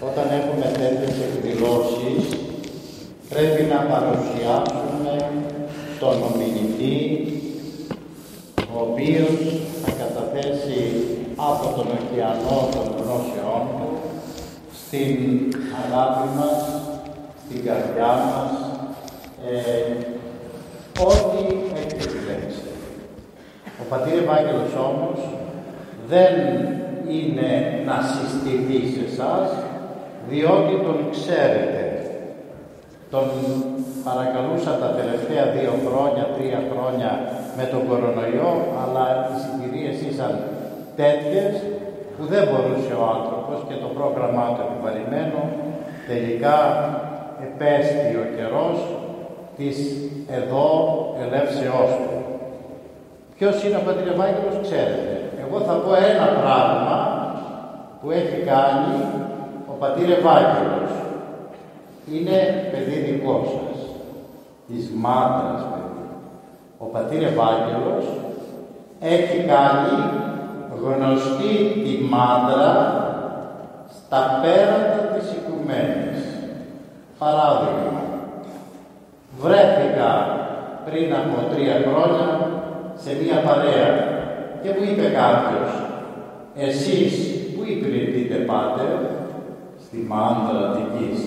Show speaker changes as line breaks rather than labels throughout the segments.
όταν έχουμε τέτοιες εκδηλώσεις πρέπει να παρουσιάσουμε τον ομιλητή ο οποίος θα καταθέσει από τον ωκεανό των γνώσεών του στην αγάπη μας, στην καρδιά μας, ε, ό,τι έχει επιλέξει. Ο Πατήρ Ευάγγελος όμως δεν είναι να συστηθεί σε εσάς, διότι τον ξέρετε. Τον παρακαλούσα τα τελευταία δύο χρόνια, τρία χρόνια με τον κορονοϊό, αλλά οι συγκυρίες ήσαν τέτοιες που δεν μπορούσε ο άνθρωπος και το πρόγραμμά του επιβαρημένο τελικά επέστη ο καιρός της εδώ ελεύσεώς του. Ποιος είναι ο Πατήρ Ευάγγελος, ξέρετε. Εγώ θα πω ένα πράγμα που έχει κάνει ο Πατήρ Ευάγγελος. Είναι παιδί δικό σας, της μάτρας παιδί. Ο Πατήρ Ευάγγελος έχει κάνει γνωστή τη μάντρα στα πέρατα της οικουμένης. Παράδειγμα, βρέθηκα πριν από τρία χρόνια σε μία παρέα και μου είπε κάποιος εσείς που υπηρετείτε πάτε στη μάντρα Αττικής.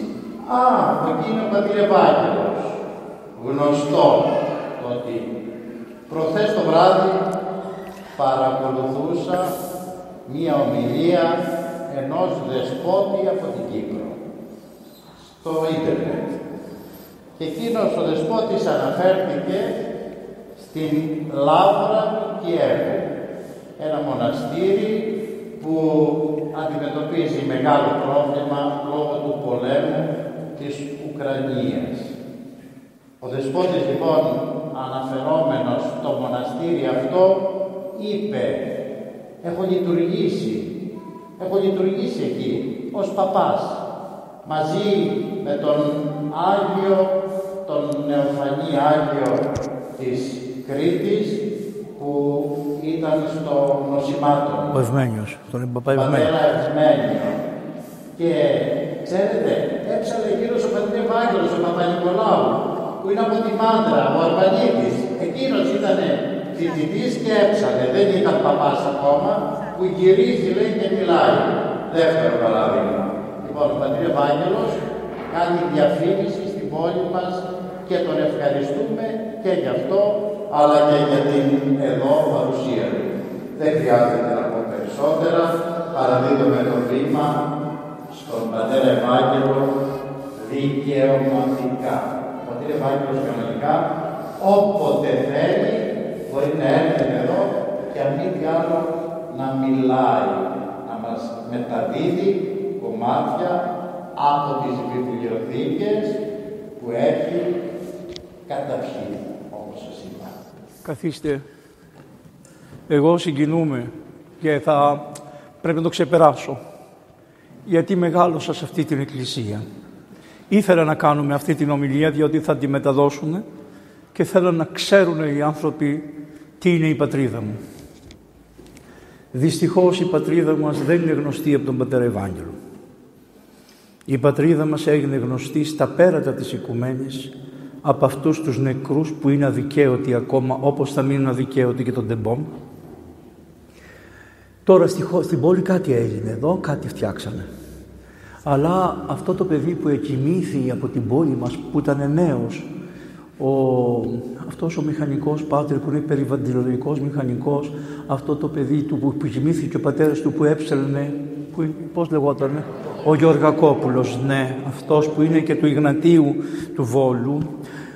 Α, εκεί είναι ο πατήρ Ευάγγελος. Γνωστό ότι προχθές το βράδυ παρακολουθούσα μία ομιλία ενός δεσπότη από την Κύπρο στο ίντερνετ. Και εκείνος ο δεσπότης αναφέρθηκε στην Λάβρα του Κιέβου, ένα μοναστήρι που αντιμετωπίζει μεγάλο πρόβλημα λόγω του πολέμου της Ουκρανίας. Ο δεσπότης λοιπόν αναφερόμενος στο μοναστήρι αυτό είπε έχω λειτουργήσει, έχω λειτουργήσει εκεί ως παπάς μαζί με τον Άγιο, τον νεοφανή Άγιο της Κρήτης που ήταν στο νοσημάτο.
Ο Ευμένιος, τον Παπά
Πατέρα Ευμένιος. Και ξέρετε, έψαλε γύρω ο πατήρ Ευάγγελος, ο Παπα-Νικολάου, που είναι από τη Μάντρα, ο Αρβανίτης. Εκείνος ήταν φοιτητής και έψαλε, δεν ήταν παπάς ακόμα, που γυρίζει λέει και μιλάει. Δεύτερο παράδειγμα. Λοιπόν, ο πατήρ Ευάγγελος κάνει διαφήμιση στην πόλη μας και τον ευχαριστούμε και γι' αυτό, αλλά και για την εδώ παρουσία του. Δεν χρειάζεται να πω περισσότερα, παραδίδουμε το βήμα στον πατέρα Ευάγγελο δικαιωματικά. Ο πατήρ Ευάγγελος κανονικά, όποτε θέλει, μπορεί να έρθει εδώ και αν μη τι άλλο να μιλάει, να μας μεταδίδει κομμάτια από τις βιβλιοθήκες που έχει καταψεί, όπως σας είπα.
Καθίστε. Εγώ συγκινούμαι και θα πρέπει να το ξεπεράσω. Γιατί μεγάλωσα σε αυτή την εκκλησία. Ήθελα να κάνουμε αυτή την ομιλία διότι θα τη μεταδώσουν και θέλω να ξέρουν οι άνθρωποι τι είναι η πατρίδα μου. Δυστυχώς η πατρίδα μας δεν είναι γνωστή από τον Πατέρα Ευάγγελο. Η πατρίδα μας έγινε γνωστή στα πέρατα της οικουμένης από αυτούς τους νεκρούς που είναι αδικαίωτοι ακόμα όπως θα μείνουν αδικαίωτοι και τον Τεμπόμ. Τώρα στη, στην πόλη κάτι έγινε εδώ, κάτι φτιάξανε. Αλλά αυτό το παιδί που εκοιμήθη από την πόλη μας που ήταν νέος, ο, αυτός ο μηχανικός πάτερ που είναι περιβαλλοντικός μηχανικός, αυτό το παιδί του που, που κοιμήθηκε ο πατέρας του που έψελνε, που, πώς λεγότανε, ο Γιωργακόπουλος, ναι, αυτός που είναι και του Ιγνατίου του Βόλου,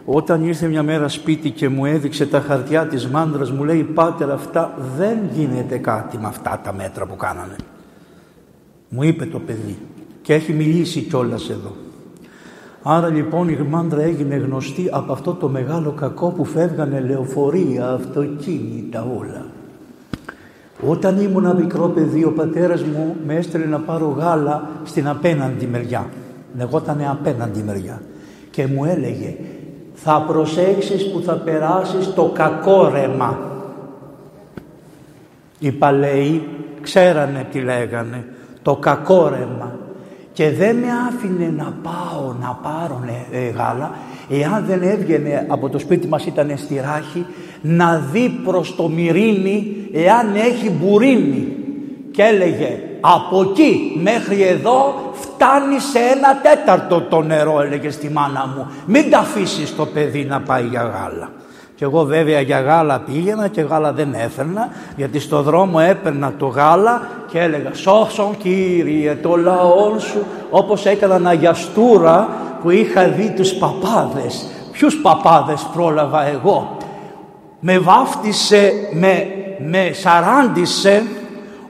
όταν ήρθε μια μέρα σπίτι και μου έδειξε τα χαρτιά της μάντρας, μου λέει «Πάτερ, αυτά δεν γίνεται κάτι με αυτά τα μέτρα που κάνανε». Μου είπε το παιδί και έχει μιλήσει κιόλας εδώ. Άρα λοιπόν η μάντρα έγινε γνωστή από αυτό το μεγάλο κακό που φεύγανε λεωφορεία, αυτοκίνητα όλα. Όταν ήμουν μικρό παιδί ο πατέρας μου με έστελνε να πάρω γάλα στην απέναντι μεριά. Λεγότανε απέναντι μεριά. Και μου έλεγε θα προσέξεις που θα περάσεις το κακό ρέμα. Οι παλαιοί ξέρανε τι λέγανε, το κακό ρέμα. και δεν με άφηνε να πάω να πάρω ε, γάλα εάν δεν έβγαινε από το σπίτι μας ήταν στη Ράχη να δει προς το Μυρίνι εάν έχει μπουρίνι και έλεγε από εκεί μέχρι εδώ φτάνει σε ένα τέταρτο το νερό έλεγε στη μάνα μου μην τα αφήσεις το παιδί να πάει για γάλα και εγώ βέβαια για γάλα πήγαινα και γάλα δεν έφερνα γιατί στο δρόμο έπαιρνα το γάλα και έλεγα «Σώσον Κύριε το λαό σου» όπως έκανα αγιαστούρα που είχα δει τους παπάδες. Ποιους παπάδες πρόλαβα εγώ; Με βάφτισε, με, με σαράντισε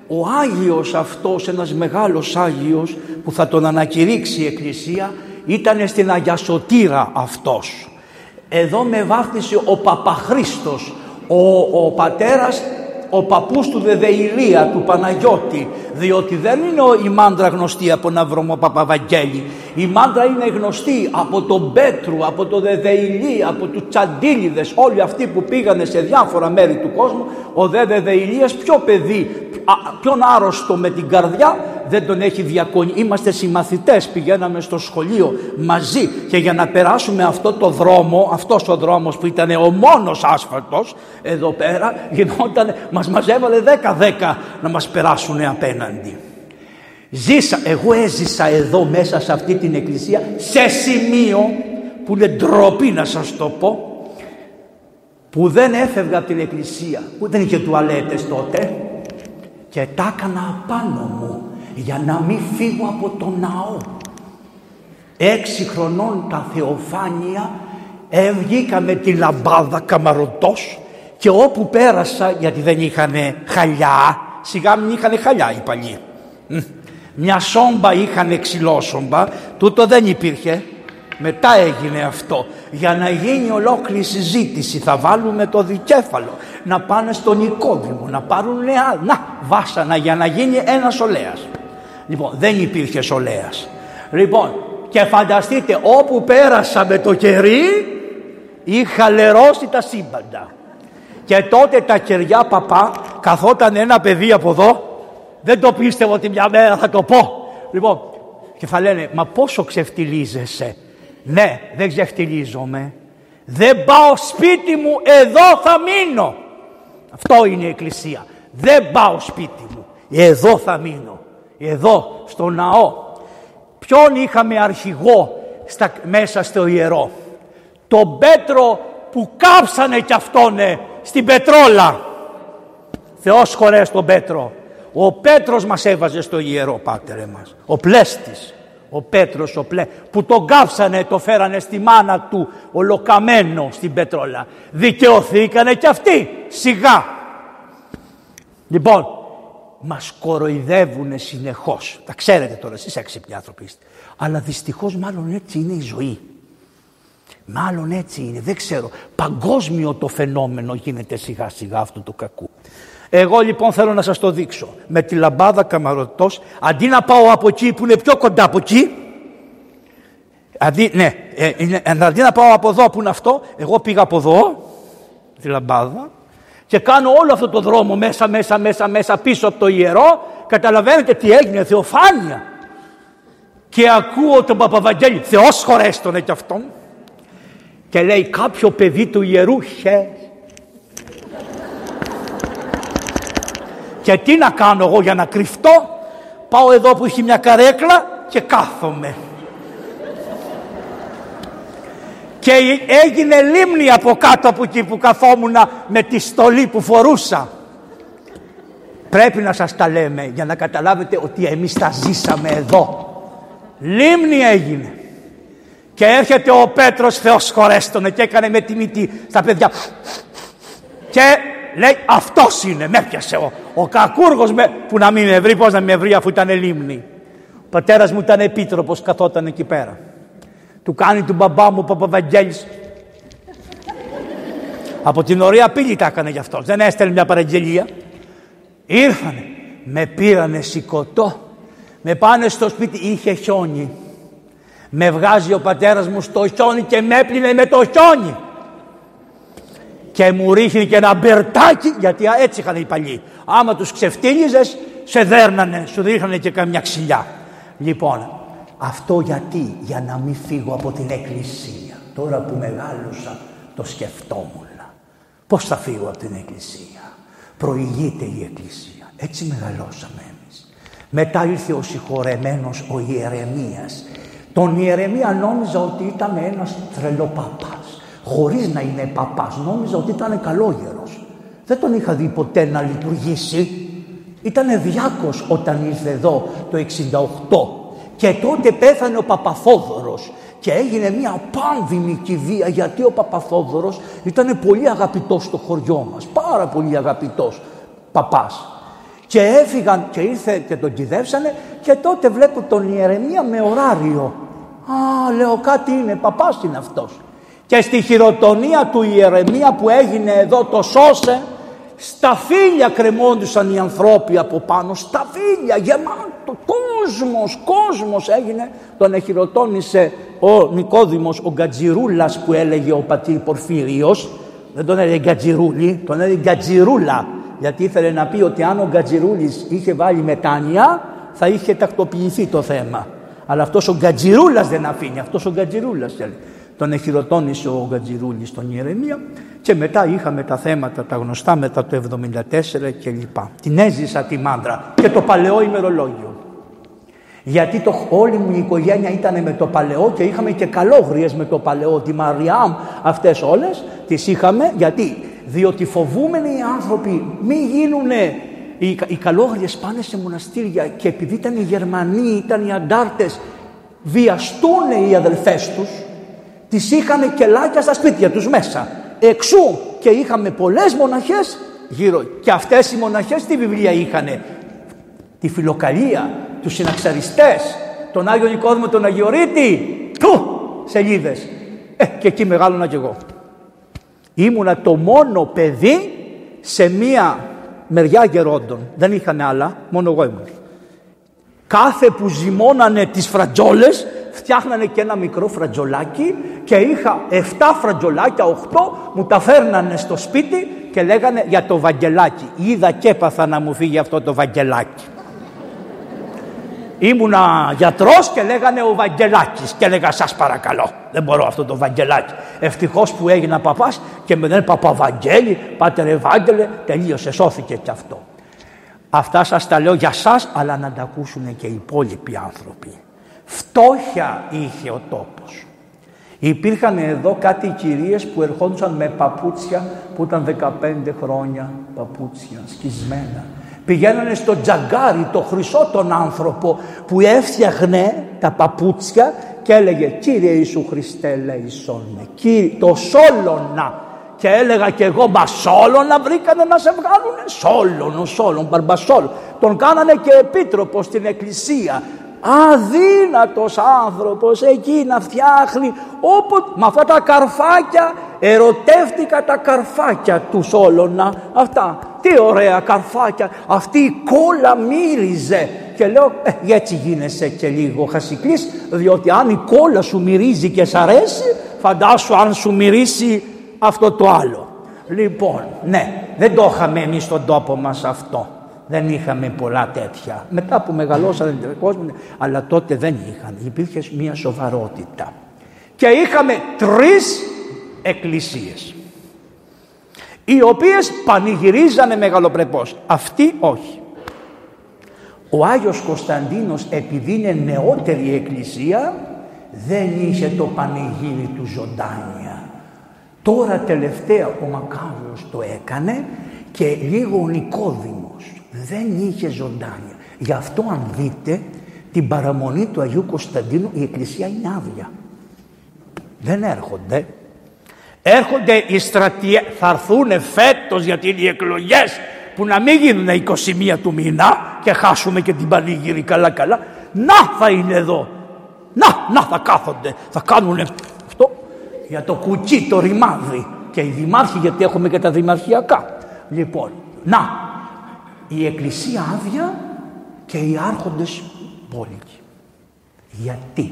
ο Άγιος αυτός, ένας μεγάλος Άγιος που θα τον ανακηρύξει η Εκκλησία ήταν στην Αγιασωτήρα αυτός εδώ με βάφτισε ο Παπαχρίστος, ο, ο πατέρας, ο παππούς του Δεδεηλία, του Παναγιώτη, διότι δεν είναι η μάντρα γνωστή από ένα βρωμό Παπαβαγγέλη. Η μάντρα είναι γνωστή από τον Πέτρου, από το Δεδεηλί, από τους Τσαντίλιδες, όλοι αυτοί που πήγανε σε διάφορα μέρη του κόσμου. Ο Δε Δεδεηλίας πιο παιδί, ποιον άρρωστο με την καρδιά δεν τον έχει διακονεί. Είμαστε συμμαθητές, πηγαίναμε στο σχολείο μαζί και για να περάσουμε αυτό το δρόμο, αυτός ο δρόμος που ήταν ο μόνος άσφαλτος εδώ πέρα, γινόταν, μας μαζεύαλε 10-10 να μας περάσουν απέναντι. Ζήσα, εγώ έζησα εδώ μέσα σε αυτή την εκκλησία σε σημείο που είναι ντροπή να σας το πω που δεν έφευγα από την εκκλησία που δεν είχε τουαλέτες τότε και τα έκανα πάνω μου για να μην φύγω από το ναό. Έξι χρονών τα θεοφάνεια έβγηκα με τη λαμπάδα καμαρωτός και όπου πέρασα γιατί δεν είχαν χαλιά, σιγά μην είχαν χαλιά οι παλιοί. Μια σόμπα είχαν ξυλόσομπα, τούτο δεν υπήρχε. Μετά έγινε αυτό. Για να γίνει ολόκληρη συζήτηση θα βάλουμε το δικέφαλο, να πάνε στον οικόδημο, να πάρουν νεά, να βάσανα για να γίνει ένας ολέας. Λοιπόν, δεν υπήρχε σολέας. Λοιπόν, και φανταστείτε όπου πέρασα με το κερί είχα λερώσει τα σύμπαντα. Και τότε τα κεριά παπά καθόταν ένα παιδί από εδώ δεν το πίστευα ότι μια μέρα θα το πω. Λοιπόν, και θα λένε, μα πόσο ξεφτιλίζεσαι. Ναι, δεν ξεφτιλίζομαι. Δεν πάω σπίτι μου, εδώ θα μείνω. Αυτό είναι η εκκλησία. Δεν πάω σπίτι μου, εδώ θα μείνω εδώ στο ναό. Ποιον είχαμε αρχηγό στα, μέσα στο ιερό; Τον Πέτρο που κάψανε κι αυτόνε στην Πετρόλα. Θεός χωρές τον Πέτρο. Ο Πέτρος μας έβαζε στο ιερό πάτερε μας. Ο Πλέστης. Ο Πέτρος ο Πλέ, που τον κάψανε, το φέρανε στη μάνα του ολοκαμένο στην Πετρόλα. Δικαιωθήκανε κι αυτοί. Σιγά. Λοιπόν, μας κοροϊδεύουν συνεχώς. Τα ξέρετε τώρα, εσείς έξυπνοι άνθρωποι είστε. Αλλά δυστυχώς μάλλον έτσι είναι η ζωή. Μάλλον έτσι είναι, δεν ξέρω. Παγκόσμιο το φαινόμενο γίνεται σιγά σιγά αυτού του κακού. Εγώ λοιπόν θέλω να σας το δείξω. Με τη λαμπάδα καμαρωτός, αντί να πάω από εκεί που είναι πιο κοντά από εκεί, αντί, ναι, ε, αντί να πάω από εδώ που είναι αυτό, εγώ πήγα από εδώ, τη λαμπάδα, και κάνω όλο αυτό το δρόμο μέσα, μέσα, μέσα, μέσα πίσω από το ιερό, καταλαβαίνετε τι έγινε, θεοφάνεια. Και ακούω τον Παπαβαγγέλη, Θεός χωρέστονε κι αυτόν. Και λέει κάποιο παιδί του ιερού χε. Και τι να κάνω εγώ για να κρυφτώ, πάω εδώ που έχει μια καρέκλα και κάθομαι. και έγινε λίμνη από κάτω από εκεί που καθόμουν με τη στολή που φορούσα. Πρέπει να σας τα λέμε για να καταλάβετε ότι εμείς τα ζήσαμε εδώ. Λίμνη έγινε. Και έρχεται ο Πέτρος Θεός χωρέστονε και έκανε με τη μύτη στα παιδιά. Και λέει αυτός είναι, με έπιασε ο, ο κακούργος με, που να μην με βρει, πώς να με βρει αφού ήταν λίμνη. Ο πατέρας μου ήταν επίτροπος, καθόταν εκεί πέρα. Του κάνει του μπαμπά μου ο Παπαβαγγέλης. Από την ωραία πύλη τα έκανε γι' αυτός. Δεν έστελνε μια παραγγελία. Ήρθανε. Με πήρανε σηκωτό. Με πάνε στο σπίτι. Είχε χιόνι. Με βγάζει ο πατέρας μου στο χιόνι και με έπλυνε με το χιόνι. Και μου ρίχνει και ένα μπερτάκι, γιατί έτσι είχαν οι παλιοί. Άμα τους ξεφτύλιζες, σε δέρνανε, σου ρίχνανε και καμιά ξυλιά. Λοιπόν, Αυτό γιατί, για να μην φύγω από την εκκλησία. Τώρα που μεγάλωσα το σκεφτόμουν. Πώς θα φύγω από την εκκλησία. Προηγείται η εκκλησία. Έτσι μεγαλώσαμε εμείς. Μετά ήρθε ο συγχωρεμένος ο Ιερεμίας. Τον Ιερεμία νόμιζα ότι ήταν ένας τρελοπαπάς. Χωρίς να είναι παπάς. Νόμιζα ότι ήταν καλόγερος. Δεν τον είχα δει ποτέ να λειτουργήσει. Ήταν διάκος όταν ήρθε εδώ το 68 και τότε πέθανε ο Παπαθόδωρος και έγινε μια πάνδημη κηδεία γιατί ο Παπαθόδωρος ήταν πολύ αγαπητός στο χωριό μας. Πάρα πολύ αγαπητός παπάς. Και έφυγαν και ήρθε και τον κυδεύσανε και τότε βλέπω τον Ιερεμία με ωράριο. Α, λέω κάτι είναι, παπάς είναι αυτός. Και στη χειροτονία του Ιερεμία που έγινε εδώ το σώσε, στα φίλια κρεμόντουσαν οι ανθρώποι από πάνω, στα φίλια γεμάτο, κόσμος, κόσμος έγινε. Τον εχειροτώνησε ο Νικόδημος, ο Γκατζιρούλας που έλεγε ο πατήρ Πορφύριος. Δεν τον έλεγε Γκατζιρούλη, τον έλεγε Γκατζιρούλα. Γιατί ήθελε να πει ότι αν ο Γκατζιρούλης είχε βάλει μετάνοια θα είχε τακτοποιηθεί το θέμα. Αλλά αυτός ο Γκατζιρούλας δεν αφήνει, αυτός ο Γκατζιρούλας έλεγε τον εχειροτώνησε ο Γκατζιρούλης στον Ιερεμία και μετά είχαμε τα θέματα τα γνωστά μετά το 74 κλπ. Την έζησα τη μάντρα και το παλαιό ημερολόγιο. Γιατί το, όλη μου η οικογένεια ήταν με το παλαιό και είχαμε και καλόγριες με το παλαιό. Τη Μαριάμ αυτές όλες τις είχαμε γιατί; Διότι φοβούμενοι οι άνθρωποι μην γίνουν οι, οι καλόγριες πάνε σε μοναστήρια και επειδή ήταν οι Γερμανοί, ήταν οι αντάρτες βιαστούν οι αδελφές τους τις είχαν κελάκια στα σπίτια τους μέσα. Εξού και είχαμε πολλές μοναχές γύρω. Και αυτές οι μοναχές τι βιβλία είχανε; Τη φιλοκαλία, τους συναξαριστές, τον Άγιο Νικόδημο, τον Αγιορείτη. Του σελίδες. Ε, και εκεί μεγάλωνα κι εγώ. Ήμουνα το μόνο παιδί σε μία μεριά γερόντων. Δεν είχαν άλλα, μόνο εγώ ήμουν. Κάθε που ζυμώνανε τις φρατζόλες φτιάχνανε και ένα μικρό φρατζολάκι και είχα 7 φρατζολάκια, 8 μου τα φέρνανε στο σπίτι και λέγανε για το βαγγελάκι. Είδα και έπαθα να μου φύγει αυτό το βαγγελάκι. Ήμουνα γιατρός και λέγανε ο Βαγγελάκης και έλεγα σας παρακαλώ δεν μπορώ αυτό το Βαγγελάκι. Ευτυχώς που έγινα παπάς και με λένε Παπαβαγγέλη, Πάτερ Ευάγγελε, τελείωσε, σώθηκε και αυτό. Αυτά σας τα λέω για σας αλλά να τα ακούσουν και οι υπόλοιποι άνθρωποι. Φτώχεια είχε ο τόπος. Υπήρχαν εδώ κάτι κυρίες που ερχόντουσαν με παπούτσια που ήταν 15 χρόνια παπούτσια σκισμένα. Πηγαίνανε στο τζαγκάρι, το χρυσό τον άνθρωπο που έφτιαχνε τα παπούτσια και έλεγε «Κύριε Ιησού Χριστέ λέησόν με, Κύριε, το σόλωνα». Και έλεγα και εγώ «Μα σόλωνα βρήκανε να σε βγάλουνε». Σόλωνο, σόλων, μπαρμπασόλων. Τον κάνανε και επίτροπο στην εκκλησία αδύνατος άνθρωπος εκεί να φτιάχνει όποτε με αυτά τα καρφάκια ερωτεύτηκα τα καρφάκια τους Σόλωνα αυτά τι ωραία καρφάκια. Αυτή η κόλλα μύριζε. Και λέω ε, έτσι γίνεσαι και λίγο χασικλής διότι αν η κόλλα σου μυρίζει και σ' αρέσει φαντάσου αν σου μυρίσει αυτό το άλλο λοιπόν ναι δεν το είχαμε εμείς στον τόπο μας αυτό δεν είχαμε πολλά τέτοια. Μετά που μεγαλώσανε τον κόσμο, αλλά τότε δεν είχαν. Υπήρχε μια σοβαρότητα. Και είχαμε τρεις εκκλησίες οι οποίες πανηγυρίζανε μεγαλοπρεπώς. Αυτή όχι. Ο Άγιος Κωνσταντίνος επειδή είναι νεότερη εκκλησία δεν είχε το πανηγύρι του ζωντάνια. Τώρα τελευταία ο Μακάβιος το έκανε και λίγο ο Νικόδημος δεν είχε ζωντάνια. Γι' αυτό αν δείτε την παραμονή του Αγίου Κωνσταντίνου η εκκλησία είναι άδεια. Δεν έρχονται. Έρχονται οι στρατιέ, θα έρθουν φέτος γιατί είναι οι εκλογές που να μην γίνουν 21 του μήνα και χάσουμε και την πανήγυρη καλά καλά. Να θα είναι εδώ. Να, να θα κάθονται. Θα κάνουν αυτό για το κουτσί, το ρημάδι. Και οι δημάρχοι γιατί έχουμε και τα δημαρχιακά. Λοιπόν, να, η εκκλησία άδεια και οι άρχοντες πόλικοι. Γιατί;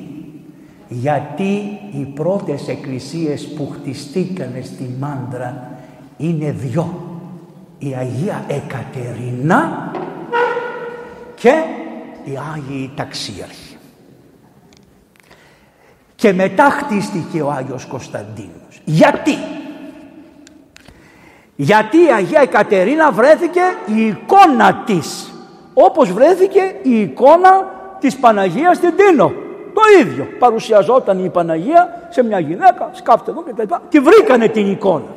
Γιατί οι πρώτες εκκλησίες που χτιστήκανε στη Μάντρα είναι δυο. Η Αγία Εκατερινά και οι Άγιοι Ταξίαρχοι. και μετά χτίστηκε ο Άγιος Κωνσταντίνος. Γιατί; Γιατί η Αγία Εκατερίνα βρέθηκε η εικόνα της. Όπως βρέθηκε η εικόνα της Παναγίας στην Τίνο. Το ίδιο. Παρουσιαζόταν η Παναγία σε μια γυναίκα, σκάφτε εδώ και τα λοιπά. Τη βρήκανε την εικόνα.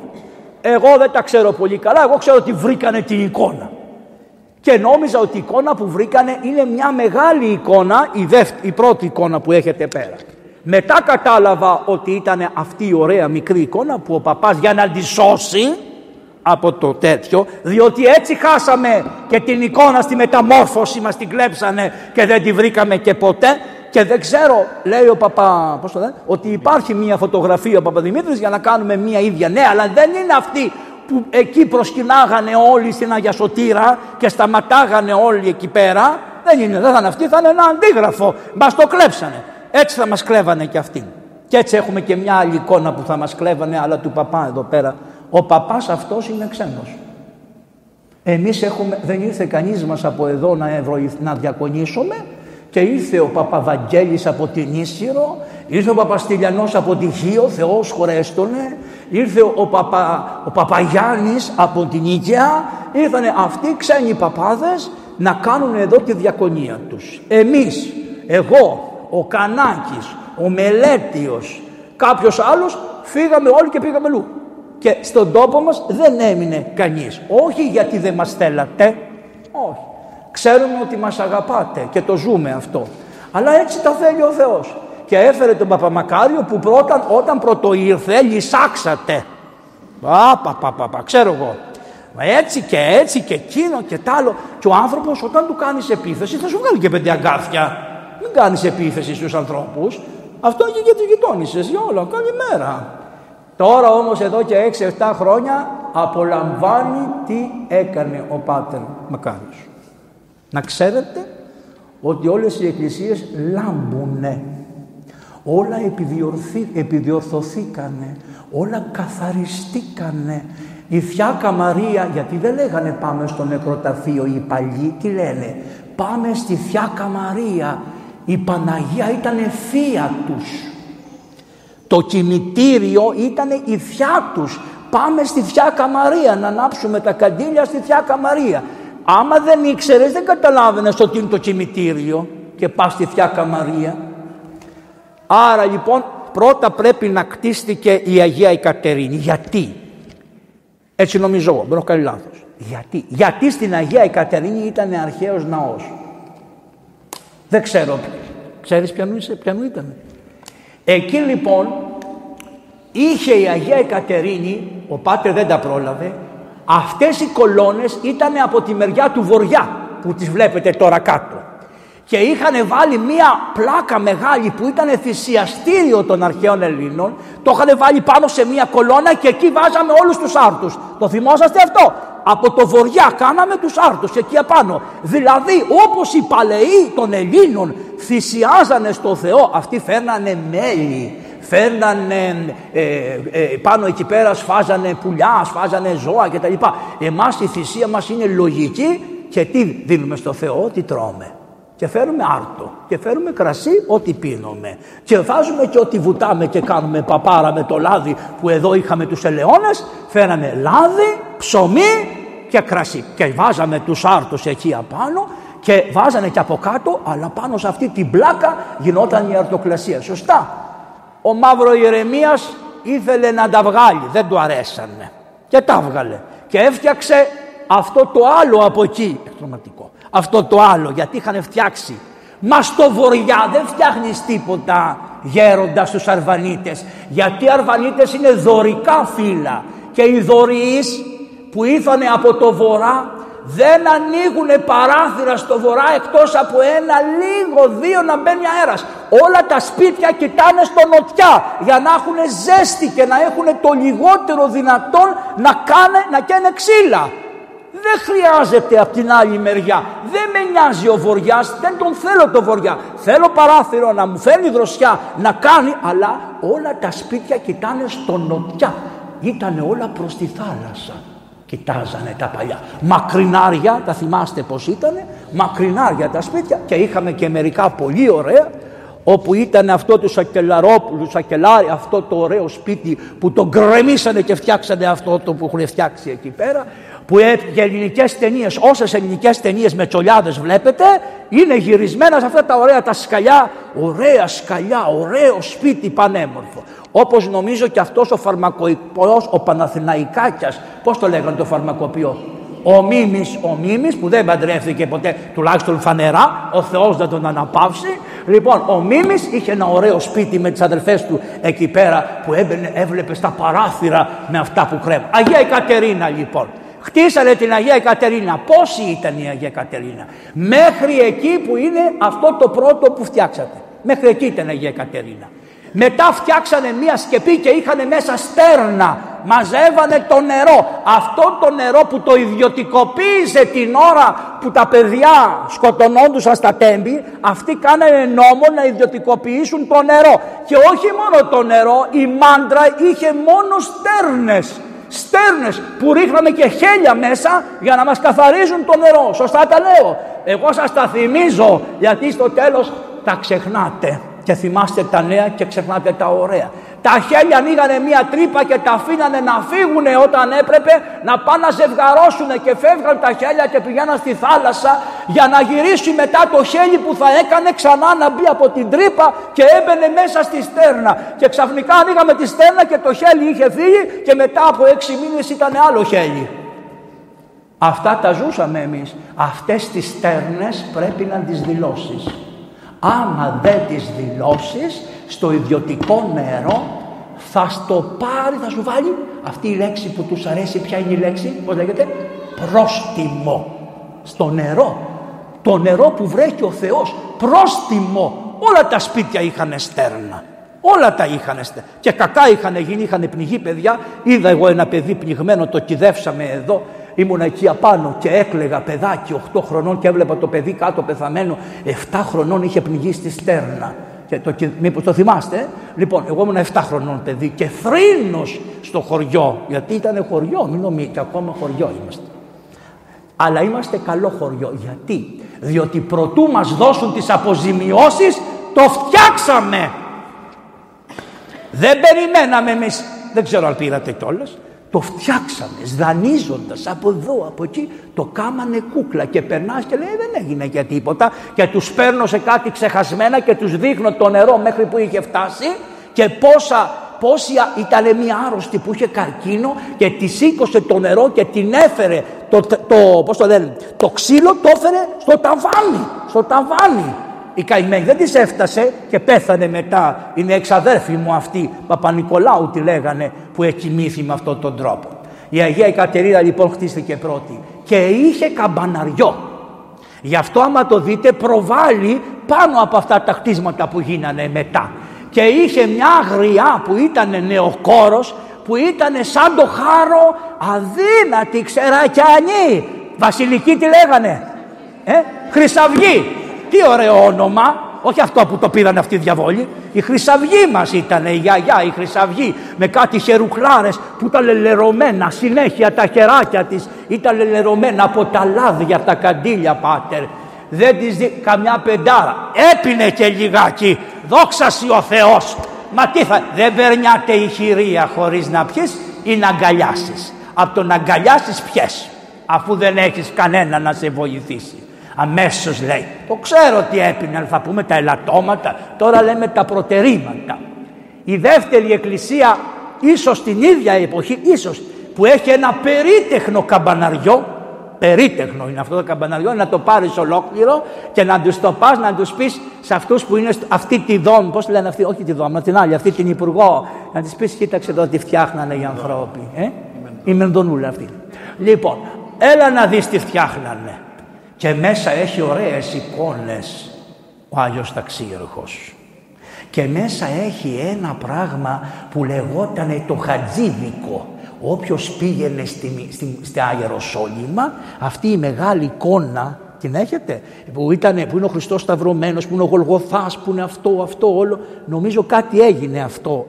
Εγώ δεν τα ξέρω πολύ καλά, εγώ ξέρω ότι βρήκανε την εικόνα. Και νόμιζα ότι η εικόνα που βρήκανε είναι μια μεγάλη εικόνα, η, δεύτερη, η πρώτη εικόνα που έχετε πέρα. Μετά κατάλαβα ότι ήταν αυτή η ωραία μικρή εικόνα που ο παπάς για να τη σώσει από το τέτοιο, διότι έτσι χάσαμε και την εικόνα στη μεταμόρφωση μας την κλέψανε και δεν τη βρήκαμε και ποτέ και δεν ξέρω, λέει ο παπά, πώς το λένε, ότι υπάρχει μια φωτογραφία ο Παπαδημήτρης για να κάνουμε μια ίδια. Ναι, αλλά δεν είναι αυτή που εκεί προσκυνάγανε όλοι στην Αγία Σωτήρα και σταματάγανε όλοι εκεί πέρα. Δεν είναι, δεν θα είναι αυτή, θα είναι ένα αντίγραφο. Μας το κλέψανε. Έτσι θα μας κλέβανε και αυτοί. Και έτσι έχουμε και μια άλλη εικόνα που θα μας κλέβανε, αλλά του παπά εδώ πέρα. Ο παπάς αυτός είναι ξένος. Εμείς έχουμε, δεν ήρθε κανείς μας από εδώ να, να διακονήσουμε και ήρθε ο Παπαβαγγέλης από την Ίσυρο, ήρθε ο Παπαστηλιανός από τη Χίο, Θεός χωρέστονε, ήρθε ο, Παπα, ο Παπαγιάννης από την Ίκαια, ήρθαν αυτοί ξένοι παπάδες να κάνουν εδώ τη διακονία τους. Εμείς, εγώ, ο Κανάκης, ο Μελέτιος, κάποιος άλλος, φύγαμε όλοι και πήγαμε λού. Και στον τόπο μας δεν έμεινε κανείς. Όχι γιατί δεν μας θέλατε, όχι. Ξέρουμε ότι μας αγαπάτε και το ζούμε αυτό. Αλλά έτσι τα θέλει ο Θεός. Και έφερε τον Παπαμακάριο που πρώτα, όταν πρώτο ήρθε λυσάξατε. Πα, πα, πα, πα, πα, ξέρω εγώ. Έτσι και έτσι και εκείνο και τ' άλλο. Και ο άνθρωπος όταν του κάνεις επίθεση θα σου βγάλει και πέντε αγκάθια. Μην κάνεις επίθεση στους ανθρώπους. Αυτό και για τους γειτόνισσες, για όλα. Καλημέρα. Τώρα όμως εδώ και 6-7 χρόνια απολαμβάνει τι έκανε ο Πάτερ Μακάριος. Να ξέρετε ότι όλες οι εκκλησίες λάμπουνε. Όλα επιδιορθωθήκανε, όλα καθαριστήκανε. Η Θιάκα Μαρία, γιατί δεν λέγανε πάμε στο νεκροταφείο οι παλιοί, τι λένε, πάμε στη Θιάκα Μαρία. Η Παναγία ήταν θεία τους. Το κημητήριο ήταν η θιά τους. Πάμε στη Θιάκα Μαρία να ανάψουμε τα καντήλια στη Θιάκα Μαρία. Άμα δεν ήξερες δεν καταλάβαινες ότι είναι το κημητήριο και πας στη Θιά Καμαρία. Άρα λοιπόν πρώτα πρέπει να κτίστηκε η Αγία η Κατερίνη. Γιατί; Έτσι νομίζω εγώ, μπορώ κάνει λάθος. Γιατί; Γιατί στην Αγία η Κατερίνη ήταν αρχαίος ναός. Δεν ξέρω. Ξέρεις ποιανού ήταν. Εκεί λοιπόν είχε η Αγία η Κατερίνη, ο Πάτερ δεν τα πρόλαβε, Αυτές οι κολόνες ήταν από τη μεριά του βοριά που τις βλέπετε τώρα κάτω. Και είχαν βάλει μία πλάκα μεγάλη που ήταν θυσιαστήριο των αρχαίων Ελλήνων. Το είχαν βάλει πάνω σε μία κολόνα και εκεί βάζαμε όλους τους άρτους. Το θυμόσαστε αυτό; Από το βοριά κάναμε τους άρτους εκεί απάνω. Δηλαδή όπως οι παλαιοί των Ελλήνων θυσιάζανε στο Θεό, αυτοί φέρνανε μέλι, φέρνανε ε, ε, πάνω εκεί πέρα σφάζανε πουλιά, σφάζανε ζώα κτλ. Εμάς η θυσία μας είναι λογική και τι δίνουμε στο Θεό, τι τρώμε. Και φέρουμε άρτο και φέρουμε κρασί ό,τι πίνουμε. Και βάζουμε και ό,τι βουτάμε και κάνουμε παπάρα με το λάδι που εδώ είχαμε τους ελαιώνες. Φέραμε λάδι, ψωμί και κρασί. Και βάζαμε τους άρτους εκεί απάνω και βάζανε και από κάτω αλλά πάνω σε αυτή την πλάκα γινόταν η αρτοκλασία. Σωστά ο Μαύρο Ιερεμίας ήθελε να τα βγάλει, δεν του αρέσανε και τα βγάλε και έφτιαξε αυτό το άλλο από εκεί, εκτροματικό, αυτό το άλλο γιατί είχαν φτιάξει. Μας στο βορειά δεν φτιάχνεις τίποτα γέροντα στους Αρβανίτες γιατί οι Αρβανίτες είναι δωρικά φύλλα και οι δωρείς που ήρθαν από το βορρά δεν ανοίγουν παράθυρα στο βορρά εκτός από ένα λίγο δύο να μπαίνει αέρας. Όλα τα σπίτια κοιτάνε στο νοτιά για να έχουν ζέστη και να έχουν το λιγότερο δυνατόν να κάνε να καίνε ξύλα. Δεν χρειάζεται από την άλλη μεριά. Δεν με νοιάζει ο βοριάς, δεν τον θέλω το βοριά. Θέλω παράθυρο να μου φέρνει δροσιά, να κάνει, αλλά όλα τα σπίτια κοιτάνε στο νοτιά. Ήτανε όλα προς τη θάλασσα κοιτάζανε τα παλιά. Μακρινάρια, τα θυμάστε πως ήταν, μακρινάρια τα σπίτια και είχαμε και μερικά πολύ ωραία όπου ήταν αυτό του Σακελαρόπουλου, Σακελάρη, αυτό το ωραίο σπίτι που το γκρεμίσανε και φτιάξανε αυτό το που έχουν φτιάξει εκεί πέρα, που για ελληνικές ταινίες, όσες ελληνικές ταινίες με τσολιάδες βλέπετε, είναι γυρισμένα σε αυτά τα ωραία τα σκαλιά. Ωραία σκαλιά, ωραίο σπίτι πανέμορφο. Όπως νομίζω και αυτός ο φαρμακοποιός, ο Παναθηναϊκάκιας, πώς το λέγανε το φαρμακοποιό, ο Μίμης, ο Μίμης που δεν παντρεύτηκε ποτέ, τουλάχιστον φανερά, ο Θεός δεν τον αναπαύσει. Λοιπόν, ο Μίμης είχε ένα ωραίο σπίτι με τις αδελφές του εκεί πέρα που έμπαινε, έβλεπε στα παράθυρα με αυτά που κρέμουν. Αγία Κατερίνα λοιπόν. Χτίσανε την Αγία Κατερίνα. Πόσοι ήταν η Αγία Κατερίνα. Μέχρι εκεί που είναι αυτό το πρώτο που φτιάξατε. Μέχρι εκεί ήταν η Αγία Κατερίνα. Μετά φτιάξανε μία σκεπή και είχαν μέσα στέρνα. Μαζεύανε το νερό. Αυτό το νερό που το ιδιωτικοποίησε την ώρα που τα παιδιά σκοτωνόντουσαν στα τέμπη, αυτοί κάνανε νόμο να ιδιωτικοποιήσουν το νερό. Και όχι μόνο το νερό, η μάντρα είχε μόνο στέρνες. Στέρνες που ρίχνανε και χέλια μέσα για να μας καθαρίζουν το νερό. Σωστά τα λέω. Εγώ σας τα θυμίζω γιατί στο τέλος τα ξεχνάτε και θυμάστε τα νέα και ξεχνάτε τα ωραία. Τα χέλια ανοίγανε μία τρύπα και τα αφήνανε να φύγουν όταν έπρεπε να πάνε να ζευγαρώσουν και φεύγαν τα χέλια και πηγαίναν στη θάλασσα για να γυρίσει μετά το χέλι που θα έκανε ξανά να μπει από την τρύπα και έμπαινε μέσα στη στέρνα. Και ξαφνικά ανοίγαμε τη στέρνα και το χέλι είχε φύγει και μετά από έξι μήνες ήταν άλλο χέλι. Αυτά τα ζούσαμε εμείς. Αυτές τις στέρνες πρέπει να τις δηλώσεις άμα δεν τις δηλώσεις στο ιδιωτικό νερό θα στο πάρει, θα σου βάλει αυτή η λέξη που τους αρέσει, ποια είναι η λέξη, πώς λέγεται, πρόστιμο στο νερό. Το νερό που βρέχει ο Θεός, πρόστιμο. Όλα τα σπίτια είχαν στέρνα. Όλα τα είχαν και κακά είχαν γίνει, είχαν πνιγεί παιδιά. Είδα εγώ ένα παιδί πνιγμένο, το κυδεύσαμε εδώ Ήμουν εκεί απάνω και έκλεγα παιδάκι 8 χρονών και έβλεπα το παιδί κάτω πεθαμένο. 7 χρονών είχε πνιγεί στη στέρνα. Και το, μήπως το θυμάστε; Ε; Λοιπόν, εγώ ήμουν 7 χρονών παιδί και θρήνος στο χωριό. Γιατί ήταν χωριό, μην νομίζετε, ακόμα χωριό είμαστε. Αλλά είμαστε καλό χωριό. Γιατί, διότι προτού μας δώσουν τις αποζημιώσεις, το φτιάξαμε. Δεν περιμέναμε εμείς, δεν ξέρω αν πήρατε κιόλας, το φτιάξαμε δανείζοντας από εδώ από εκεί το κάμανε κούκλα και περνάς και λέει δεν έγινε για τίποτα και τους παίρνω σε κάτι ξεχασμένα και τους δείχνω το νερό μέχρι που είχε φτάσει και πόσα πόσοι ήταν μια άρρωστη που είχε καρκίνο και τη σήκωσε το νερό και την έφερε το, το, πώς το, λένε, το ξύλο το έφερε στο ταβάνι, στο ταβάνι η καημένη δεν της έφτασε και πέθανε μετά. Είναι εξαδέρφη μου αυτή, Παπα-Νικολάου τη λέγανε, που εκοιμήθη με αυτόν τον τρόπο. Η Αγία Εκατερίνα λοιπόν χτίστηκε πρώτη και είχε καμπαναριό. Γι' αυτό άμα το δείτε προβάλλει πάνω από αυτά τα χτίσματα που γίνανε μετά. Και είχε μια γριά που ήταν νεοκόρος που ήταν σαν το χάρο αδύνατη ξερακιανή. Βασιλική τι λέγανε. Ε, Χρυσαυγή. Τι ωραίο όνομα, όχι αυτό που το πήραν αυτοί οι διαβόλοι. Η Χρυσαυγή μας ήταν, η γιαγιά, η Χρυσαυγή με κάτι χερουκλάρες που ήταν λελερωμένα συνέχεια τα χεράκια της ήταν λελερωμένα από τα λάδια τα καντήλια πάτερ. Δεν της δει καμιά πεντάρα. Έπινε και λιγάκι. Δόξα ο Θεός. Μα τι θα, δεν περνιάται η χειρία χωρίς να πιεις ή να αγκαλιάσεις. Από το να αγκαλιάσεις πιες αφού δεν έχεις κανένα να σε βοηθήσει. Αμέσως λέει. Το ξέρω τι έπινε, θα πούμε τα ελαττώματα. Τώρα λέμε τα προτερήματα. Η δεύτερη εκκλησία, ίσως την ίδια εποχή, ίσως που έχει ένα περίτεχνο καμπαναριό, περίτεχνο είναι αυτό το καμπαναριό, να το πάρεις ολόκληρο και να τους το πας, να τους πεις σε αυτούς που είναι αυτή τη δόμη, πώς λένε αυτή, όχι τη δόμη, την άλλη, αυτή την υπουργό, να της πεις κοίταξε εδώ τι φτιάχνανε οι ανθρώποι, ε; η Μενδονούλα αυτή. Λοιπόν, έλα να δεις τι φτιάχνανε και μέσα έχει ωραίες εικόνες ο Άγιος Ταξίρχος και μέσα έχει ένα πράγμα που λεγόταν το χατζίδικο. Όποιος πήγαινε στη, στη, στα Ιεροσόλυμα αυτή η μεγάλη εικόνα την έχετε; Που, ήτανε, που είναι ο Χριστός Σταυρωμένος που είναι ο Γολγοθάς που είναι αυτό αυτό όλο. Νομίζω κάτι έγινε αυτό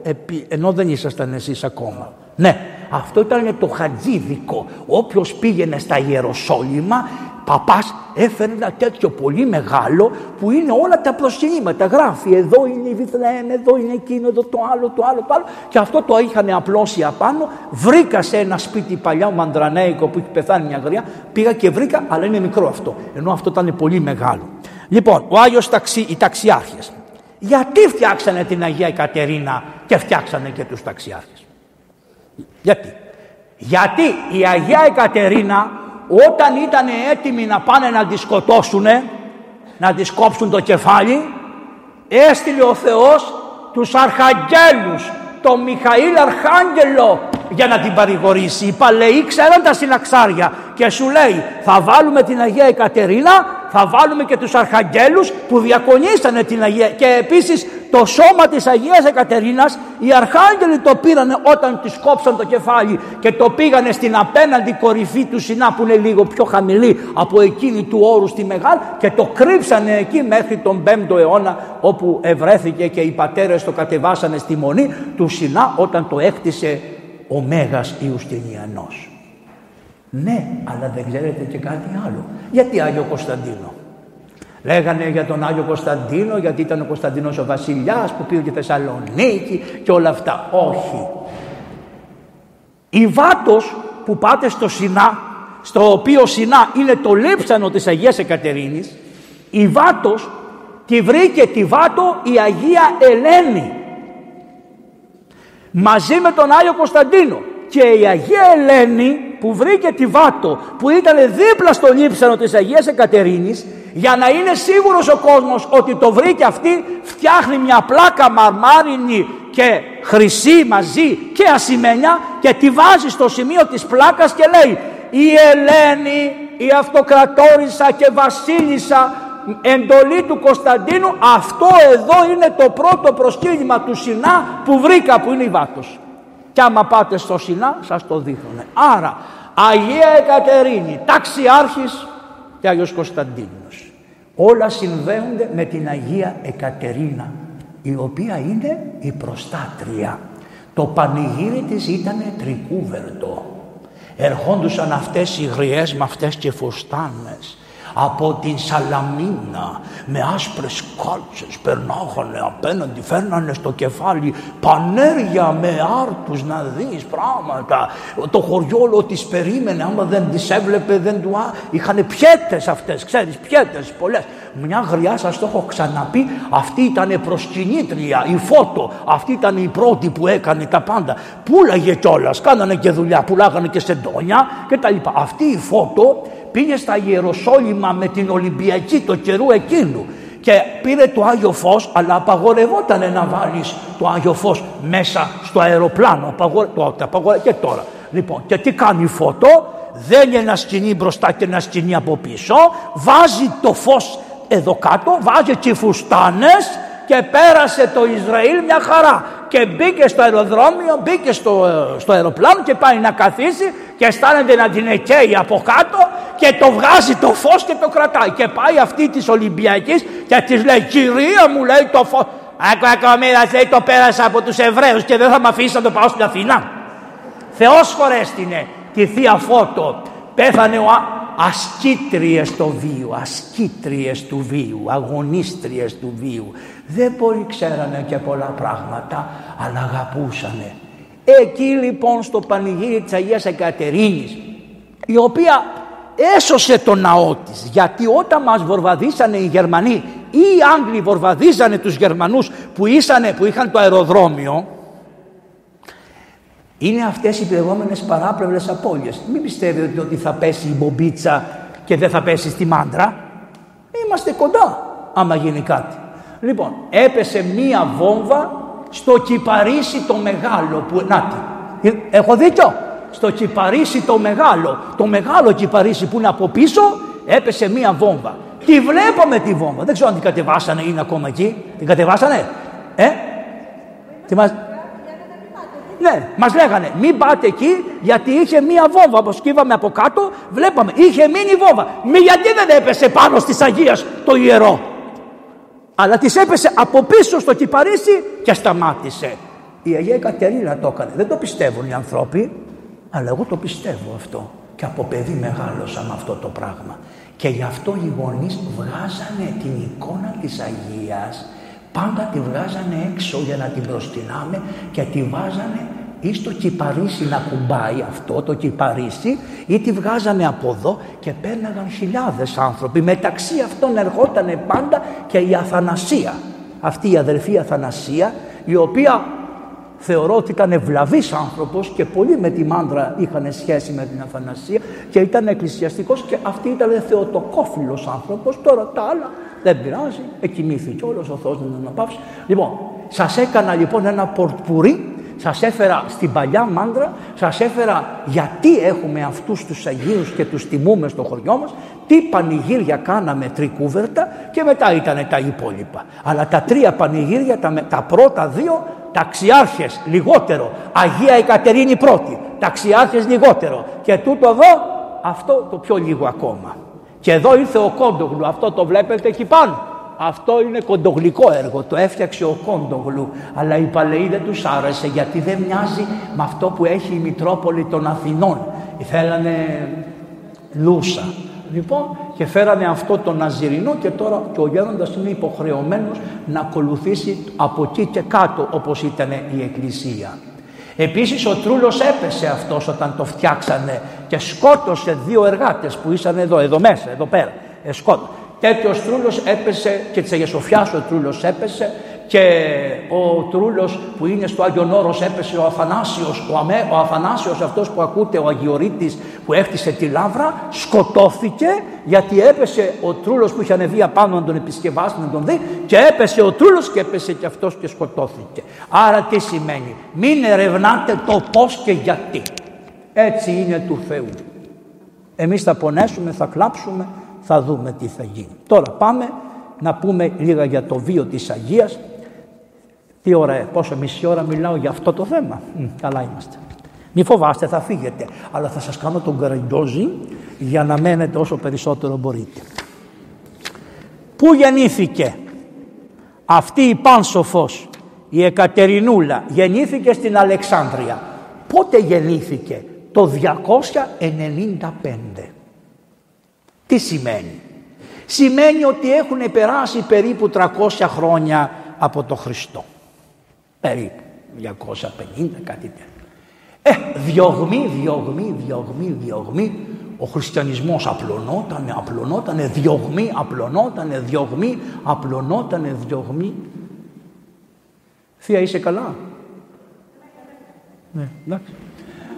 ενώ δεν ήσασταν εσείς ακόμα ναι αυτό ήταν το χατζίδικο όποιος πήγαινε στα Ιεροσόλυμα παπάς έφερε ένα τέτοιο πολύ μεγάλο που είναι όλα τα προσκυνήματα. Γράφει εδώ είναι η Βιθλέμ, εδώ είναι εκείνο, εδώ το άλλο, το άλλο, το άλλο. Και αυτό το είχαν απλώσει απάνω. Βρήκα σε ένα σπίτι παλιά μαντρανέικο που έχει πεθάνει μια γριά. Πήγα και βρήκα, αλλά είναι μικρό αυτό. Ενώ αυτό ήταν πολύ μεγάλο. Λοιπόν, ο Άγιος ταξι, οι ταξιάρχες. Γιατί φτιάξανε την Αγία Κατερίνα και φτιάξανε και τους ταξιάρχες; Γιατί; Γιατί η Αγία Εκατερίνα όταν ήταν έτοιμοι να πάνε να τη σκοτώσουν, να τη κόψουν το κεφάλι, έστειλε ο Θεός τους αρχαγγέλους, τον Μιχαήλ Αρχάγγελο για να την παρηγορήσει. Οι παλαιοί ξέραν τα συναξάρια και σου λέει θα βάλουμε την Αγία Εκατερίνα, θα βάλουμε και τους αρχαγγέλους που διακονήσανε την Αγία και επίσης το σώμα της Αγίας Εκατερίνας οι αρχάγγελοι το πήρανε όταν της κόψαν το κεφάλι και το πήγανε στην απέναντι κορυφή του Σινά που είναι λίγο πιο χαμηλή από εκείνη του όρου στη Μεγάλη και το κρύψανε εκεί μέχρι τον 5ο αιώνα όπου ευρέθηκε και οι πατέρες το κατεβάσανε στη μονή του Σινά όταν το έκτισε ο Μέγας Ιουστινιανός. Ναι, αλλά δεν ξέρετε και κάτι άλλο. Γιατί Άγιο Κωνσταντίνο; Λέγανε για τον Άγιο Κωνσταντίνο γιατί ήταν ο Κωνσταντίνος ο βασιλιάς που πήγε και Θεσσαλονίκη και όλα αυτά. Όχι. Η Βάτος που πάτε στο Σινά, στο οποίο Σινά είναι το λείψανο της Αγίας Εκατερίνης, η Βάτος τη βρήκε τη Βάτο η Αγία Ελένη μαζί με τον Άγιο Κωνσταντίνο. Και η Αγία Ελένη που βρήκε τη Βάτο που ήταν δίπλα στο λείψανο της Αγίας Εκατερίνης για να είναι σίγουρος ο κόσμος ότι το βρήκε αυτή φτιάχνει μια πλάκα μαρμάρινη και χρυσή μαζί και ασημένια και τη βάζει στο σημείο της πλάκας και λέει η Ελένη η αυτοκρατόρισα και βασίλισσα εντολή του Κωνσταντίνου αυτό εδώ είναι το πρώτο προσκύνημα του Σινά που βρήκα που είναι η Βάτος και άμα πάτε στο Σινά σας το δείχνουν. Άρα Αγία Εκατερίνη ταξιάρχης και Άγιος Κωνσταντίνος. Όλα συνδέονται με την Αγία Εκατερίνα η οποία είναι η προστάτρια. Το πανηγύρι της ήταν τρικούβερτο. Ερχόντουσαν αυτές οι γριές με αυτές και φουστάνες από την Σαλαμίνα με άσπρες κάλτσες περνάγανε απέναντι φέρνανε στο κεφάλι πανέρια με άρτους να δεις πράγματα. Το χωριόλο τις περίμενε άμα δεν τις έβλεπε δεν του α... είχαν πιέτες αυτές ξέρεις πιέτες πολλές. Μια γριά σας το έχω ξαναπεί αυτή ήταν προσκυνήτρια η φώτο αυτή ήταν η πρώτη που έκανε τα πάντα. Πουλάγε κιόλας, κάνανε και δουλειά πουλάγανε και σεντόνια και τα λοιπά. Αυτή η φώτο πήγε στα Ιεροσόλυμα με την Ολυμπιακή το καιρού εκείνου και πήρε το Άγιο Φως αλλά απαγορευόταν να βάλεις το Άγιο Φως μέσα στο αεροπλάνο. Απαγορε... το, και τώρα. Λοιπόν και τι κάνει η φώτο δένει ένα σκηνή μπροστά και ένα σκηνή από πίσω βάζει το φως εδώ κάτω βάζει και φουστάνες και πέρασε το Ισραήλ μια χαρά και μπήκε στο αεροδρόμιο, μπήκε στο, στο αεροπλάνο και πάει να καθίσει και αισθάνεται να την εκαίει από κάτω και το βγάζει το φως και το κρατάει και πάει αυτή της Ολυμπιακής και της λέει κυρία μου λέει το φως Άκου ακομίδα λέει το πέρασα από τους Εβραίους και δεν θα με αφήσει να το πάω στην Αθήνα. Θεός χωρέστηνε τη Θεία Φώτο. Πέθανε ο ασκήτριες του βίου, ασκήτριες του βίου, αγωνίστριες του βίου. Δεν πολύ ξέρανε και πολλά πράγματα, αλλά αγαπούσανε. Εκεί λοιπόν στο πανηγύρι της Αγίας Εκατερίνης, η οποία έσωσε το ναό της, γιατί όταν μας βορβαδίσανε οι Γερμανοί ή οι Άγγλοι βορβαδίζανε τους Γερμανούς που, ήσανε, που είχαν το αεροδρόμιο, είναι αυτές οι λεγόμενες παράπλευρες απώλειες. Μην πιστεύετε ότι θα πέσει η μπομπίτσα και δεν θα πέσει στη μάντρα. Είμαστε κοντά άμα γίνει κάτι. Λοιπόν, έπεσε μία βόμβα στο κυπαρίσι το μεγάλο που... Νάτι, ε, έχω δίκιο; Στο κυπαρίσι το μεγάλο, το μεγάλο κυπαρίσι που είναι από πίσω, έπεσε μία βόμβα. Τη βλέπαμε τη βόμβα. Δεν ξέρω αν την κατεβάσανε ή είναι ακόμα εκεί. Την κατεβάσανε; Ε, τι μας... Ναι, μας λέγανε μην πάτε εκεί γιατί είχε μία βόμβα. Όπως κύβαμε από κάτω, βλέπαμε, είχε μείνει βόμβα. Μη γιατί δεν έπεσε πάνω τη Αγία το ιερό; Αλλά τη έπεσε από πίσω στο κυπαρίσι και σταμάτησε. Η Αγία Κατερίνα το έκανε. Δεν το πιστεύουν οι άνθρωποι, αλλά εγώ το πιστεύω αυτό. Και από παιδί μεγάλωσα με αυτό το πράγμα. Και γι' αυτό οι γονείς βγάζανε την εικόνα της Αγίας, πάντα τη βγάζανε έξω για να την προστινάμε και τη βάζανε ή στο κυπαρίσι να κουμπάει αυτό το κυπαρίσι ή τη βγάζανε από εδώ και παίρναγαν χιλιάδες άνθρωποι. Μεταξύ αυτών ερχόταν πάντα και η Αθανασία. Αυτή η αδερφή Αθανασία η οποία θεωρώ ότι ήταν ευλαβής άνθρωπος και πολλοί με τη μάντρα είχαν σχέση με την Αθανασία και ήταν εκκλησιαστικός και αυτή ήταν θεοτοκόφιλος άνθρωπος. Τώρα τα άλλα δεν πειράζει, εκοιμήθηκε όλος ο Θεός να τον αναπαύσει. Λοιπόν, σας έκανα λοιπόν ένα πορτπουρί σας έφερα στην παλιά μάντρα, σας έφερα γιατί έχουμε αυτούς τους Αγίους και τους τιμούμε στο χωριό μας, τι πανηγύρια κάναμε τρικούβερτα και μετά ήταν τα υπόλοιπα. Αλλά τα τρία πανηγύρια, τα, τα πρώτα δύο, ταξιάρχες λιγότερο, Αγία Εκατερίνη πρώτη, ταξιάρχες λιγότερο και τούτο εδώ, αυτό το πιο λίγο ακόμα. Και εδώ ήρθε ο Κόντογλου, αυτό το βλέπετε εκεί πάνω. Αυτό είναι κοντογλικό έργο, το έφτιαξε ο Κόντογλου, αλλά οι παλαιοί δεν τους άρεσε γιατί δεν μοιάζει με αυτό που έχει η Μητρόπολη των Αθηνών. Θέλανε λούσα. Λοιπόν, και φέρανε αυτό το Ναζιρινό και τώρα και ο γέροντας είναι υποχρεωμένος να ακολουθήσει από εκεί και κάτω όπως ήταν η Εκκλησία. Επίσης ο Τρούλος έπεσε αυτός όταν το φτιάξανε και σκότωσε δύο εργάτες που ήσαν εδώ, εδώ μέσα, εδώ πέρα. Ε, Τέτοιος τρούλος έπεσε και τη Αγία Σοφιάς ο τρούλος έπεσε και ο τρούλος που είναι στο Άγιον Όρος έπεσε ο Αθανάσιος, ο, Αμέ, ο Αθανάσιος αυτός που ακούτε ο Αγιορείτης που έχτισε τη λάβρα σκοτώθηκε γιατί έπεσε ο τρούλος που είχε ανεβεί απάνω να τον επισκευάσει να τον δει και έπεσε ο τρούλος και έπεσε και αυτός και σκοτώθηκε. Άρα τι σημαίνει, μην ερευνάτε το πώς και γιατί. Έτσι είναι του Θεού. Εμείς θα πονέσουμε, θα κλάψουμε, θα δούμε τι θα γίνει. Τώρα πάμε να πούμε λίγα για το βίο της Αγίας. Τι ώρα, πόσο μισή ώρα μιλάω για αυτό το θέμα; καλά είμαστε. Μη φοβάστε, θα φύγετε. Αλλά θα σας κάνω τον καραγκιόζι για να μένετε όσο περισσότερο μπορείτε. Πού γεννήθηκε αυτή η Πάνσοφος, η Εκατερινούλα, γεννήθηκε στην Αλεξάνδρεια. Πότε γεννήθηκε, το 295. Τι σημαίνει; Σημαίνει ότι έχουν περάσει περίπου 300 χρόνια από το Χριστό. Περίπου 250 κάτι τέτοιο. Ε, διωγμή, διωγμή, διωγμή, διωγμή. Ο χριστιανισμός απλωνότανε, απλωνότανε, διωγμή, απλωνότανε, διωγμή, απλωνότανε, διωγμή. Θεία είσαι καλά; Ναι, εντάξει.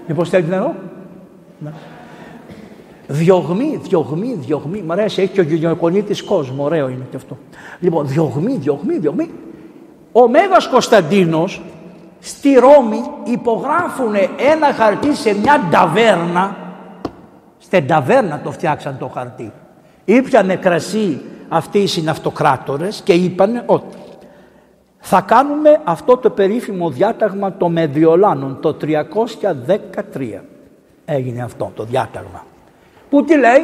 Μήπως θέλει νερό. Ναι. Διωγμή, διωγμή, διωγμή. Μ' αρέσει, έχει και ο γυναικονίτης κόσμο, ωραίο είναι και αυτό. Λοιπόν, διωγμή, διωγμή, διωγμή. Ο Μέγας Κωνσταντίνος στη Ρώμη υπογράφουν ένα χαρτί σε μια ταβέρνα. Στην ταβέρνα το φτιάξαν το χαρτί. Ήπιανε κρασί αυτοί οι συναυτοκράτορες και είπαν ότι θα κάνουμε αυτό το περίφημο διάταγμα των Μεδιολάνων το 313. Έγινε αυτό το διάταγμα που τι λέει,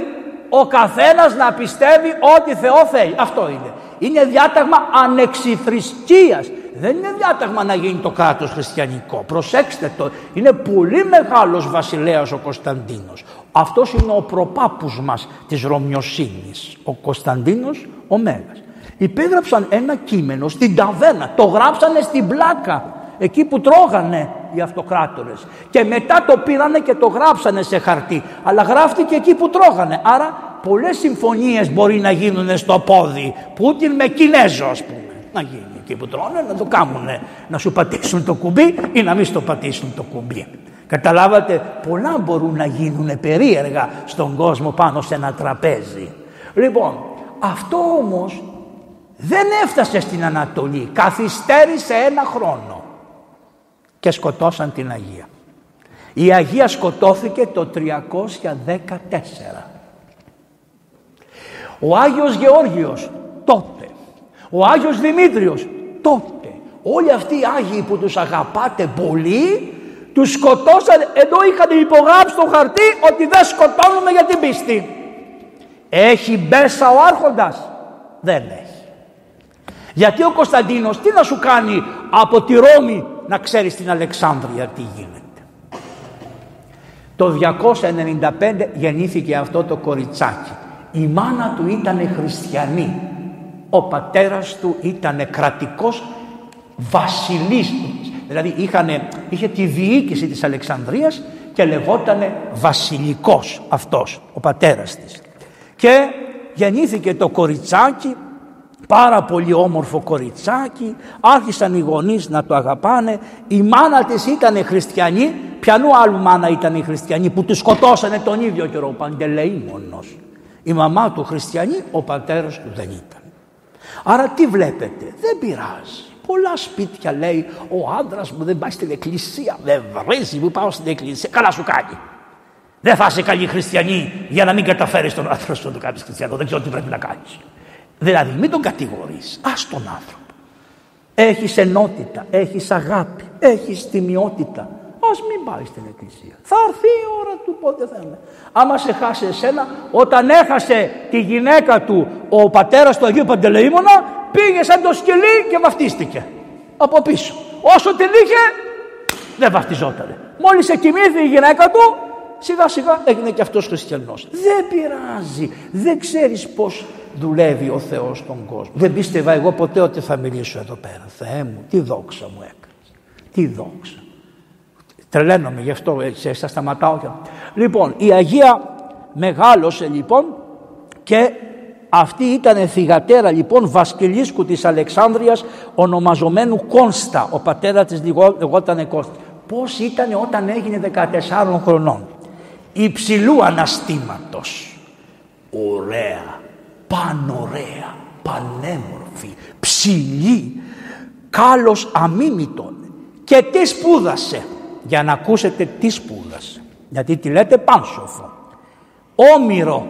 ο καθένας να πιστεύει ό,τι Θεό θέλει. Αυτό είναι. Είναι διάταγμα ανεξιθρησκείας. Δεν είναι διάταγμα να γίνει το κράτος χριστιανικό. Προσέξτε το. Είναι πολύ μεγάλος βασιλέας ο Κωνσταντίνος. Αυτός είναι ο προπάπους μας της Ρωμιοσύνης. Ο Κωνσταντίνος ο Μέγας. Υπέγραψαν ένα κείμενο στην ταβέρνα. Το γράψανε στην πλάκα. Εκεί που τρώγανε οι αυτοκράτορες. Και μετά το πήρανε και το γράψανε σε χαρτί. Αλλά γράφτηκε εκεί που τρώγανε. Άρα πολλές συμφωνίες μπορεί να γίνουν στο πόδι. Πούτιν με Κινέζο ας πούμε. Να γίνει εκεί που τρώνε να το κάνουν να σου πατήσουν το κουμπί ή να μην στο πατήσουν το κουμπί. Καταλάβατε πολλά μπορούν να γίνουν περίεργα στον κόσμο πάνω σε ένα τραπέζι. Λοιπόν αυτό όμως δεν έφτασε στην Ανατολή. Καθυστέρησε ένα χρόνο και σκοτώσαν την Αγία. Η Αγία σκοτώθηκε το 314. Ο Άγιος Γεώργιος τότε. Ο Άγιος Δημήτριος τότε. Όλοι αυτοί οι Άγιοι που τους αγαπάτε πολύ τους σκοτώσαν ενώ είχαν υπογράψει στο χαρτί ότι δεν σκοτώνουμε για την πίστη. Έχει μπέσα ο άρχοντας; Δεν έχει. Γιατί ο Κωνσταντίνος τι να σου κάνει από τη Ρώμη να ξέρεις στην Αλεξάνδρεια τι γίνεται. Το 295 γεννήθηκε αυτό το κοριτσάκι. Η μάνα του ήταν χριστιανή. Ο πατέρας του ήταν κρατικός βασιλής. Δηλαδή είχανε, είχε τη διοίκηση της Αλεξανδρίας και λεγότανε βασιλικός αυτός, ο πατέρας της. Και γεννήθηκε το κοριτσάκι, πάρα πολύ όμορφο κοριτσάκι, άρχισαν οι γονείς να το αγαπάνε, η μάνα της ήταν χριστιανή, ποιανού άλλου μάνα ήταν η χριστιανή που τη σκοτώσανε τον ίδιο καιρό, ο Παντελεήμονος. Η μαμά του χριστιανή, ο πατέρας του δεν ήταν. Άρα τι βλέπετε, δεν πειράζει. Πολλά σπίτια λέει ο άντρας μου δεν πάει στην εκκλησία. Δεν βρίζει που πάω στην εκκλησία. Καλά σου κάνει. Δεν θα είσαι καλή χριστιανή για να μην καταφέρεις τον άντρα σου να το κάνεις χριστιανό. Δεν ξέρω τι πρέπει να κάνεις. Δηλαδή μην τον κατηγορείς. Α τον άνθρωπο. Έχεις ενότητα, έχεις αγάπη, έχεις τιμιότητα. Α μην πάει στην εκκλησία. Θα έρθει η ώρα του πότε θα είναι. Άμα σε χάσει εσένα, όταν έχασε τη γυναίκα του ο πατέρας του Αγίου Παντελεήμονα, πήγε σαν το σκυλί και βαφτίστηκε. Από πίσω. Όσο την είχε, δεν βαφτιζότανε. Μόλις εκοιμήθη η γυναίκα του, σιγά σιγά έγινε και αυτός χριστιανός. Δεν πειράζει. Δεν ξέρεις πώς δουλεύει ο Θεός στον κόσμο. Δεν πίστευα εγώ ποτέ ότι θα μιλήσω εδώ πέρα. Θεέ μου, τι δόξα μου έκανες. Τι δόξα. Τρελαίνομαι γι' αυτό έτσι, θα σταματάω. Λοιπόν, η Αγία μεγάλωσε λοιπόν και αυτή ήταν θυγατέρα λοιπόν Βασκελίσκου της Αλεξάνδρειας ονομαζομένου Κόνστα. Ο πατέρας της λεγότανε Κόνστα. Πώς ήταν όταν έγινε 14 χρονών υψηλού αναστήματος. Ωραία, πανωραία, πανέμορφη, ψηλή, κάλος αμίμητον. Και τι σπούδασε, για να ακούσετε τι σπούδασε. Γιατί τη λέτε πάνσοφο. Όμηρο,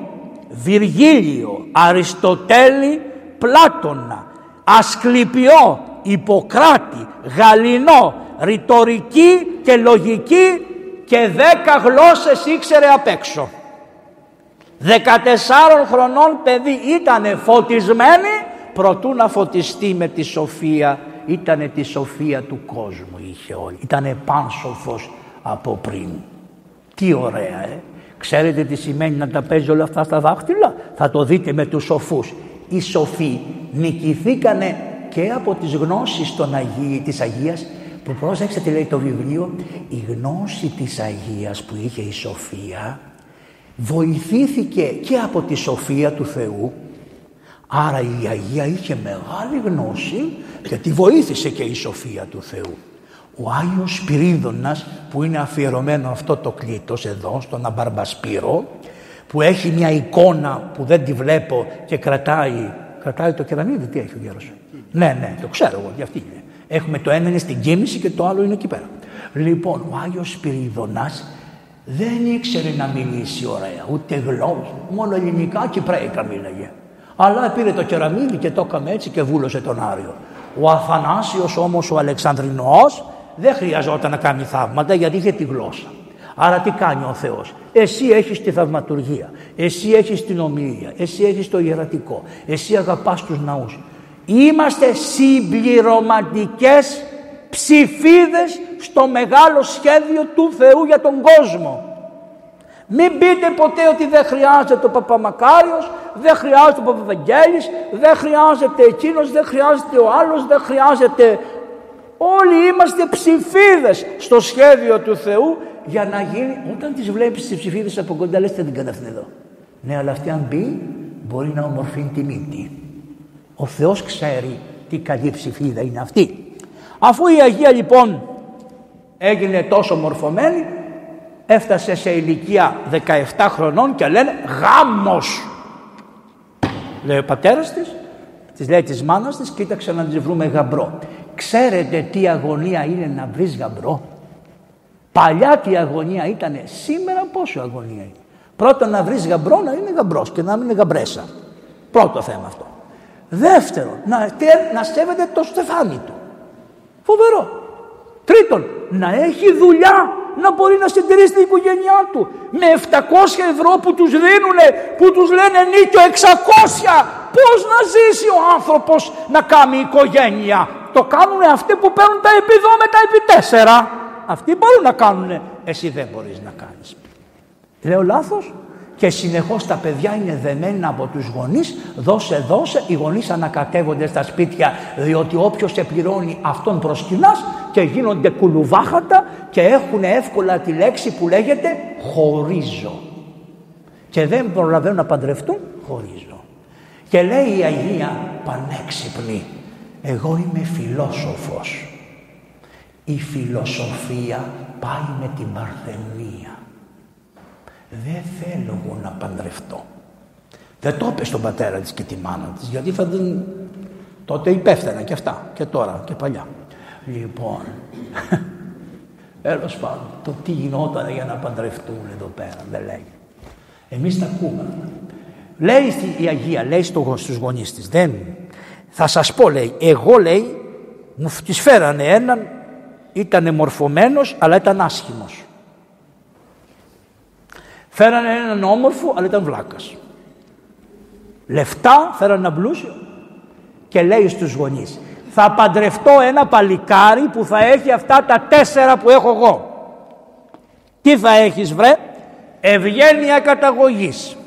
Βιργίλιο, Αριστοτέλη, Πλάτωνα, Ασκληπιό, Ιπποκράτη, Γαλινό, ρητορική και λογική και δέκα γλώσσες ήξερε απ' έξω. 14 χρονών παιδί ήταν φωτισμένη προτού να φωτιστεί με τη σοφία. Ήτανε τη σοφία του κόσμου είχε όλοι. Ήτανε πάνσοφος από πριν. Τι ωραία ε. Ξέρετε τι σημαίνει να τα παίζει όλα αυτά στα δάχτυλα; Θα το δείτε με τους σοφούς. Οι σοφοί νικηθήκανε και από τις γνώσεις των Αγίοι, της Αγίας που πρόσεξε τι λέει το βιβλίο, η γνώση της Αγίας που είχε η Σοφία βοηθήθηκε και από τη Σοφία του Θεού άρα η Αγία είχε μεγάλη γνώση και τη βοήθησε και η Σοφία του Θεού. Ο Άγιος Σπυρίδωνας που είναι αφιερωμένο αυτό το κλήτος εδώ στον Αμπαρμπασπύρο που έχει μια εικόνα που δεν τη βλέπω και κρατάει, κρατάει το κεραμίδι, τι έχει ο γέρος; Ναι, ναι, το ξέρω εγώ, για αυτή είναι. Έχουμε το ένα είναι στην κίνηση και το άλλο είναι εκεί πέρα. Λοιπόν, ο Άγιος Σπυρίδωνας δεν ήξερε να μιλήσει ωραία, ούτε γλώσσα, μόνο ελληνικά και πρέικα μίλαγε. Αλλά πήρε το κεραμίδι και το έκαμε έτσι και βούλωσε τον Άριο. Ο Αθανάσιος όμως ο Αλεξανδρινός δεν χρειαζόταν να κάνει θαύματα γιατί είχε τη γλώσσα. Άρα τι κάνει ο Θεός; Εσύ έχεις τη θαυματουργία, εσύ έχεις την ομιλία, εσύ έχεις το ιερατικό, εσύ αγαπάς τους ναούς. Είμαστε συμπληρωματικές ψηφίδες στο μεγάλο σχέδιο του Θεού για τον κόσμο. Μην πείτε ποτέ ότι δεν χρειάζεται ο Παπαμακάριος, δεν χρειάζεται ο Παπαβαγγέλης, δεν χρειάζεται εκείνος, δεν χρειάζεται ο άλλος, δεν χρειάζεται... Όλοι είμαστε ψηφίδες στο σχέδιο του Θεού για να γίνει... Όταν τις βλέπεις τις ψηφίδες από κοντά λες δεν την εδώ. Ναι, αλλά αυτή αν μπει μπορεί να ομορφύνει τη μύτη. Ο Θεός ξέρει τι καλή ψηφίδα είναι αυτή. Αφού η Αγία λοιπόν έγινε τόσο μορφωμένη, έφτασε σε ηλικία 17 χρονών και λένε γάμος. Λέει ο πατέρας της, της λέει της μάνας της, κοίταξε να της βρούμε γαμπρό. Ξέρετε τι αγωνία είναι να βρεις γαμπρό; Παλιά τι αγωνία ήταν, σήμερα πόσο αγωνία είναι; Πρώτον να βρεις γαμπρό να είναι γαμπρός και να μην είναι γαμπρέσα. Πρώτο θέμα αυτό. Δεύτερον, να, να σέβεται το στεφάνι του. Φοβερό. Τρίτον, να έχει δουλειά να μπορεί να συντηρήσει την οικογένειά του. Με 700 ευρώ που τους δίνουν, που τους λένε νίκιο 600. Πώς να ζήσει ο άνθρωπος να κάνει οικογένεια. Το κάνουν αυτοί που παίρνουν τα επί με τα επί τέσσερα. Αυτοί μπορούν να κάνουν. Εσύ δεν μπορείς να κάνεις. Λέω λάθος; Και συνεχώς τα παιδιά είναι δεμένα από τους γονείς, δώσε δώσε, οι γονείς ανακατεύονται στα σπίτια διότι όποιος σε πληρώνει αυτόν προσκυνάς και γίνονται κουλουβάχατα και έχουν εύκολα τη λέξη που λέγεται χωρίζω. Και δεν προλαβαίνουν να παντρευτούν, χωρίζω. Και λέει η Αγία πανέξυπνη, εγώ είμαι φιλόσοφος. Η φιλοσοφία πάει με την παρθενία. Δεν θέλω εγώ να παντρευτώ. Δεν το είπε στον πατέρα της και τη μάνα της, γιατί θα την... Τότε υπεύθυνα και αυτά, και τώρα και παλιά. Λοιπόν, έλος πάντων, το τι γινόταν για να παντρευτούν εδώ πέρα, δεν λέει. Εμείς τα ακούμε. Λέει η Αγία, λέει στο, στους γονείς της, δεν, θα σας πω λέει, εγώ λέει, μου τις φέρανε έναν, ήταν μορφωμένος αλλά ήταν άσχημος. Φέρανε έναν όμορφο αλλά ήταν βλάκας. Λεφτά φέρανε ένα πλούσιο και λέει στους γονείς θα παντρευτώ ένα παλικάρι που θα έχει αυτά τα τέσσερα που έχω εγώ. Τι θα έχεις βρε, ευγένεια καταγωγής,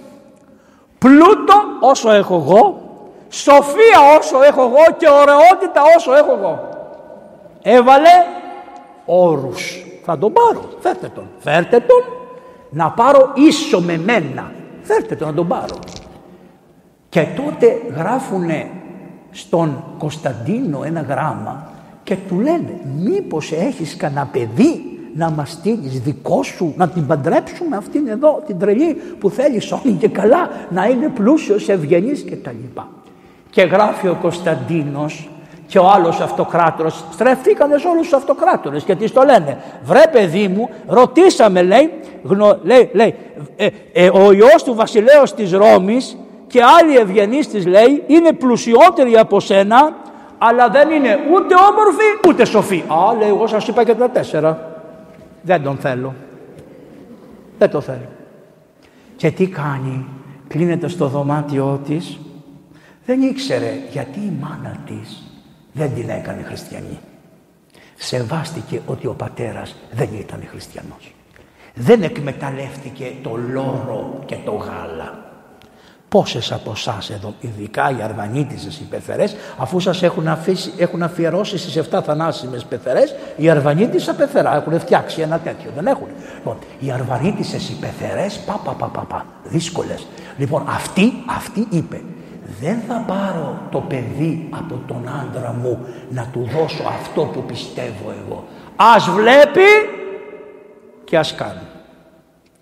πλούτο όσο έχω εγώ, σοφία όσο έχω εγώ και ωραιότητα όσο έχω εγώ. Έβαλε όρους. Θα τον πάρω, φέρτε τον, φέρτε τον, να πάρω ίσο με μένα. Φέρτε τον να τον πάρω. Και τότε γράφουνε στον Κωνσταντίνο ένα γράμμα και του λένε μήπως έχεις κανένα παιδί να μας στείλεις δικό σου, να την παντρέψουμε αυτήν εδώ την τρελή που θέλεις όλοι και καλά να είναι πλούσιος, ευγενής και τα λοιπά. Και γράφει ο Κωνσταντίνος και ο άλλος αυτοκράτορας στρεφτήκανε σε όλους τους αυτοκράτορες και τις το λένε βρε παιδί μου ρωτήσαμε λέει, λέει, λέει ε, ε, ο ιός του βασιλέως της Ρώμης και άλλοι ευγενείς της λέει είναι πλουσιότεροι από σένα αλλά δεν είναι ούτε όμορφοι ούτε σοφοί. Α, λέει, εγώ σας είπα και τα τέσσερα. Δεν τον θέλω. Δεν το θέλω. Και τι κάνει, κλείνεται στο δωμάτιό της, δεν ήξερε γιατί η μάνα της δεν την έκανε χριστιανή. Σεβάστηκε ότι ο πατέρας δεν ήταν χριστιανός. Δεν εκμεταλλεύτηκε το λόρο και το γάλα. Πόσες από εσάς εδώ, ειδικά οι Αρβανίτισες οι πεθερές, αφού σας έχουν, αφήσει, έχουν αφιερώσει στις 7 θανάσιμες πεθερές, οι Αρβανίτισες πεθερά έχουν φτιάξει ένα τέτοιο, δεν έχουν. Λοιπόν, οι Αρβανίτισες οι πεθερές, πα, πα, πα, πα, πα, δύσκολες. Λοιπόν, αυτή, αυτή είπε, δεν θα πάρω το παιδί από τον άντρα μου να του δώσω αυτό που πιστεύω εγώ. Ας βλέπει και ας κάνει.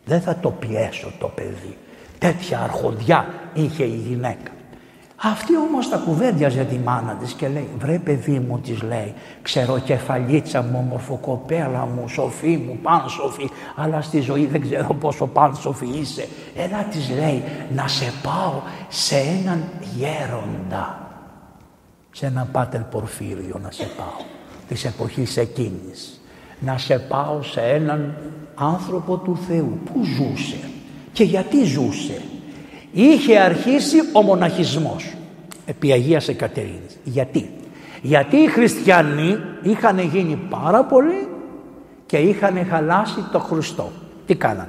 Δεν θα το πιέσω το παιδί. Τέτοια αρχοντιά είχε η γυναίκα. Αυτή όμως τα κουβέντιαζε τη μάνα της και λέει «Βρε παιδί μου» της λέει «Ξέρω κεφαλίτσα μου, μορφοκοπέλα μου, σοφή μου, πάνσοφη αλλά στη ζωή δεν ξέρω πόσο πάνσοφη είσαι». Ένα της λέει «Να σε πάω σε έναν γέροντα, σε έναν Πάτερ Πορφύριο να σε πάω, της εποχής εκείνης. Να σε πάω σε έναν άνθρωπο του Θεού που ζούσε και γιατί ζούσε είχε αρχίσει ο μοναχισμός επί Αγίας Εκατερίνης. Γιατί; Γιατί οι χριστιανοί είχαν γίνει πάρα πολλοί και είχαν χαλάσει το Χριστό. Τι κάνανε;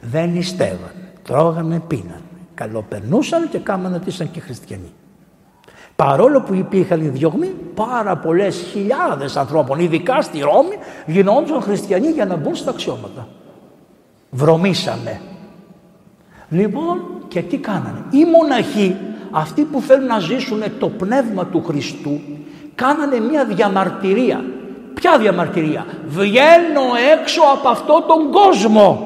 Δεν νηστεύαν. Τρώγανε, πίνανε. Καλοπερνούσαν και κάμανε ότι ήσαν και χριστιανοί. Παρόλο που υπήρχαν οι διωγμοί, πάρα πολλές χιλιάδες ανθρώπων, ειδικά στη Ρώμη, γινόντουσαν χριστιανοί για να μπουν στα αξιώματα. Βρωμήσαμε. Λοιπόν, και τι κάνανε. Οι μοναχοί, αυτοί που θέλουν να ζήσουν το πνεύμα του Χριστού, κάνανε μια διαμαρτυρία. Ποια διαμαρτυρία; Βγαίνω έξω από αυτό τον κόσμο.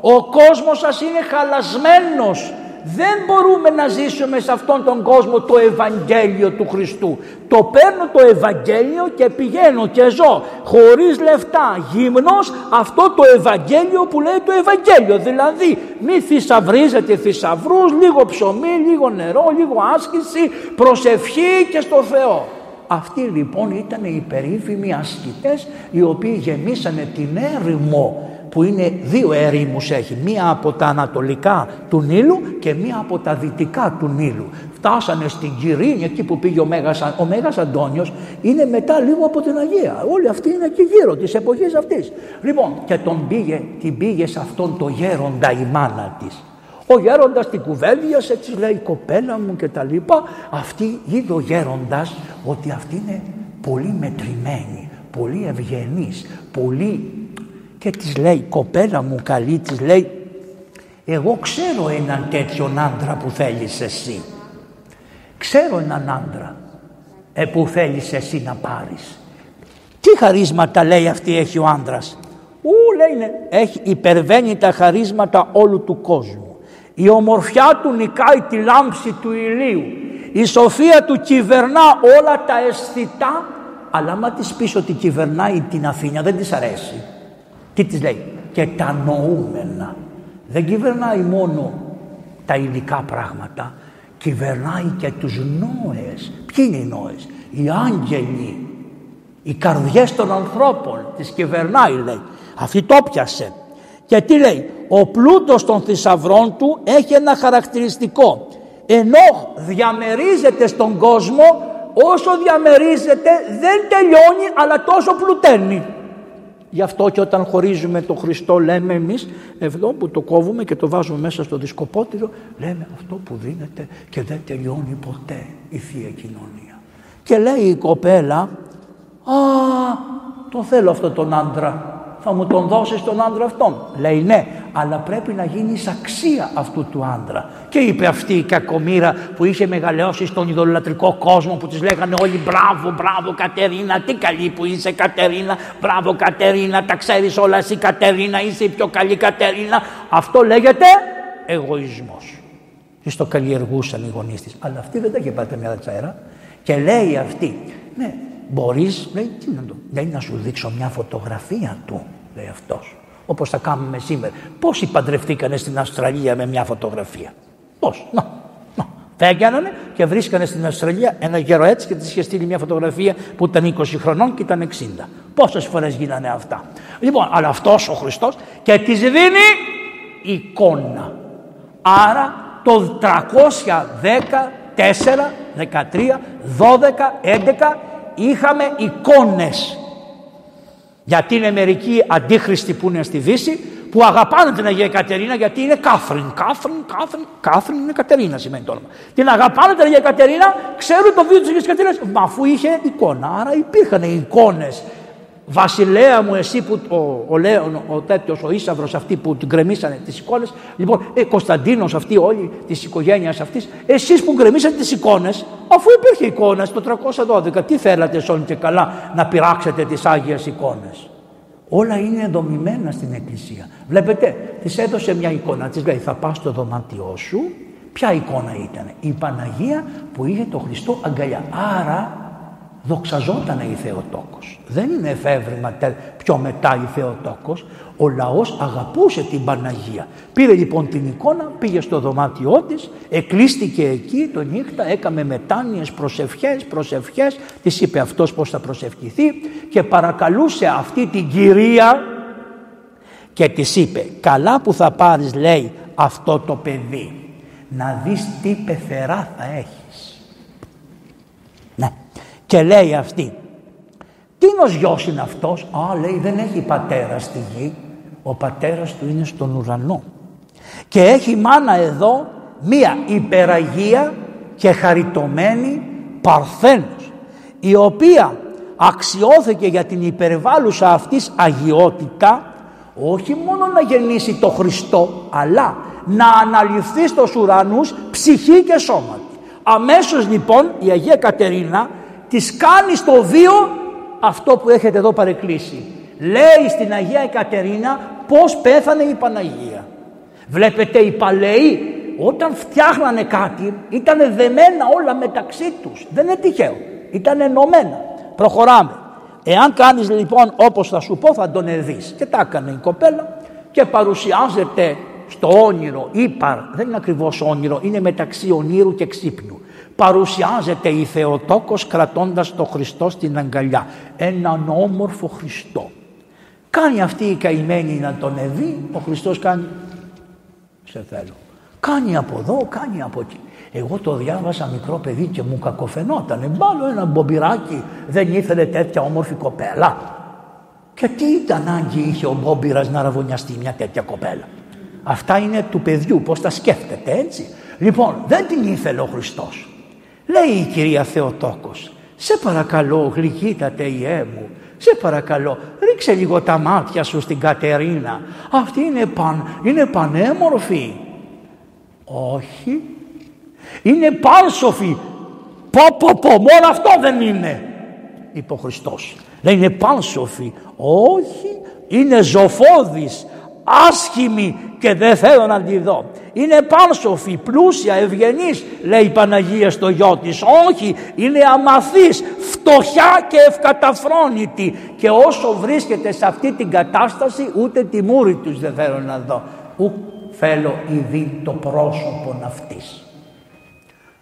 Ο κόσμος σας είναι χαλασμένος. Δεν μπορούμε να ζήσουμε σε αυτόν τον κόσμο το Ευαγγέλιο του Χριστού. Το παίρνω το Ευαγγέλιο και πηγαίνω και ζω χωρίς λεφτά, γυμνός, αυτό το Ευαγγέλιο που λέει το Ευαγγέλιο. Δηλαδή μη θησαυρίζετε θησαυρούς, λίγο ψωμί, λίγο νερό, λίγο άσκηση, προσευχή και στο Θεό. Αυτοί λοιπόν ήταν οι περίφημοι ασκητές οι οποίοι γεμίσανε την έρημο που είναι δύο ερήμους έχει, μία από τα ανατολικά του Νείλου και μία από τα δυτικά του Νείλου. Φτάσανε στην Κυρίνη, εκεί που πήγε ο Μέγας, ο Μέγας Αντώνιος, είναι μετά λίγο από την Αγία. Όλοι αυτοί είναι εκεί γύρω της εποχής αυτής. Λοιπόν, και τον πήγε, την πήγε σε αυτόν το γέροντα η μάνα της, Ο γέροντας την κουβέλιασε, της λέει κοπέλα μου και τα λοιπά. Αυτή είδε ο γέροντας ότι αυτή είναι πολύ μετρημένη, πολύ ευγενής, πολύ... Και της λέει κοπέλα μου καλή, της λέει εγώ ξέρω έναν τέτοιον άντρα που θέλεις εσύ. Ξέρω έναν άντρα ε, που θέλεις εσύ να πάρεις. Τι χαρίσματα λέει αυτή έχει ο άντρας. Ού λέει ναι, έχει υπερβαίνει τα χαρίσματα όλου του κόσμου. Η ομορφιά του νικάει τη λάμψη του ηλίου. Η σοφία του κυβερνά όλα τα αισθητά αλλά άμα της πεις ότι κυβερνάει την Αθήνα δεν της αρέσει. Τι της λέει; Και τα νοούμενα. Δεν κυβερνάει μόνο τα υλικά πράγματα κυβερνάει και τους νόες. Ποιοι είναι οι νόες, οι άγγελοι, οι καρδιές των ανθρώπων, τις κυβερνάει λέει. Αυτή το πιασε. Και τι λέει, ο πλούτος των θησαυρών του έχει ένα χαρακτηριστικό. Ενώ διαμερίζεται στον κόσμο, όσο διαμερίζεται δεν τελειώνει αλλά τόσο πλουταίνει. Γι' αυτό και όταν χωρίζουμε το Χριστό λέμε εμείς εδώ που το κόβουμε και το βάζουμε μέσα στο δισκοπότηρο λέμε αυτό που δίνεται και δεν τελειώνει ποτέ η Θεία Κοινωνία. Και λέει η κοπέλα «Α, το θέλω αυτό τον άντρα, θα μου τον δώσεις τον άντρα αυτόν». Λέει «Ναι, αλλά πρέπει να γίνεις αξία αυτού του άντρα». Και είπε αυτή η κακομήρα που είχε μεγαλώσει στον ιδωλατρικό κόσμο που της λέγανε όλοι «Μπράβο, μπράβο Κατερίνα, τι καλή που είσαι Κατερίνα, μπράβο Κατερίνα, τα ξέρεις όλα εσύ Κατερίνα, είσαι η πιο καλή Κατερίνα». Αυτό λέγεται εγωισμός. Και στο καλλιεργούσαν οι γονείς της. Αλλά αυτή δεν τα είχε πάρει μια τσαέρα. Και λέει αυτή, ναι, μπορείς, λέει, τι να το, λέει να σου δείξω μια φωτογραφία του, λέει αυτός. Όπως θα κάνουμε σήμερα. Πόσοι παντρευτήκανε στην Αυστραλία με μια φωτογραφία; Πώς, να, να. Φέγγανανε και βρίσκανε στην Αυστραλία ένα γέρο έτσι και της είχε στείλει μια φωτογραφία που ήταν 20 χρονών και ήταν 60. Πόσες φορές γίνανε αυτά; Λοιπόν, αλλά αυτός ο Χριστός και της δίνει εικόνα. Άρα το 310 4, 13, 12, 11 είχαμε εικόνες. Γιατί είναι μερικοί αντίχριστοι που είναι στη Δύση που αγαπάνε την Αγία Κατερίνα γιατί είναι Κάθριν. Κάθριν, Κάθριν, Κάθριν είναι Κατερίνα σημαίνει το όνομα. Την αγαπάνε την Αγία Κατερίνα, ξέρουν το βίο της Αγίας Κατερίνας, μα αφού είχε εικόνα. Άρα υπήρχαν εικόνες Βασιλέα μου εσύ που ο, ο Λέων, ο τέτοιος, ο Ίσαυρος αυτοί που την κρεμίσανε τις εικόνες. Λοιπόν, ε, Κωνσταντίνος αυτοί όλοι της οικογένειας αυτής. Εσείς που γκρεμίσατε τις εικόνες, αφού υπήρχε εικόνα το 312, τι θέλατε όλοι και καλά να πειράξετε τις Άγιες εικόνες; Όλα είναι δομημένα στην εκκλησία. Βλέπετε, της έδωσε μια εικόνα. Της λέει: Θα πας στο δωμάτιό σου. Ποια εικόνα ήταν, Η Παναγία που είχε το Χριστό αγκαλιά. Άρα δοξαζόταν η Θεοτόκος. Δεν είναι εφεύρημα πιο μετά η Θεοτόκος. Ο λαός αγαπούσε την Παναγία. Πήρε λοιπόν την εικόνα, πήγε στο δωμάτιό της, εκλείστηκε εκεί το νύχτα, έκαμε μετάνοιες, προσευχές, προσευχές, της είπε αυτός πώς θα προσευχηθεί και παρακαλούσε αυτή την κυρία και της είπε καλά που θα πάρεις λέει αυτό το παιδί να δεις τι πεθερά θα έχεις. Ναι. Και λέει αυτή, τίνος γιος είναι αυτός. Α, λέει, δεν έχει πατέρα στη γη. Ο πατέρας του είναι στον ουρανό. Και έχει μάνα εδώ μία υπεραγία και χαριτωμένη Παρθένος, η οποία αξιώθηκε για την υπερβάλλουσα αυτής αγιότητα όχι μόνο να γεννήσει το Χριστό, αλλά να αναλυφθεί στους ουρανούς ψυχή και σώμα. Αμέσως λοιπόν η Αγία Κατερίνα της κάνεις στο βίο αυτό που έχετε εδώ παρεκκλήσει. Λέει στην Αγία Εκατερίνα πώς πέθανε η Παναγία. Βλέπετε οι παλαιοί όταν φτιάχνανε κάτι ήταν δεμένα όλα μεταξύ τους. Δεν είναι τυχαίο. Ήταν ενωμένα. Προχωράμε. Εάν κάνεις λοιπόν όπως θα σου πω θα τον δεις. Και τα έκανε η κοπέλα και παρουσιάζεται στο όνειρο, ύπαρ, δεν είναι ακριβώς όνειρο, είναι μεταξύ ονείρου και ξύπνου παρουσιάζεται η Θεοτόκος κρατώντας το Χριστό στην αγκαλιά. Έναν όμορφο Χριστό. Κάνει αυτή η καημένη να τον δει, ο Χριστός κάνει σε θέλω. Κάνει από εδώ, κάνει από εκεί. Εγώ το διάβασα μικρό παιδί και μου κακοφαινόταν. Μπάλω ένα μπομπυράκι, δεν ήθελε τέτοια όμορφη κοπέλα. Και τι ήταν ανάγκη είχε ο Μπόμπυρας να ραβωνιαστεί μια τέτοια κοπέλα. Αυτά είναι του παιδιού, πώς τα σκέφτεται έτσι. Λοιπόν, δεν την ήθελε ο Χριστός. Λέει η κυρία Θεοτόκος, σε παρακαλώ γλυκύτατε ιέ μου, σε παρακαλώ ρίξε λίγο τα μάτια σου στην Κατερίνα. Αυτή είναι, παν, είναι πανέμορφη. Όχι. Είναι πάνσοφη. Πω πω πω μόνο αυτό δεν είναι. Είπε ο Χριστός. Λέει είναι πάνσοφη. Όχι. Είναι ζωφόδης άσχημη και δεν θέλω να τη δω. Είναι πάνσοφη, πλούσια, ευγενής, λέει η Παναγία στο γιο της. Όχι, είναι αμαθής, φτωχιά και ευκαταφρόνητη. Και όσο βρίσκεται σε αυτή την κατάσταση, ούτε τη μούρη τους δεν θέλω να δω. Ου θέλω ήδη το πρόσωπο αυτής.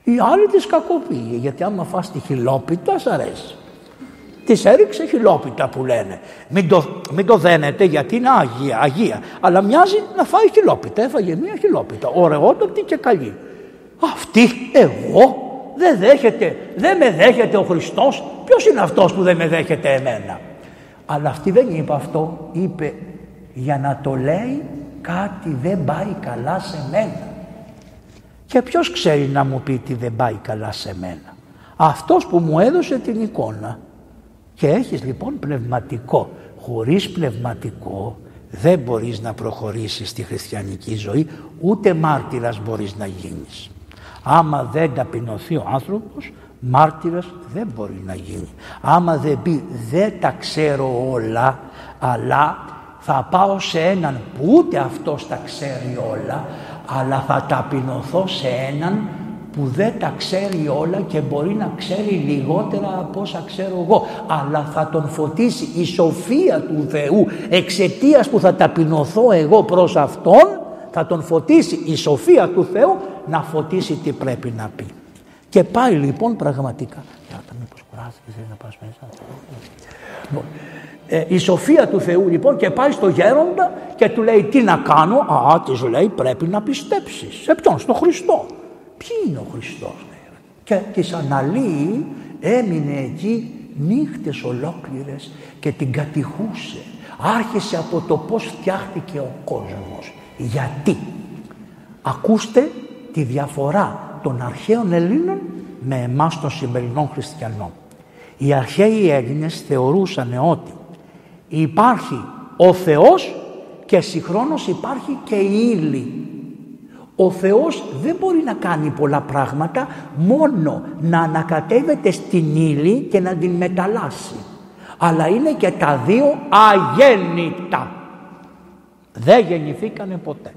Η άλλη της κακοποιεί, γιατί άμα φας τη χιλόπιτα, σ' αρέσει. Της έριξε χιλόπιτα που λένε. Μην το, μην το δένετε γιατί είναι αγία, αγία. Αλλά μοιάζει να φάει χιλόπιτα. Έφαγε μία χιλόπιτα. Ωραιότατη και καλή. Αυτή εγώ δεν δέχεται, δεν με δέχεται ο Χριστός. Ποιος είναι αυτός που δεν με δέχεται εμένα; Αλλά αυτή δεν είπε αυτό. Είπε για να το λέει κάτι δεν πάει καλά σε μένα. Και ποιος ξέρει να μου πει τι δεν πάει καλά σε μένα; Αυτός που μου έδωσε την εικόνα και έχεις λοιπόν πνευματικό. Χωρίς πνευματικό δεν μπορείς να προχωρήσεις στη χριστιανική ζωή, ούτε μάρτυρας μπορείς να γίνεις. Άμα δεν ταπεινωθεί ο άνθρωπος, μάρτυρας δεν μπορεί να γίνει. Άμα δεν πει δεν τα ξέρω όλα, αλλά θα πάω σε έναν που ούτε αυτός τα ξέρει όλα, αλλά θα ταπεινωθώ σε έναν που δεν τα ξέρει όλα και μπορεί να ξέρει λιγότερα από όσα ξέρω εγώ. Αλλά θα τον φωτίσει η σοφία του Θεού εξαιτίας που θα ταπεινωθώ εγώ προς Αυτόν θα τον φωτίσει η σοφία του Θεού να φωτίσει τι πρέπει να πει. Και πάει λοιπόν πραγματικά. Μήπως κουράστηκες να πας μέσα. Λοιπόν, ε, η σοφία του Θεού λοιπόν και πάει στο γέροντα και του λέει τι να κάνω; Α της λέει πρέπει να πιστέψεις σε ποιον; Στο Χριστό Ποιοι είναι ο Χριστός και τις αναλύει έμεινε εκεί νύχτες ολόκληρες και την κατηχούσε. Άρχισε από το πως φτιάχτηκε ο κόσμος. Γιατί; Ακούστε τη διαφορά των αρχαίων Ελλήνων με εμάς των σημερινών χριστιανών. Οι αρχαίοι Έλληνες θεωρούσαν ότι υπάρχει ο Θεός και συγχρόνως υπάρχει και η ύλη ο Θεός δεν μπορεί να κάνει πολλά πράγματα μόνο να ανακατεύεται στην ύλη και να την μεταλλάσει. Αλλά είναι και τα δύο αγέννητα. Δεν γεννηθήκανε ποτέ.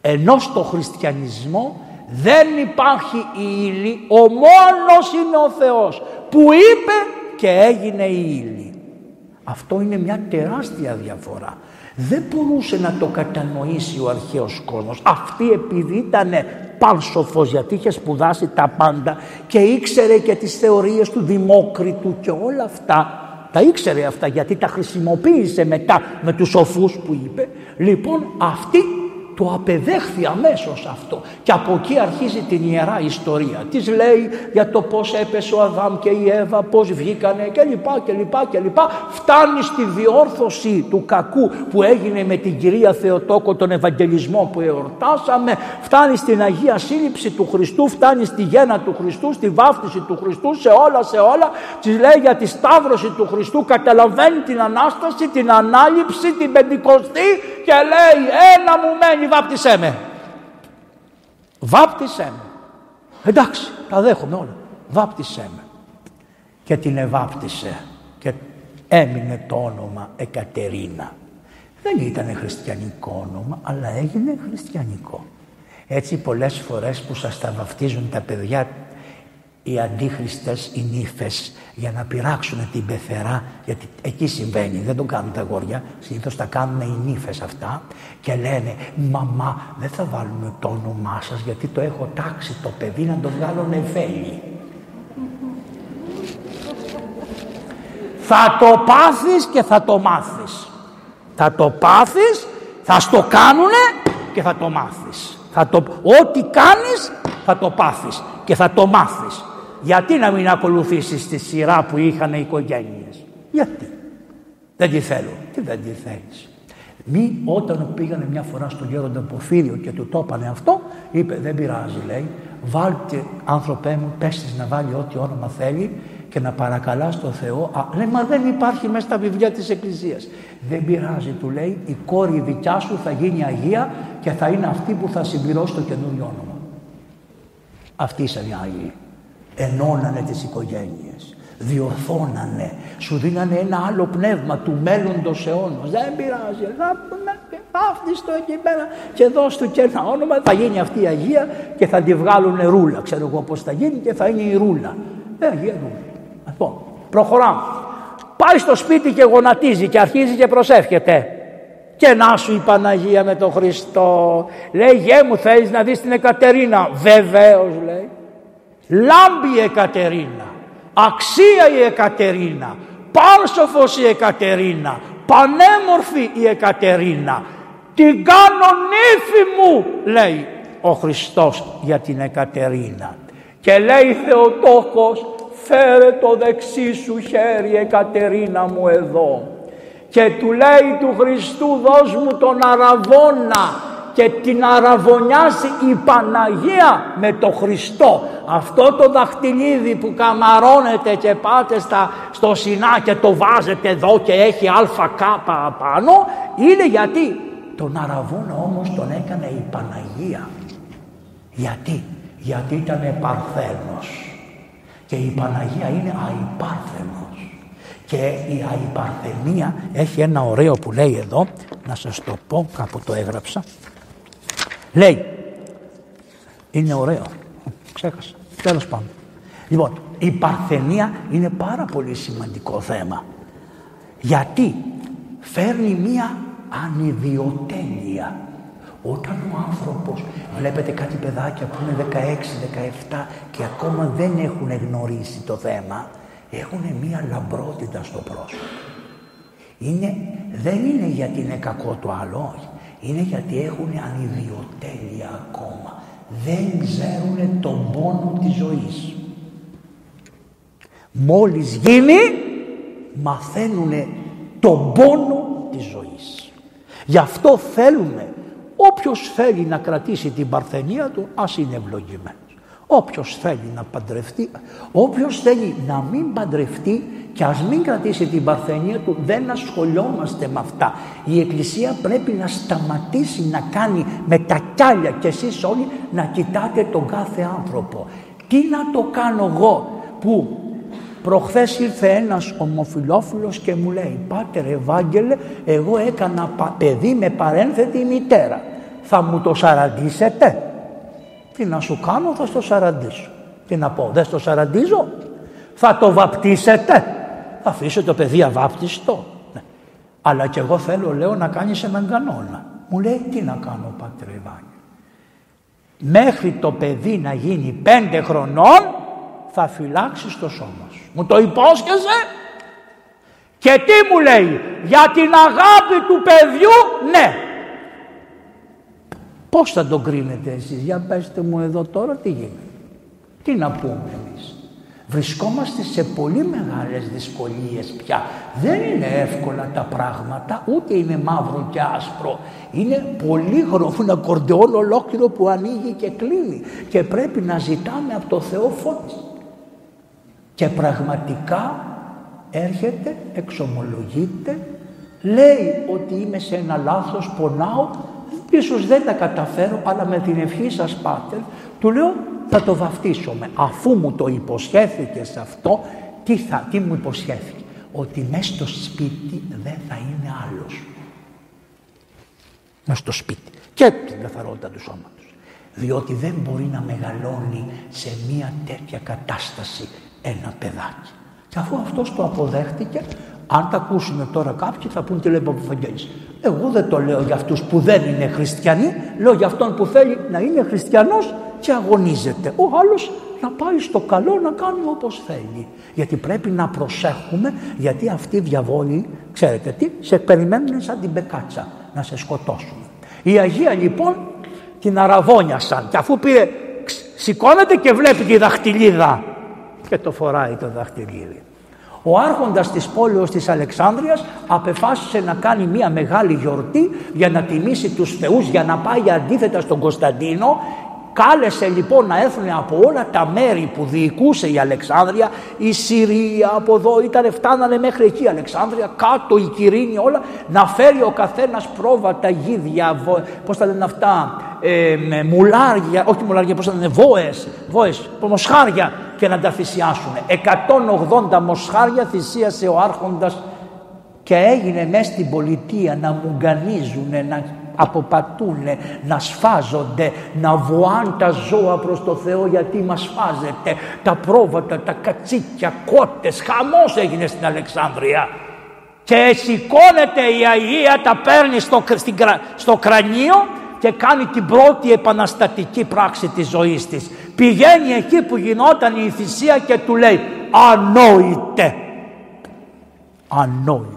Ενώ στο χριστιανισμό δεν υπάρχει η ύλη, ο μόνος είναι ο Θεός που είπε και έγινε η ύλη. Αυτό είναι μια τεράστια διαφορά. Δεν μπορούσε να το κατανοήσει ο αρχαίος κόσμος. Αυτή επειδή ήταν πάλσοφος γιατί είχε σπουδάσει τα πάντα και ήξερε και τις θεωρίες του Δημόκριτου και όλα αυτά. Τα ήξερε αυτά γιατί τα χρησιμοποίησε μετά με τους σοφούς που είπε. Λοιπόν αυτή το απεδέχθη αμέσως αυτό και από εκεί αρχίζει την ιερά ιστορία. Της λέει για το πώς έπεσε ο Αδάμ και η Εύα, πώς βγήκανε και λοιπά και λοιπά και λοιπά. Φτάνει στη διόρθωση του κακού που έγινε με την κυρία Θεοτόκο τον Ευαγγελισμό που εορτάσαμε. Φτάνει στην Αγία Σύλληψη του Χριστού, φτάνει στη γέννα του Χριστού, στη βάφτιση του Χριστού, σε όλα σε όλα. Της λέει για τη σταύρωση του Χριστού, καταλαβαίνει την Ανάσταση, την Ανάληψη, την Πεντηκοστή και λέει ένα μου μένει βάπτισέ με. Βάπτισέ με. Εντάξει, τα δέχομαι όλα. Βάπτισέ με. Και την εβάπτισε και έμεινε το όνομα Εκατερίνα. Δεν ήταν χριστιανικό όνομα, αλλά έγινε χριστιανικό. Έτσι πολλές φορές που σας τα βαφτίζουν τα παιδιά οι αντίχριστες, οι νύφες για να πειράξουν την πεθερά γιατί εκεί συμβαίνει, δεν το κάνουν τα αγόρια συνήθως τα κάνουν οι νύφες αυτά και λένε μαμά δεν θα βάλουμε το όνομά σας γιατί το έχω τάξει το παιδί να το βγάλω νεφέλι θα το πάθεις και θα το μάθεις. Θα το πάθεις θα στο κάνουνε και θα το μάθεις. Θα το, ό,τι κάνεις θα το πάθεις και θα το μάθεις γιατί να μην ακολουθήσεις τη σειρά που είχαν οι οικογένειες; Γιατί; Δεν τη θέλω. Τι δεν τη θέλεις. Μη όταν πήγανε μια φορά στον γέροντα Πορφύριο και του το έπανε αυτό, είπε δεν πειράζει λέει, βάλτε άνθρωπέ μου, πες να βάλει ό,τι όνομα θέλει και να παρακαλά στο Θεό. Α, λέει, μα δεν υπάρχει μέσα στα βιβλία της Εκκλησίας. Δεν πειράζει, του λέει, η κόρη δικιά σου θα γίνει Αγία και θα είναι αυτή που θα συμπληρώσει το καινούριο όνομα. Αυτοί ήσαν οι Άγιοι. Ενώνανε τις οικογένειες. Διορθώνανε. Σου δίνανε ένα άλλο πνεύμα του μέλλοντος αιώνος. Δεν πειράζει. Άφτιστο εκεί πέρα και δώσ' του και ένα όνομα. Θα γίνει αυτή η Αγία και θα τη βγάλουν ρούλα. Ξέρω εγώ πώς θα γίνει και θα είναι η ρούλα. Ε, Αγία ρούλα. Λοιπόν, προχωράμε. Πάει στο σπίτι και γονατίζει και αρχίζει και προσεύχεται. Και να σου η Παναγία με τον Χριστό. Λέει, γε μου θέλεις να δεις την Εκατερίνα. Βεβαίως λέει. Λάμπει η Εκατερίνα. Αξία η Εκατερίνα. Πάρσοφος η Εκατερίνα. Πανέμορφη η Εκατερίνα. Την κάνω νύφη μου λέει ο Χριστός για την Εκατερίνα. Και λέει Θεοτόκος φέρε το δεξί σου χέρι Εκατερίνα μου εδώ και του λέει του Χριστού δώσ' μου τον αραβόνα και την αραβωνιάζει η Παναγία με το Χριστό. Αυτό το δαχτυλίδι που καμαρώνετε και πάτε στα, στο Σινά και το βάζετε εδώ και έχει αλφα κάπα απάνω είναι γιατί τον αραβόνα όμως τον έκανε η Παναγία. Γιατί, γιατί ήταν παρθένος και η Παναγία είναι αϊπάρθενος και η αϊπαρθενία έχει ένα ωραίο που λέει εδώ να σας το πω κάπου το έγραψα λέει είναι ωραίο ξέχασα. Τέλος πάντων. Λοιπόν η παρθενία είναι πάρα πολύ σημαντικό θέμα. Γιατί φέρνει μία ανιδιοτέλεια. Όταν ο άνθρωπος, βλέπετε κάτι παιδάκια που είναι 16, 17 και ακόμα δεν έχουν γνωρίσει το θέμα, έχουν μία λαμπρότητα στο πρόσωπο. Είναι, δεν είναι γιατί είναι κακό το άλλο, όχι. Είναι γιατί έχουν ανιδιοτέλεια ακόμα. Δεν ξέρουν τον πόνο της ζωής. Μόλις γίνει, μαθαίνουν τον πόνο της ζωής. Γι' αυτό θέλουμε Όποιος θέλει να κρατήσει την παρθενία του, ας είναι ευλογημένος. Όποιος θέλει να παντρευτεί, όποιος θέλει να μην παντρευτεί και ας μην κρατήσει την παρθενία του, δεν ασχολιόμαστε με αυτά. Η Εκκλησία πρέπει να σταματήσει να κάνει με τα κιάλια και εσείς όλοι να κοιτάτε τον κάθε άνθρωπο. Τι να το κάνω εγώ που Προχθές ήρθε ένας ομοφιλόφιλος και μου λέει «Πάτερ Ευάγγελε, εγώ έκανα παιδί με παρένθετη μητέρα. Θα μου το σαραντίσετε» Τι να σου κάνω θα στο σαραντίσω. Τι να πω, δεν στο σαραντίζω; Θα το βαπτίσετε. Θα αφήσω το παιδί αβάπτιστο. Ναι. Αλλά και εγώ θέλω λέω να κάνεις έναν κανόνα. Μου λέει τι να κάνω Πάτερ Ευάγγελε. Μέχρι το παιδί να γίνει πέντε χρονών θα φυλάξεις το σώμα σου. Μου το υπόσχεσαι; Και τι μου λέει για την αγάπη του παιδιού ναι. Πώς θα τον κρίνετε εσείς; Για πέστε μου εδώ τώρα τι γίνεται. Τι να πούμε εμείς; Βρισκόμαστε σε πολύ μεγάλες δυσκολίες πια. Δεν είναι εύκολα τα πράγματα, ούτε είναι μαύρο και άσπρο. Είναι πολύ ένα κορντεόν ολόκληρο που ανοίγει και κλείνει. Και πρέπει να ζητάμε από το Θεό φώτιση και πραγματικά έρχεται, εξομολογείται, λέει ότι είμαι σε ένα λάθος, πονάω, ίσως δεν τα καταφέρω, αλλά με την ευχή σας πάτερ, του λέω θα το βαφτίσουμε. Αφού μου το υποσχέθηκες σε αυτό, τι, θα, τι μου υποσχέθηκε; Ότι μέσα στο σπίτι δεν θα είναι άλλος. Μέσα στο σπίτι. Και την καθαρότητα του σώματος. Διότι δεν μπορεί να μεγαλώνει σε μια τέτοια κατάσταση ένα παιδάκι. Και αφού αυτός το αποδέχτηκε, αν τα ακούσουν τώρα κάποιοι θα πούν τι λέει ο Εγώ δεν το λέω για αυτούς που δεν είναι χριστιανοί, λέω για αυτόν που θέλει να είναι χριστιανός και αγωνίζεται. Ο άλλος να πάει στο καλό να κάνει όπως θέλει. Γιατί πρέπει να προσέχουμε γιατί αυτοί οι διαβόλοι, ξέρετε τι, σε περιμένουν σαν την πεκάτσα να σε σκοτώσουν. Η Αγία λοιπόν την αραβόνιασαν και αφού πήρε σηκώνεται και βλέπει τη δαχτυλίδα και το φοράει το δαχτυλίδι. Ο άρχοντας της πόλεως της Αλεξάνδρειας απεφάσισε να κάνει μια μεγάλη γιορτή για να τιμήσει τους θεούς, για να πάει αντίθετα στον Κωνσταντίνο. Κάλεσε λοιπόν να έρθουν από όλα τα μέρη που διοικούσε η Αλεξάνδρεια, η Συρία από εδώ ήταν, φτάνανε μέχρι εκεί η Αλεξάνδρεια, κάτω η Κυρίνη όλα, να φέρει ο καθένας πρόβατα, γίδια, βο, πώς τα λένε αυτά, ε, μουλάρια, όχι μουλάρια, πώς τα λένε, βόες, βόες, μοσχάρια και να τα θυσιάσουν. 180 μοσχάρια θυσίασε ο άρχοντας και έγινε μέσα στην πολιτεία να μουγκανίζουν, να αποπατούνε, να σφάζονται, να βοάν τα ζώα προς το Θεό γιατί μας σφάζεται, τα πρόβατα, τα κατσίκια, κότες, χαμός έγινε στην Αλεξάνδρεια. Και σηκώνεται η Αγία, τα παίρνει στο, στο κρανίο και κάνει την πρώτη επαναστατική πράξη της ζωής της. Πηγαίνει εκεί που γινόταν η θυσία και του λέει «Ανόητε». Ανόητε.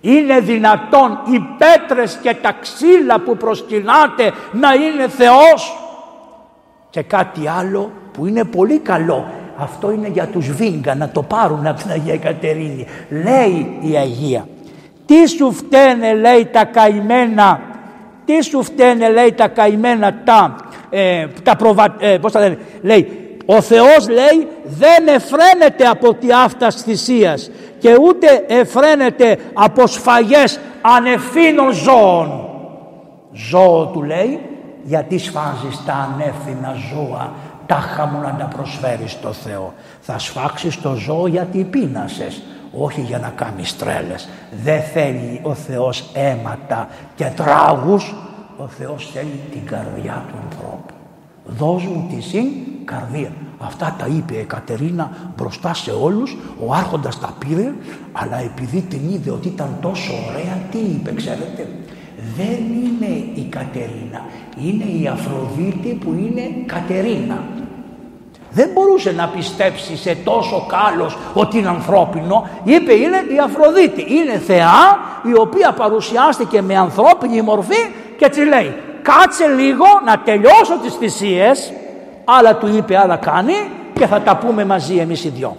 Είναι δυνατόν οι πέτρες και τα ξύλα που προσκυνάτε να είναι Θεός. Και κάτι άλλο που είναι πολύ καλό. Αυτό είναι για τους Βίγκα να το πάρουν από την Αγία Κατερίνη. Λέει η Αγία. Τι σου φταίνε λέει τα καημένα. Τι σου φταίνε λέει τα καημένα τα, ε, τα προβα, ε, πώς θα λένε, λέει ο Θεός λέει δεν εφραίνεται από τη αυτάς θυσίας και ούτε εφραίνεται από σφαγές ανευθύνων ζώων. Ζώο του λέει γιατί σφάζεις τα ανεύθυνα ζώα τάχα μου να τα προσφέρεις στο Θεό. Θα σφάξεις το ζώο γιατί πείνασες όχι για να κάνεις τρέλες. Δεν θέλει ο Θεός αίματα και τράγους. Ο Θεός θέλει την καρδιά του ανθρώπου. Δώσ' μου τη συν καρδία. Αυτά τα είπε η Κατερίνα μπροστά σε όλους, ο άρχοντας τα πήρε, αλλά επειδή την είδε ότι ήταν τόσο ωραία, τι είπε ξέρετε; Δεν είναι η Κατερίνα, είναι η Αφροδίτη που είναι Κατερίνα. Δεν μπορούσε να πιστέψει σε τόσο κάλος ότι είναι ανθρώπινο. Είπε είναι η Αφροδίτη. Είναι θεά η οποία παρουσιάστηκε με ανθρώπινη μορφή και της λέει κάτσε λίγο να τελειώσω τις θυσίες άλλα του είπε άλλα κάνει και θα τα πούμε μαζί εμείς οι δυο.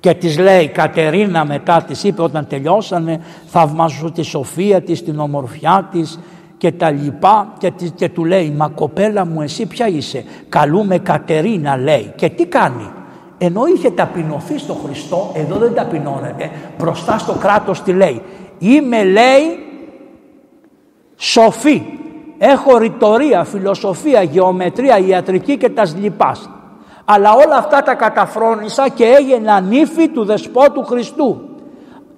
Και της λέει Κατερίνα μετά της είπε όταν τελειώσανε θαυμάζω τη σοφία της, την ομορφιά της και τα λοιπά και, και του λέει μα κοπέλα μου εσύ ποια είσαι; Καλούμε Κατερίνα λέει και τι κάνει; Ενώ είχε ταπεινωθεί στο Χριστό εδώ δεν ταπεινώνεται μπροστά στο κράτος τι λέει είμαι λέει σοφή Έχω ρητορία, φιλοσοφία, γεωμετρία, ιατρική και τα λοιπάς. Αλλά όλα αυτά τα καταφρόνησα και έγινα νύφη του Δεσπότου Χριστού.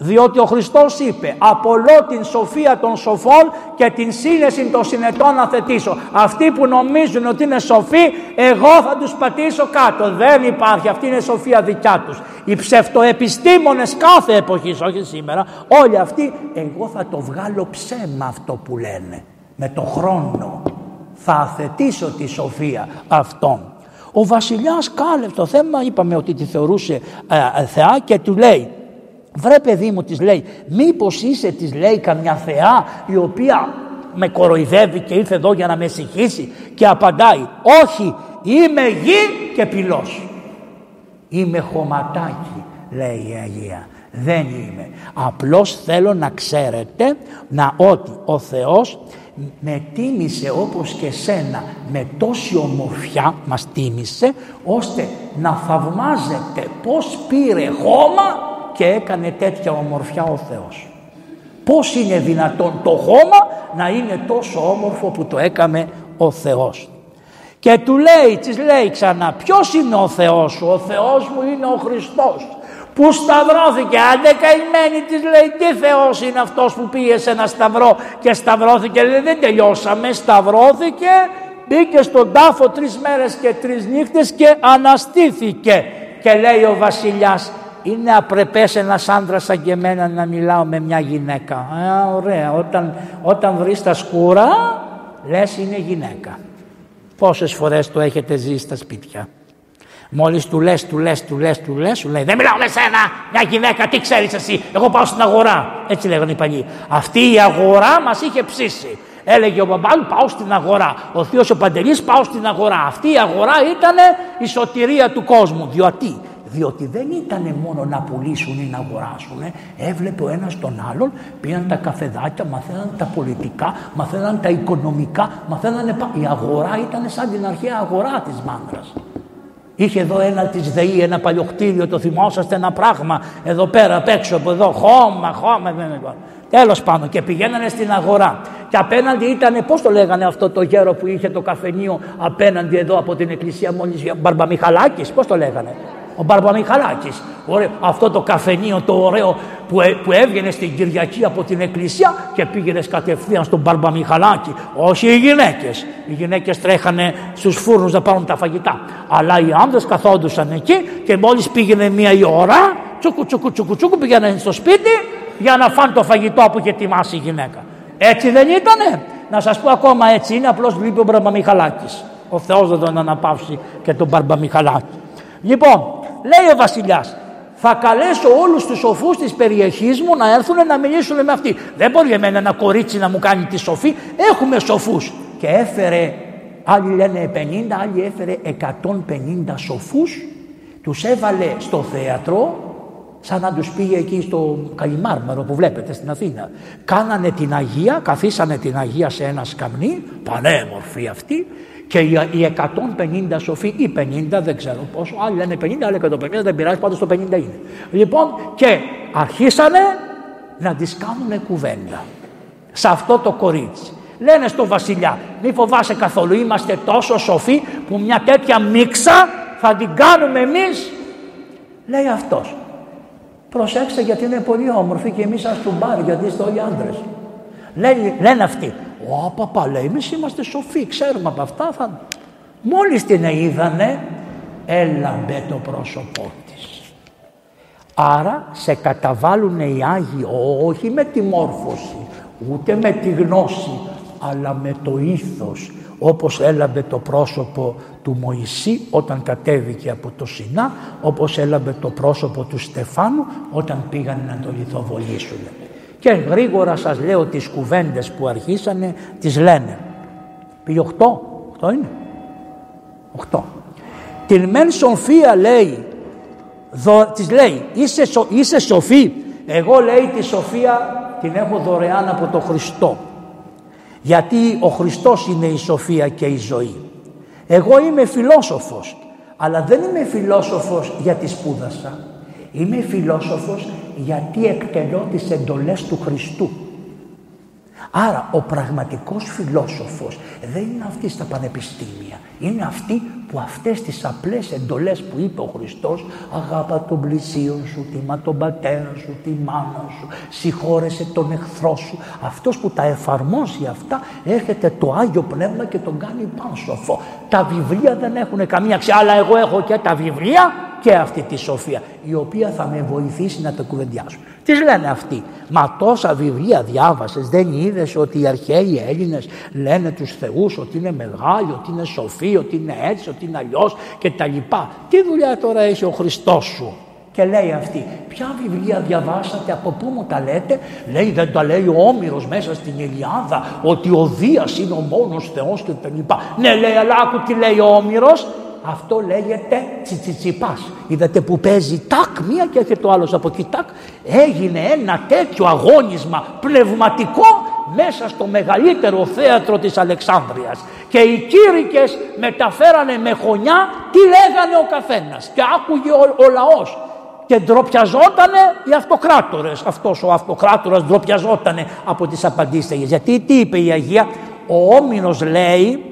Διότι ο Χριστός είπε «Απολώ την σοφία των σοφών και την σύνεση των συνετών να θετήσω». Αυτοί που νομίζουν ότι είναι σοφοί, εγώ θα τους πατήσω κάτω. Δεν υπάρχει, αυτή είναι σοφία δικιά τους. Οι ψευτοεπιστήμονες κάθε εποχής, όχι σήμερα, όλοι αυτοί, εγώ θα το βγάλω ψέμα αυτό που λένε με το χρόνο θα αθετήσω τη σοφία αυτών. Ο βασιλιάς κάλευε το θέμα, είπαμε ότι τη θεωρούσε ε, ε, θεά και του λέει βρε παιδί μου της λέει μήπως είσαι της λέει καμιά θεά η οποία με κοροϊδεύει και ήρθε εδώ για να με συγχύσει και απαντάει όχι είμαι γη και πυλός είμαι χωματάκι λέει η Αγία. Δεν είμαι. Απλώς θέλω να ξέρετε να ότι ο Θεός με τίμησε όπως και σένα με τόση ομορφιά μας τίμησε ώστε να θαυμάζεται πως πήρε χώμα και έκανε τέτοια ομορφιά ο Θεός. Πώς είναι δυνατόν το χώμα να είναι τόσο όμορφο που το έκαμε ο Θεός. Και του λέει, της λέει ξανά, ποιος είναι ο Θεός σου, ο Θεός μου είναι ο Χριστός που σταυρώθηκε. Άντε καημένη της λέει τι Θεός είναι αυτός που πήγε σε ένα σταυρό και σταυρώθηκε; Λέει δεν τελειώσαμε, σταυρώθηκε, μπήκε στον τάφο τρεις μέρες και τρεις νύχτες και αναστήθηκε. Και λέει ο βασιλιάς είναι απρεπές ένας άντρας σαν και εμένα να μιλάω με μια γυναίκα. Α, ωραία, όταν, όταν βρεις τα σκούρα λες είναι γυναίκα. Πόσες φορές το έχετε ζήσει στα σπίτια. Μόλις του λες, του λες, του λες, του λες, σου λέει δεν μιλάω με σένα, μια γυναίκα, τι ξέρεις εσύ, εγώ πάω στην αγορά. Έτσι λέγανε οι παλιοί. Αυτή η αγορά μας είχε ψήσει. Έλεγε ο μπαμπάλου πάω στην αγορά. Ο θείος ο Παντελής πάω στην αγορά. Αυτή η αγορά ήταν η σωτηρία του κόσμου. Διότι, Διότι δεν ήταν μόνο να πουλήσουν ή να αγοράσουν. Έβλεπε ο ένας τον άλλον, πήγαν τα καφεδάκια, μαθαίναν τα πολιτικά, μαθαίναν τα οικονομικά, μαθαίνανε... Η αγορά ήταν σαν την αρχαία αγορά της Μάνδρας. Είχε εδώ ένα της ΔΕΗ, ένα παλιοκτήριο, το θυμόσαστε ένα πράγμα, εδώ πέρα απ' έξω από εδώ, χώμα, χώμα, δεν Τέλος πάνω και πηγαίνανε στην αγορά. Και απέναντι ήταν, πώς το λέγανε αυτό το γέρο που είχε το καφενείο απέναντι εδώ από την εκκλησία μόλις Μπαρμπαμιχαλάκης, πώς το λέγανε; Ο Μπαρμπαμιχαλάκης. Αυτό το καφενείο το ωραίο που, ε, που έβγαινε στην Κυριακή από την εκκλησία και πήγαινες κατευθείαν στον Μπαρμπαμιχαλάκη. Όχι οι γυναίκες. Οι γυναίκες τρέχανε στους φούρνους να πάρουν τα φαγητά. Αλλά οι άνδρες καθόντουσαν εκεί και μόλις πήγαινε μία η ώρα, τσούκου τσούκου τσούκου τσούκου πήγαινε στο σπίτι για να φάνε το φαγητό που είχε ετοιμάσει η γυναίκα. Έτσι δεν ήτανε. Να σας πω ακόμα έτσι είναι, απλώς λείπει ο Μπαρμπαμιχαλάκης. Ο Θεός δεν τον αναπαύσει και τον Μπαρμπαμιχαλάκη. Λοιπόν, λέει ο βασιλιάς, θα καλέσω όλους τους σοφούς της περιοχής μου να έρθουν να μιλήσουν με αυτή. Δεν μπορεί εμένα ένα κορίτσι να μου κάνει τη σοφή. Έχουμε σοφούς. Και έφερε, άλλοι λένε 50, άλλοι έφερε 150 σοφούς. Τους έβαλε στο θέατρο σαν να τους πήγε εκεί στο Καλιμάρμαρο που βλέπετε στην Αθήνα. Κάνανε την Αγία, καθίσανε την Αγία σε ένα σκαμνί, πανέμορφη αυτή, και οι 150 σοφοί ή 50, δεν ξέρω πόσο, άλλοι λένε 50, άλλοι 150, δεν πειράζει, πάντως το 50 είναι. Λοιπόν, και αρχίσανε να τις κάνουν κουβέντα σε αυτό το κορίτσι. Λένε στο βασιλιά, μη φοβάσαι καθόλου, είμαστε τόσο σοφοί που μια τέτοια μίξα θα την κάνουμε εμείς. Λέει αυτός, Προσέξτε γιατί είναι πολύ όμορφη και εμείς σας μπάρει γιατί είστε όλοι άντρες. Λένε, λένε αυτοί. Ω παπά λέει εμείς είμαστε σοφοί ξέρουμε από αυτά. Θα... Μόλις την είδανε έλαμπε το πρόσωπό της. Άρα σε καταβάλουν οι Άγιοι όχι με τη μόρφωση ούτε με τη γνώση αλλά με το ήθος όπως έλαβε το πρόσωπο του Μωυσή όταν κατέβηκε από το Σινά, όπως έλαβε το πρόσωπο του Στεφάνου όταν πήγαν να το λιθοβολήσουν. Και γρήγορα σας λέω τις κουβέντες που αρχίσανε, τις λένε. Πήγε 8, 8 είναι; 8. Την μεν σοφία λέει, δο, της λέει, είσαι, σο, είσαι σοφή. Εγώ λέει τη σοφία την έχω δωρεάν από τον Χριστό. Γιατί ο Χριστός είναι η σοφία και η ζωή. Εγώ είμαι φιλόσοφος, αλλά δεν είμαι φιλόσοφος γιατί σπούδασα. Είμαι φιλόσοφος γιατί εκτελώ τις εντολές του Χριστού. Άρα ο πραγματικός φιλόσοφος δεν είναι αυτή στα πανεπιστήμια. Είναι αυτή που αυτές τις απλές εντολές που είπε ο Χριστός αγάπα τον πλησίον σου, τιμά τον πατέρα σου, τη μάνα σου, συγχώρεσε τον εχθρό σου. Αυτός που τα εφαρμόσει αυτά έρχεται το Άγιο Πνεύμα και τον κάνει σοφό. Τα βιβλία δεν έχουν καμία αξία, αλλά εγώ έχω και τα βιβλία και αυτή τη σοφία η οποία θα με βοηθήσει να τα κουβεντιάσω. Τις λένε αυτοί. Μα τόσα βιβλία διάβασες δεν είδες ότι οι αρχαίοι Έλληνες λένε τους θεούς ότι είναι μεγάλοι, ότι είναι σοφοί, ότι είναι έτσι, ότι είναι αλλιώς και τα λοιπά. Τι δουλειά τώρα έχει ο Χριστός σου; Και λέει αυτή, ποια βιβλία διαβάσατε, από πού μου τα λέτε; Λέει, δεν τα λέει ο Όμηρος μέσα στην Ελιάδα, ότι ο Δίας είναι ο μόνος Θεός και τα λοιπά. Ναι, λέει, αλλά άκου τι λέει ο Όμηρος, αυτό λέγεται τσιτσιτσιπάς. Είδατε που παίζει τάκ μία και έρχεται το άλλος από εκεί τάκ. Έγινε ένα τέτοιο αγώνισμα πνευματικό μέσα στο μεγαλύτερο θέατρο της Αλεξάνδρειας. Και οι κήρυκες μεταφέρανε με χωνιά τι λέγανε ο καθένας. Και άκουγε ο, ο λαός. Και ντροπιαζότανε οι αυτοκράτορες. Αυτός ο αυτοκράτορας ντροπιαζότανε από τις απαντήσεις. Γιατί τι είπε η Αγία; Ο Όμηρος λέει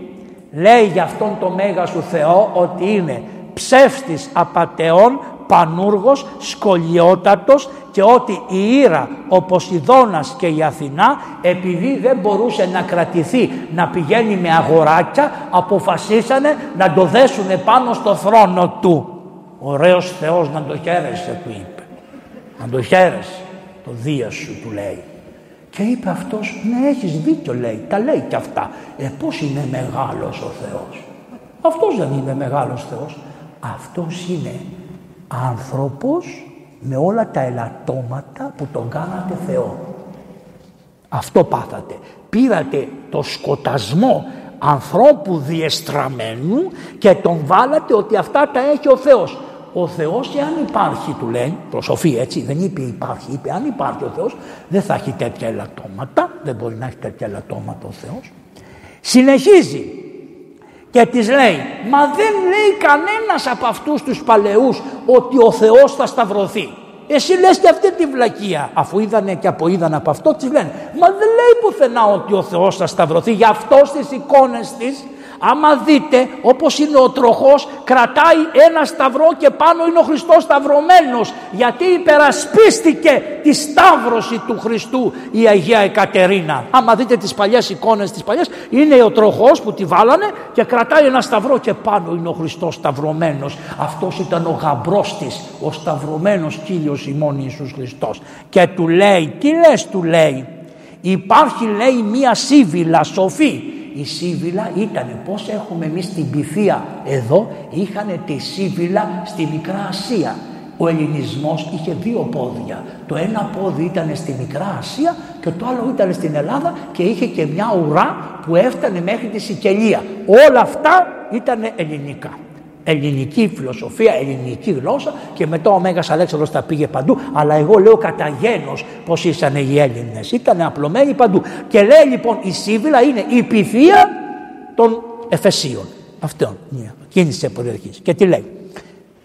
λέει για αυτόν το Μέγα σου Θεό ότι είναι ψεύστης απατεών, πανούργος, σκολιότατος και ότι η Ήρα, ο Ποσειδώνας και η Αθηνά επειδή δεν μπορούσε να κρατηθεί να πηγαίνει με αγοράκια αποφασίσανε να το δέσουν πάνω στο θρόνο του. Ωραίος Θεός να το χαίρεσαι του είπε. Να το χαίρεσαι το Δία σου του λέει. Και είπε αυτός, ναι έχεις δίκιο λέει, τα λέει και αυτά. Ε πώς είναι μεγάλος ο Θεός. Αυτός δεν είναι μεγάλος Θεός. Αυτός είναι άνθρωπος με όλα τα ελαττώματα που τον κάνατε Θεό. Αυτό πάθατε. Πήρατε το σκοτασμό ανθρώπου διεστραμμένου και τον βάλατε ότι αυτά τα έχει ο Θεός. Ο Θεός και αν υπάρχει του λέει, προσοφή έτσι, δεν είπε υπάρχει, είπε αν υπάρχει ο Θεός δεν θα έχει τέτοια ελαττώματα, δεν μπορεί να έχει τέτοια ελαττώματα ο Θεός. Συνεχίζει και της λέει, μα δεν λέει κανένας από αυτούς τους παλαιούς ότι ο Θεός θα σταυρωθεί. Εσύ λες και αυτή τη βλακεία. Αφού είδανε και αποείδαν από αυτό, της λένε. Μα δεν λέει πουθενά ότι ο Θεός θα σταυρωθεί. Γι' αυτό στις εικόνες της Άμα δείτε όπως είναι ο τροχός κρατάει ένα σταυρό και πάνω είναι ο Χριστός σταυρωμένος γιατί υπερασπίστηκε τη σταύρωση του Χριστού η Αγία Εκατερίνα. Άμα δείτε τις παλιές εικόνες τις παλιές είναι ο τροχός που τη βάλανε και κρατάει ένα σταυρό και πάνω είναι ο Χριστός σταυρωμένος. Αυτός ήταν ο γαμπρός της, ο σταυρωμένος Κύριος ημών Ιησούς Χριστός. Και του λέει, τι λες του λέει, υπάρχει λέει μία σύβυλα σοφή η Σίβηλα ήταν πώς έχουμε εμείς την Πυθία εδώ είχαν τη Σίβηλα στη Μικρά Ασία. Ο Ελληνισμός είχε δύο πόδια. Το ένα πόδι ήταν στη Μικρά Ασία και το άλλο ήταν στην Ελλάδα και είχε και μια ουρά που έφτανε μέχρι τη Σικελία. Όλα αυτά ήταν ελληνικά ελληνική φιλοσοφία, ελληνική γλώσσα και μετά ο Μέγας Αλέξανδρος τα πήγε παντού. Αλλά εγώ λέω κατά γένος πως ήσαν οι Έλληνες, ήταν απλωμένοι παντού. Και λέει λοιπόν η Σίβηλα είναι η πυθία των Εφεσίων. Αυτόν, κίνηση της και τι λέει.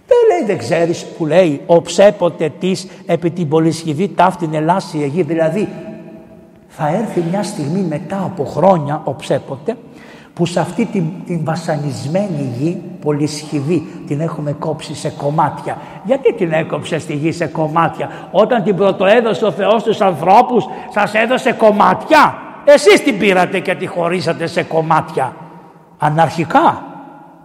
Δεν λέει δεν ξέρεις που λέει ο ψέποτε της επί την πολυσχηδή ταύτην ελάσσια γη δηλαδή θα έρθει μια στιγμή μετά από χρόνια ο ψέποτε που σε αυτή την, την βασανισμένη γη, πολυσχηδή, την έχουμε κόψει σε κομμάτια. Γιατί την έκοψε στη γη σε κομμάτια, όταν την πρωτοέδωσε ο Θεός στους ανθρώπους, σας έδωσε κομμάτια. Εσείς την πήρατε και τη χωρίσατε σε κομμάτια. Αναρχικά,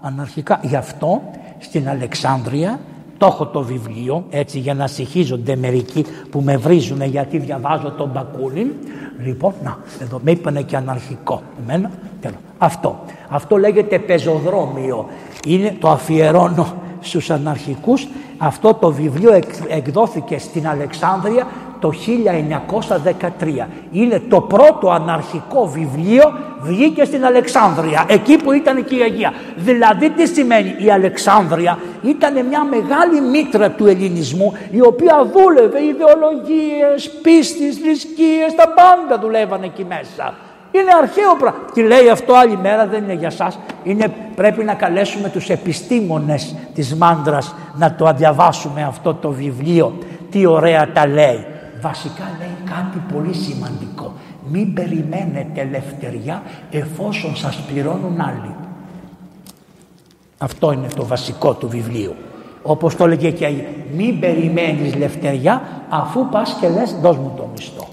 αναρχικά. Γι' αυτό στην Αλεξάνδρεια το έχω το βιβλίο έτσι για να συγχύζονται μερικοί που με βρίζουν γιατί διαβάζω τον Μπακούλιν. Λοιπόν, να, εδώ με είπανε και αναρχικό. Εμένα, τέλος. Αυτό. Αυτό λέγεται πεζοδρόμιο. Είναι, το αφιερώνω στους αναρχικούς. Αυτό το βιβλίο εκδόθηκε στην Αλεξάνδρεια το 1913. Είναι το πρώτο αναρχικό βιβλίο βγήκε στην Αλεξάνδρεια, εκεί που ήταν και η Αγία. Δηλαδή τι σημαίνει η Αλεξάνδρεια; Ήταν μια μεγάλη μήτρα του ελληνισμού η οποία δούλευε ιδεολογίες, πίστης, θρησκείες, τα πάντα δουλεύανε εκεί μέσα. Είναι αρχαίο πράγμα. Και λέει αυτό άλλη μέρα δεν είναι για σας. Είναι, πρέπει να καλέσουμε τους επιστήμονες της μάντρας να το διαβάσουμε αυτό το βιβλίο. Τι ωραία τα λέει. Βασικά λέει κάτι πολύ σημαντικό. Μην περιμένετε ελευθεριά εφόσον σας πληρώνουν άλλοι. Αυτό είναι το βασικό του βιβλίου. Όπως το λέγε και μην περιμένεις ελευθεριά αφού πας και λες δώσ' μου το μισθό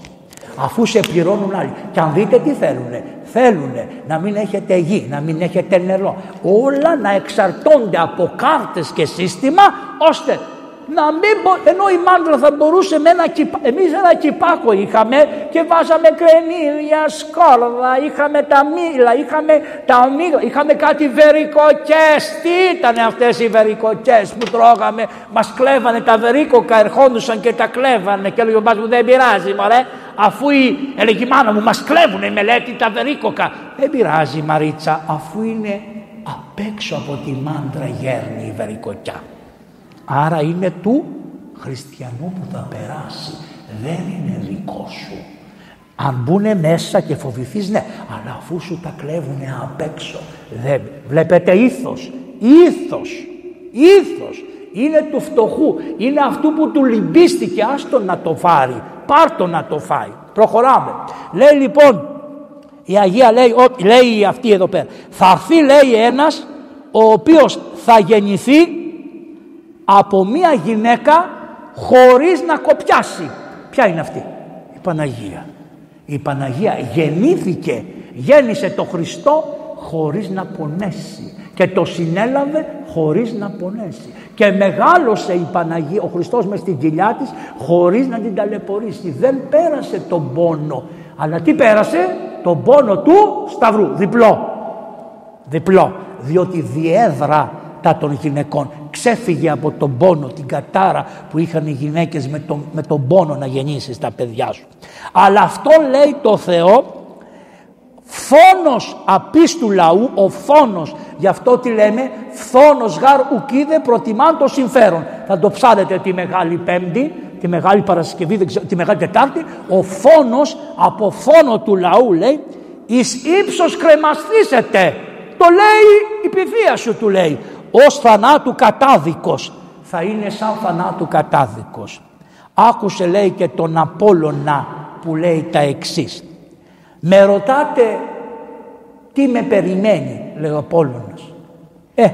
αφού σε πληρώνουν άλλοι. Και αν δείτε τι θέλουνε, θέλουνε να μην έχετε γη, να μην έχετε νερό. Όλα να εξαρτώνται από κάρτες και σύστημα ώστε να μην μπο... ενώ η μάντρα θα μπορούσε με ένα κυπά... εμείς ένα κυπάκο είχαμε και βάζαμε κρενίδια, σκόρδα, είχαμε τα μήλα, είχαμε τα μήλα, είχαμε κάτι βερικοκές. Τι ήταν αυτές οι βερικοκές που τρώγαμε, μας κλέβανε τα βερίκοκα, ερχόντουσαν και τα κλέβανε και έλεγε ο μου δεν πειράζει μωρέ, αφού η, έλεγε η μάνα μου μας κλέβουν η μελέτη τα βερίκοκα. Δεν πειράζει Μαρίτσα, αφού είναι απ' έξω από τη μάντρα γέρνει η βερικοκιά. Άρα είναι του χριστιανού που θα περάσει. Δεν είναι δικό σου. Αν μπουν μέσα και φοβηθείς ναι, αλλά αφού σου τα κλέβουνε απ' έξω. Δεν. Βλέπετε ήθος, ήθος, ήθος. Είναι του φτωχού, είναι αυτού που του λυμπίστηκε, άστο να το φάρει, πάρτο να το φάει. Προχωράμε. Λέει λοιπόν, η Αγία λέει, λέει αυτή εδώ πέρα, θα έρθει λέει ένας ο οποίος θα γεννηθεί από μία γυναίκα χωρίς να κοπιάσει. Ποια είναι αυτή; Η Παναγία. Η Παναγία γεννήθηκε, γέννησε το Χριστό χωρίς να πονέσει και το συνέλαβε χωρίς να πονέσει. Και μεγάλωσε η Παναγία, ο Χριστός μες στην κοιλιά της χωρίς να την ταλαιπωρήσει. Δεν πέρασε τον πόνο. Αλλά τι πέρασε, τον πόνο του σταυρού, διπλό. Διπλό, διότι διέδρα τα των γυναικών ξέφυγε από τον πόνο, την κατάρα που είχαν οι γυναίκες με τον, με τον πόνο να γεννήσεις τα παιδιά σου. Αλλά αυτό λέει το Θεό φόνος απίστου λαού, ο φόνος Γι' αυτό τι λέμε, φθόνος γάρ ουκίδε προτιμά το συμφέρον. Θα το ψάρετε τη Μεγάλη Πέμπτη, τη Μεγάλη Παρασκευή, τη Μεγάλη Τετάρτη. Ο φόνος από φόνο του λαού λέει, εις ύψος κρεμαστήσετε. Το λέει η πηδία σου του λέει. Ως θανάτου κατάδικος. Θα είναι σαν θανάτου κατάδικος. Άκουσε λέει και τον Απόλλωνα που λέει τα εξής. Με ρωτάτε τι με περιμένει, λέει ο Απόλλωνας. Ε,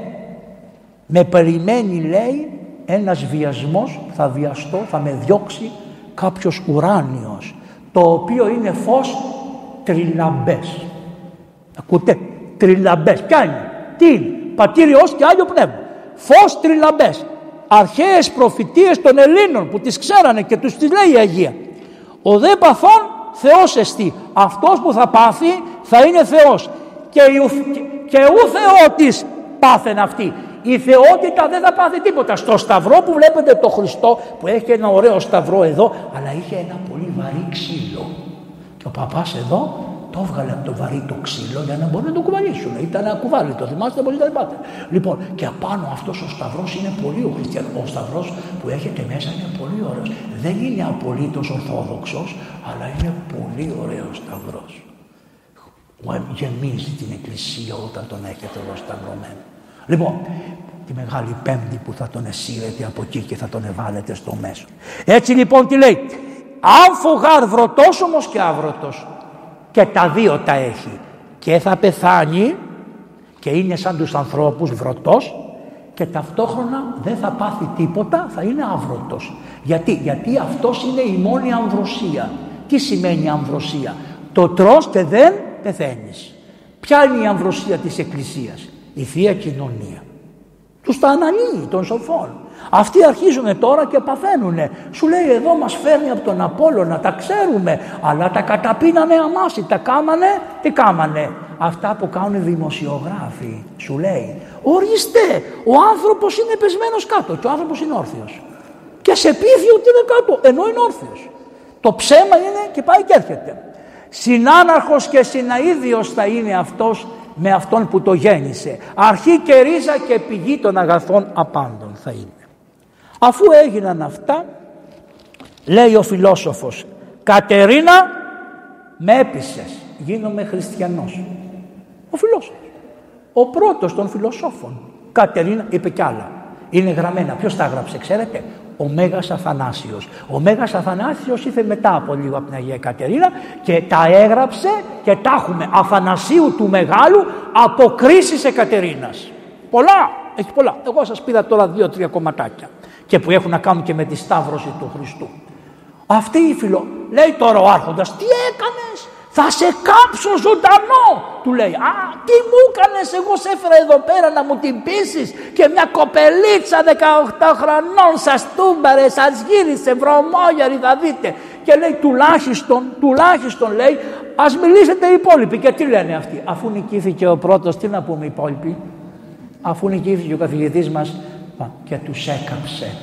με περιμένει λέει ένας βιασμός, θα βιαστώ, θα με διώξει κάποιος ουράνιος, το οποίο είναι φως τριλαμπές. Ακούτε, τριλαμπές. Ποια είναι, τι είναι, πατήριος και Άγιο Πνεύμα. Φως τριλαμπές. Αρχαίες προφητείες των Ελλήνων που τις ξέρανε και τους τις λέει η Αγία. Ο δε παθών Θεός εστί. Αυτός που θα πάθει θα είναι Θεός. Και, και ου Θεότης πάθεν αυτή. Η θεότητα δεν θα πάθει τίποτα. Στο σταυρό που βλέπετε το Χριστό που έχει ένα ωραίο σταυρό εδώ αλλά είχε ένα πολύ βαρύ ξύλο. Και ο παπάς εδώ το έβγαλε από το βαρύ το ξύλο για να μπορεί να το κουβαλήσουν. Ήταν το θυμάστε πολύ τα πάτε. Λοιπόν, και απάνω αυτός ο σταυρός είναι πολύ ο χριστιανός. Ο σταυρός που έχετε μέσα είναι πολύ ωραίος. Δεν είναι απολύτως ορθόδοξος, αλλά είναι πολύ ωραίος σταυρός. Γεμίζει την εκκλησία όταν τον έχετε εδώ σταυρωμένο. Λοιπόν, τη Μεγάλη Πέμπτη που θα τον εσύρετε από εκεί και θα τον εβάλετε στο μέσο. Έτσι λοιπόν τι λέει. Αν βρωτός όμως και άβρωτος και τα δύο τα έχει και θα πεθάνει και είναι σαν τους ανθρώπους βρωτός και ταυτόχρονα δεν θα πάθει τίποτα, θα είναι άβρωτος. Γιατί, γιατί αυτός είναι η μόνη αμβροσία. Τι σημαίνει αμβροσία. Το τρως και δεν πεθαίνεις. Ποια είναι η αμβροσία της Εκκλησίας; Η Θεία Κοινωνία. Τους τα αναλύει των σοφών. Αυτοί αρχίζουν τώρα και παθαίνουν. Σου λέει εδώ μας φέρνει από τον Απόλλωνα, τα ξέρουμε, αλλά τα καταπίνανε αμάση, τα κάμανε, τι κάμανε. Αυτά που κάνουν δημοσιογράφοι, σου λέει. Ορίστε, ο άνθρωπος είναι πεσμένος κάτω και ο άνθρωπος είναι όρθιος. Και σε πείθει ότι είναι κάτω, ενώ είναι όρθιος. Το ψέμα είναι και πάει και έρχεται. Συνάναρχος και συναίδιος θα είναι αυτός με αυτόν που το γέννησε. Αρχή και ρίζα και πηγή των αγαθών απάντων θα είναι. Αφού έγιναν αυτά, λέει ο φιλόσοφος, Κατερίνα με έπεισες, γίνομαι χριστιανός. Ο φιλόσοφος, ο πρώτος των φιλοσόφων. Κατερίνα είπε κι άλλα. Είναι γραμμένα. Ποιος τα έγραψε, ξέρετε; Ο Μέγας Αθανάσιος. Ο Μέγας Αθανάσιος ήρθε μετά από λίγο από την Αγία Κατερίνα και τα έγραψε και τα έχουμε Αθανασίου του Μεγάλου αποκρίσεις Εκατερίνας. Πολλά, έχει πολλά. Εγώ σας πήρα τώρα δύο-τρία κομματάκια και που έχουν να κάνουν και με τη Σταύρωση του Χριστού. Αυτή η φιλο... Λέει τώρα ο άρχοντας, τι έκανες, θα σε κάψω ζωντανό. Του λέει, α, τι μου έκανες, εγώ σε έφερα εδώ πέρα να μου την πείσεις και μια κοπελίτσα 18 χρονών σας τούμπαρε, σας γύρισε, βρωμόγιαρη θα δείτε. Και λέει τουλάχιστον, τουλάχιστον λέει, ας μιλήσετε οι υπόλοιποι. Και τι λένε αυτοί, αφού νικήθηκε ο πρώτος, τι να πούμε οι υπόλοιποι; Αφού νικήθηκε ο καθηγητής μας, και τους έκαψε.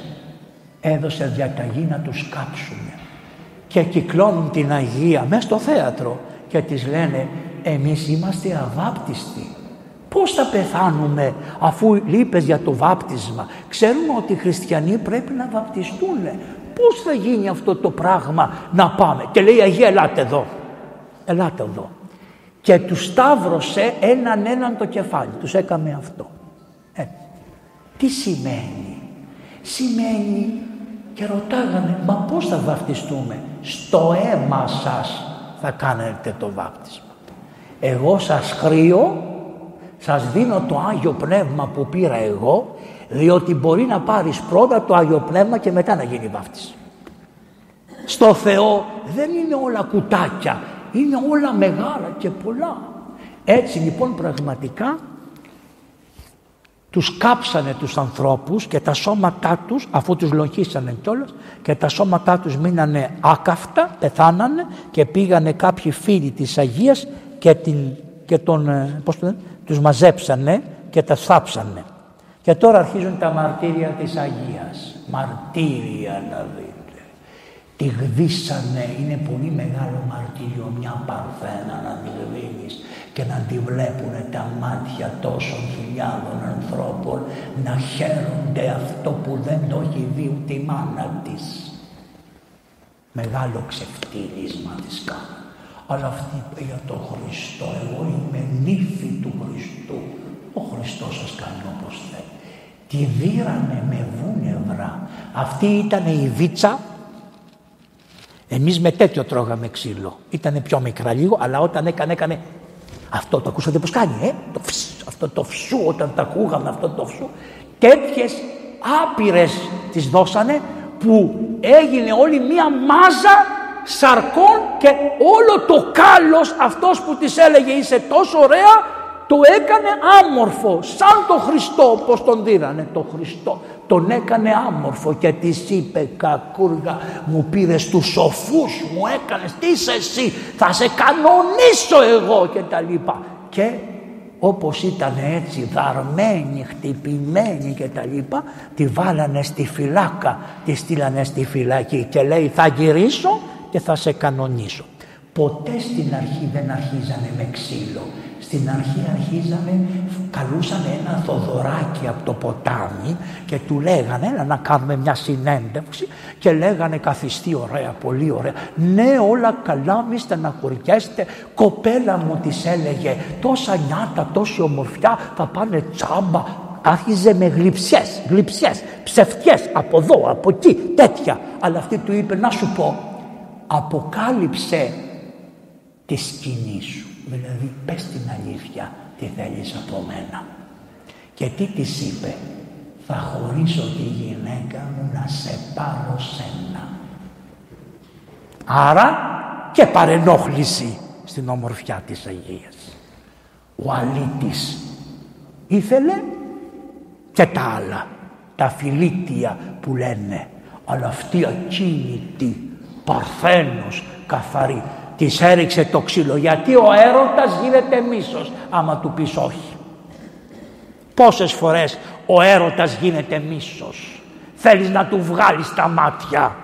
Έδωσε διαταγή να τους κάψουν. Και κυκλώνουν την Αγία μέσα στο θέατρο και τις λένε εμείς είμαστε αβάπτιστοι. Πώς θα πεθάνουμε αφού λείπες για το βάπτισμα; Ξέρουμε ότι οι χριστιανοί πρέπει να βαπτιστούν. Πώς θα γίνει αυτό το πράγμα να πάμε; Και λέει Αγία ελάτε εδώ. Ελάτε εδώ. Και τους σταύρωσε έναν έναν το κεφάλι. Τους έκαμε αυτό. Τι σημαίνει; Σημαίνει και ρωτάγανε μα πώς θα βαπτιστούμε. Στο αίμα σας θα κάνετε το βάπτισμα. Εγώ σας χρήω, σας δίνω το Άγιο Πνεύμα που πήρα εγώ διότι μπορεί να πάρεις πρώτα το Άγιο Πνεύμα και μετά να γίνει βάπτιση. Στο Θεό δεν είναι όλα κουτάκια, είναι όλα μεγάλα και πολλά. Έτσι λοιπόν πραγματικά τους κάψανε τους ανθρώπους και τα σώματά τους αφού τους λογίσανε κιόλας και τα σώματά τους μείνανε άκαυτα, πεθάνανε και πήγανε κάποιοι φίλοι της Αγίας και, την, και τον, ε, πώς το τους μαζέψανε και τα θάψανε. Και τώρα αρχίζουν τα μαρτύρια της Αγίας. Μαρτύρια να δείτε. Τη γδίσανε, είναι πολύ μεγάλο μαρτύριο μια παρθένα να τη γδίνεις και να τη βλέπουν τα μάτια τόσων χιλιάδων ανθρώπων να χαίρονται αυτό που δεν το έχει δει ούτε η μάνα της. Μεγάλο ξεφτύλισμα της κάνουν. Αλλά αυτή είπε για τον Χριστό, εγώ είμαι νύφη του Χριστού. Ο Χριστός σας κάνει όπως θέλει. Τη δίρανε με βούνευρα. Αυτή ήταν η βίτσα εμείς με τέτοιο τρώγαμε ξύλο. Ήταν πιο μικρά λίγο, αλλά όταν έκανε, έκανε αυτό το ακούσατε πως κάνει, ε; Το αυτό το φσου, όταν τα ακούγαμε αυτό το φσου. Τέτοιες άπειρες τις δώσανε που έγινε όλη μία μάζα σαρκών και όλο το κάλος αυτός που της έλεγε είσαι τόσο ωραία το έκανε άμορφο σαν το Χριστό πως τον δίρανε το Χριστό τον έκανε άμορφο και της είπε κακούργα μου πήρες τους σοφούς μου έκανες τι είσαι εσύ θα σε κανονίσω εγώ και τα λοιπά. Και όπως ήταν έτσι δαρμένη, χτυπημένη και τα λοιπά τη βάλανε στη φυλάκα τη στείλανε στη φυλακή και λέει θα γυρίσω και θα σε κανονίσω ποτέ στην αρχή δεν αρχίζανε με ξύλο στην αρχή αρχίζανε, καλούσαν ένα θοδωράκι από το ποτάμι και του λέγανε έλα να κάνουμε μια συνέντευξη και λέγανε καθιστή ωραία, πολύ ωραία. Ναι όλα καλά μη στεναχωριέστε, κοπέλα μου της έλεγε τόσα νιάτα, τόση ομορφιά θα πάνε τσάμπα. Άρχιζε με γλυψιές, γλυψιές, ψευτιές από εδώ, από εκεί, τέτοια. Αλλά αυτή του είπε να σου πω, αποκάλυψε τη σκηνή σου. Δηλαδή πες την αλήθεια τι θέλεις από μένα. Και τι της είπε. Θα χωρίσω τη γυναίκα μου να σε πάρω σένα. Άρα και παρενόχληση στην ομορφιά της Αγίας. Ο αλήτης ήθελε και τα άλλα. Τα φιλίτια που λένε. Αλλά αυτή ακίνητη, παρθένος, καθαρή Της έριξε το ξύλο γιατί ο έρωτας γίνεται μίσος άμα του πεις όχι. Πόσες φορές ο έρωτας γίνεται μίσος. Θέλεις να του βγάλεις τα μάτια.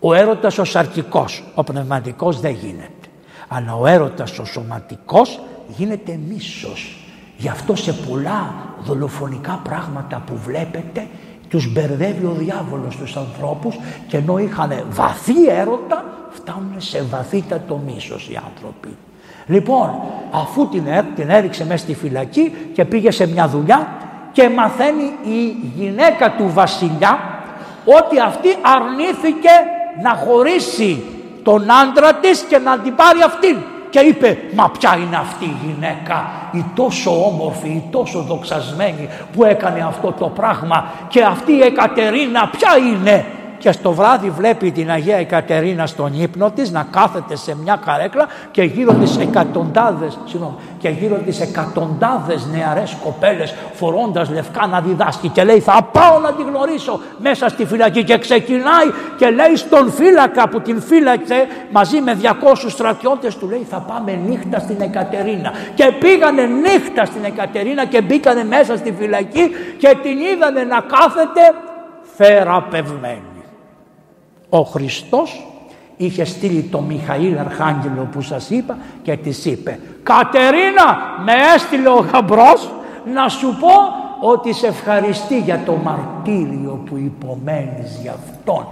Ο έρωτας ο σαρκικός, ο πνευματικός δεν γίνεται. Αλλά ο έρωτας ο σωματικός γίνεται μίσος. Γι' αυτό σε πολλά δολοφονικά πράγματα που βλέπετε τους μπερδεύει ο διάβολος τους ανθρώπους και ενώ είχαν βαθύ έρωτα φτάνουν σε βαθύτατο μίσος οι άνθρωποι. Λοιπόν, αφού την, την έριξε μέσα στη φυλακή και πήγε σε μια δουλειά και μαθαίνει η γυναίκα του βασιλιά ότι αυτή αρνήθηκε να χωρίσει τον άντρα της και να την πάρει αυτήν. Και είπε, μα ποια είναι αυτή η γυναίκα, η τόσο όμορφη, η τόσο δοξασμένη που έκανε αυτό το πράγμα και αυτή η Εκατερίνα ποια είναι; Και στο βράδυ βλέπει την Αγία Εκατερίνα στον ύπνο της να κάθεται σε μια καρέκλα και γύρω της εκατοντάδες, συγγνώμη, και γύρω της εκατοντάδες νεαρές κοπέλες φορώντας λευκά να διδάσκει και λέει θα πάω να τη γνωρίσω μέσα στη φυλακή και ξεκινάει και λέει στον φύλακα που την φύλαξε μαζί με 200 στρατιώτες του λέει θα πάμε νύχτα στην Εκατερίνα και πήγανε νύχτα στην Εκατερίνα και μπήκανε μέσα στη φυλακή και την είδανε να κάθεται θεραπευμένη. Ο Χριστός είχε στείλει το Μιχαήλ Αρχάγγελο που σας είπα και της είπε «Κατερίνα, με έστειλε ο γαμπρός να σου πω ότι σε ευχαριστεί για το μαρτύριο που υπομένεις για Αυτόν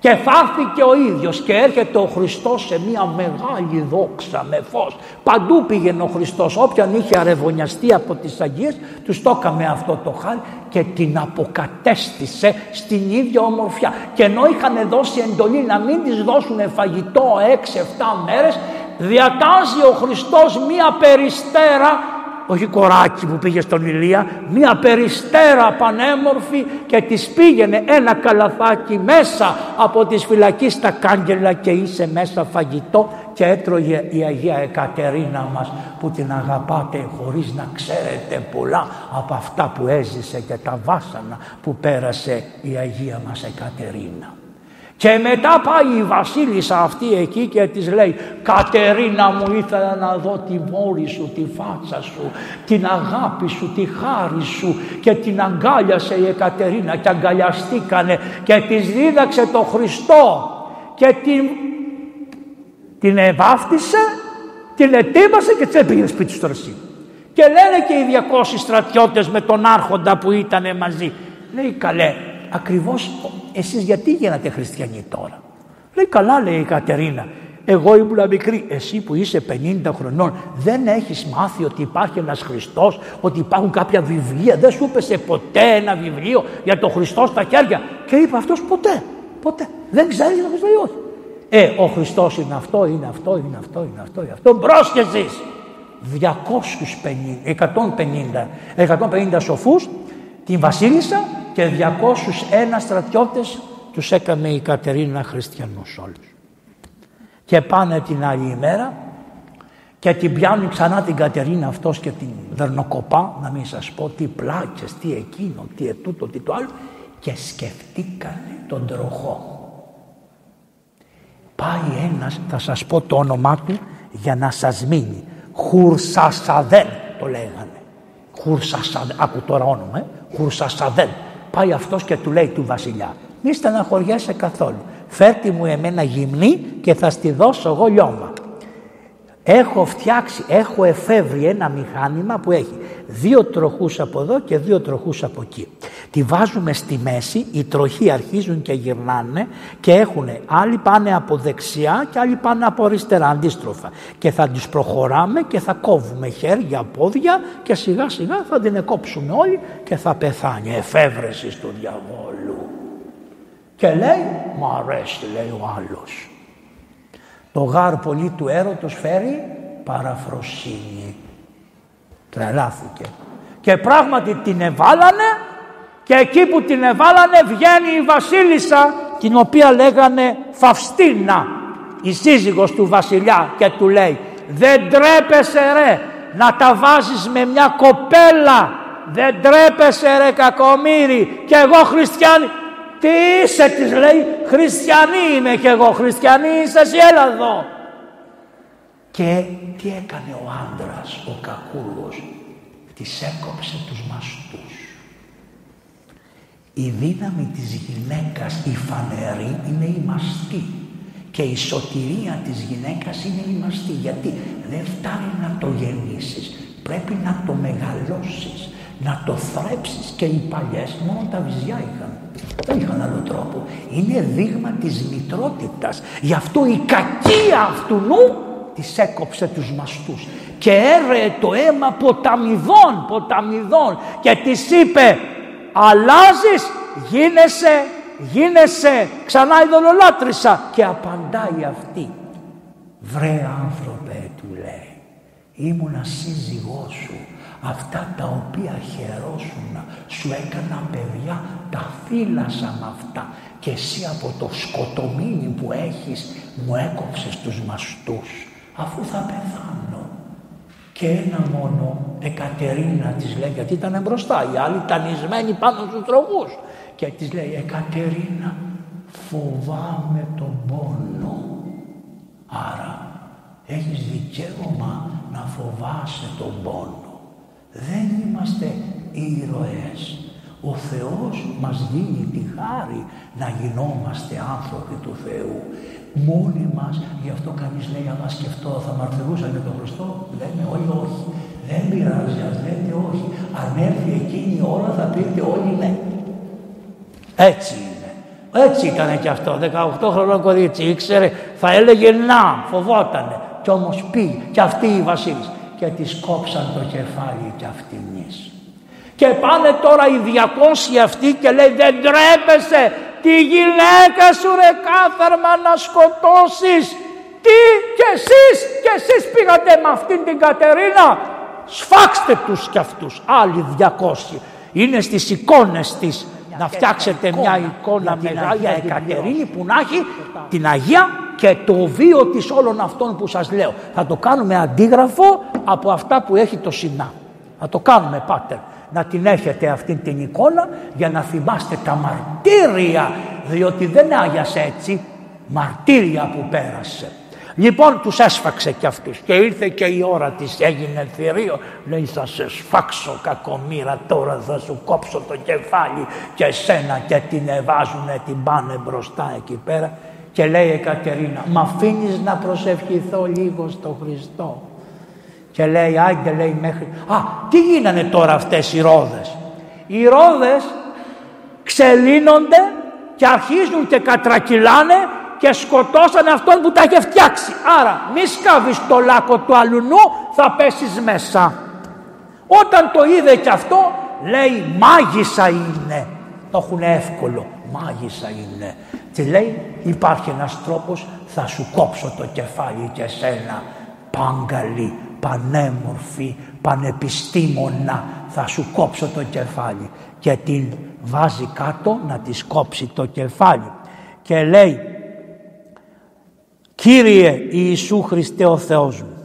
και θα έρθει και ο ίδιος και έρχεται ο Χριστός σε μια μεγάλη δόξα με φως. Παντού πήγαινε ο Χριστός. Όποιον είχε αρεβωνιαστεί από τις Αγίες τους το έκαμε αυτό το χάρη και την αποκατέστησε στην ίδια ομορφιά. Και ενώ είχαν δώσει εντολή να μην της δώσουν φαγητό 6-7 μέρες διατάζει ο Χριστός μια περιστέρα όχι κοράκι που πήγε στον Ηλία, μία περιστέρα πανέμορφη και της πήγαινε ένα καλαθάκι μέσα από τις φυλακή στα κάγκελα και είσαι μέσα φαγητό και έτρωγε η Αγία Εκατερίνα μας που την αγαπάτε χωρίς να ξέρετε πολλά από αυτά που έζησε και τα βάσανα που πέρασε η Αγία μας Εκατερίνα. Και μετά πάει η βασίλισσα αυτή εκεί και της λέει «Κατερίνα μου ήθελα να δω τη μόρη σου, τη φάτσα σου, την αγάπη σου, τη χάρη σου» και την αγκάλιασε η Εκατερίνα και αγκαλιαστήκανε και της δίδαξε το Χριστό και την, την βάφτισε, την ετοίμασε και της πήγε σπίτι στο ρεσί. Και λένε και οι 200 στρατιώτες με τον άρχοντα που ήταν μαζί. Λέει καλέ, ακριβώς εσείς γιατί γίνατε χριστιανοί τώρα; Λέει καλά λέει η Κατερίνα. Εγώ ήμουν μικρή. Εσύ που είσαι 50 χρονών δεν έχεις μάθει ότι υπάρχει ένας Χριστός, ότι υπάρχουν κάποια βιβλία. Δεν σου έπεσε ποτέ ένα βιβλίο για τον Χριστό στα χέρια. Και είπε αυτός ποτέ. Ποτέ. Δεν ξέρεις να Χριστό ή όχι. Ε, ο Χριστός είναι αυτό, είναι αυτό, είναι αυτό, είναι αυτό, είναι αυτό. Μπρος και εσείς. 250, 150, 150 σοφούς, την βασίλισσα και 201 στρατιώτες τους έκανε η Κατερίνα χριστιανούς όλους. Και πάνε την άλλη ημέρα και την πιάνει ξανά την Κατερίνα αυτός και την δερνοκοπά, να μην σας πω τι πλάκες, τι εκείνο, τι ετούτο, τι το άλλο και σκεφτήκανε τον τροχό. Πάει ένας, θα σας πω το όνομά του για να σας μείνει. Χουρσασαδέν το λέγανε. Χουρσασαδέν, άκου τώρα όνομα, ε. Χουρσασαδέν. Πάει αυτός και του λέει του βασιλιά, μη στεναχωριέσαι καθόλου. Φέρτε μου εμένα γυμνή και θα στη δώσω εγώ λιώμα. Έχω φτιάξει, έχω εφεύρει ένα μηχάνημα που έχει δύο τροχούς από εδώ και δύο τροχούς από εκεί. Τη βάζουμε στη μέση, οι τροχοί αρχίζουν και γυρνάνε και έχουν άλλοι πάνε από δεξιά και άλλοι πάνε από αριστερά αντίστροφα. Και θα τις προχωράμε και θα κόβουμε χέρια, πόδια και σιγά σιγά θα την εκόψουμε όλοι και θα πεθάνει. Εφεύρεσης του διαβόλου. Και λέει, μου αρέσει λέει ο άλλος. Το γάρ πολύ του έρωτος φέρει παραφροσύνη. Τρελάθηκε. Και πράγματι την εβάλανε και εκεί που την εβάλανε βγαίνει η βασίλισσα την οποία λέγανε Φαυστίνα η σύζυγος του βασιλιά και του λέει δεν τρέπεσαι ρε να τα βάζεις με μια κοπέλα δεν τρέπεσαι ρε κακομύρι και εγώ χριστιανή τι είσαι της λέει χριστιανή είμαι και εγώ χριστιανή είσαι εσύ έλα εδώ. Και τι έκανε ο άντρας ο κακούργος της έκοψε τους μαστούς. Η δύναμη της γυναίκας η φανερή είναι η μαστή. Και η σωτηρία της γυναίκας είναι η μαστή. Γιατί δεν φτάνει να το γεννήσεις πρέπει να το μεγαλώσεις να το θρέψεις. Και οι παλιές μόνο τα βυζιά είχαν δεν είχαν άλλο τρόπο. Είναι δείγμα της μητρότητας. Γι' αυτό η κακία αυτού νου της έκοψε τους μαστούς. Και έρεε το αίμα ποταμιδών ποταμιδών. Και της είπε αλλάζεις, γίνεσαι, γίνεσαι ξανά ειδωλολάτρησα και απαντάει αυτή. Βρε άνθρωπε του λέει, ήμουνα σύζυγός σου, αυτά τα οποία χαιρόσουν, σου έκανα παιδιά, τα φύλασα με αυτά. Και εσύ από το σκοτομίνι που έχεις μου έκοψες τους μαστούς. Αφού θα πεθάνω. Και ένα μόνο Εκατερίνα της λέει γιατί ήταν μπροστά. Οι άλλοι τανισμένοι πάνω στους τροχούς. Και της λέει Εκατερίνα φοβάμαι τον πόνο άρα έχεις δικαίωμα να φοβάσαι τον πόνο δεν είμαστε ήρωες ο Θεός μας δίνει τη χάρη να γινόμαστε άνθρωποι του Θεού. Μόνοι μας, γι' αυτό κανείς λέει άμα σκεφτώ θα μαρτυρούσαν για τον Χριστό, λέμε όλοι όχι. Δεν πειράζει, ας λέτε όχι. Αν έρθει εκείνη η ώρα θα πείτε όλοι ναι. Έτσι είναι. Έτσι ήταν και αυτό. 18 χρονών κορίτσι ήξερε, θα έλεγε να, φοβότανε. Κι όμως πήγε και αυτή η βασίλισσα και τη κόψαν το κεφάλι κι αυτήν. Και πάνε τώρα οι 200 αυτοί και λέει δεν τρέπεσαι τη γυναίκα σου ρε κάθαρμα να σκοτώσεις. Τι και εσείς και εσείς πήγατε με αυτήν την Κατερίνα; Σφάξτε τους κι αυτούς. Άλλοι 200. Είναι στις εικόνες της να φτιάξετε μια εικόνα μεγάλη για Εκατερίνη που να έχει την Αγία και το βίο της όλων αυτών που σας λέω. Θα το κάνουμε αντίγραφο από αυτά που έχει το Σινά. Θα το κάνουμε πάτερ να την έχετε αυτή την εικόνα για να θυμάστε τα μαρτύρια διότι δεν άγιασε έτσι μαρτύρια που πέρασε. Λοιπόν τους έσφαξε κι αυτούς και ήρθε και η ώρα της έγινε θηρίο λέει θα σε σφάξω κακομήρα τώρα θα σου κόψω το κεφάλι και σένα και την εβάζουνε την πάνε μπροστά εκεί πέρα Και λέει η Κατερίνα, «Μ' αφήνεις να προσευχηθώ λίγο στο Χριστό». Και λέει, άιντε λέει μέχρι... Α, τι γίνανε τώρα αυτές οι ρόδες. Οι ρόδες ξελύνονται και αρχίζουν και κατρακυλάνε και σκοτώσανε αυτόν που τα είχε φτιάξει. Άρα μη σκάβεις το λάκκο του αλουνού θα πέσεις μέσα. Όταν το είδε και αυτό λέει μάγισσα είναι. Το έχουν εύκολο. Μάγισσα είναι. Και λέει υπάρχει ένας τρόπος θα σου κόψω το κεφάλι και σένα. Πάγκαλη, πανέμορφη, πανεπιστήμονα θα σου κόψω το κεφάλι. Και την βάζει κάτω να της κόψει το κεφάλι. Και λέει Κύριε Ιησού Χριστέ ο Θεός μου,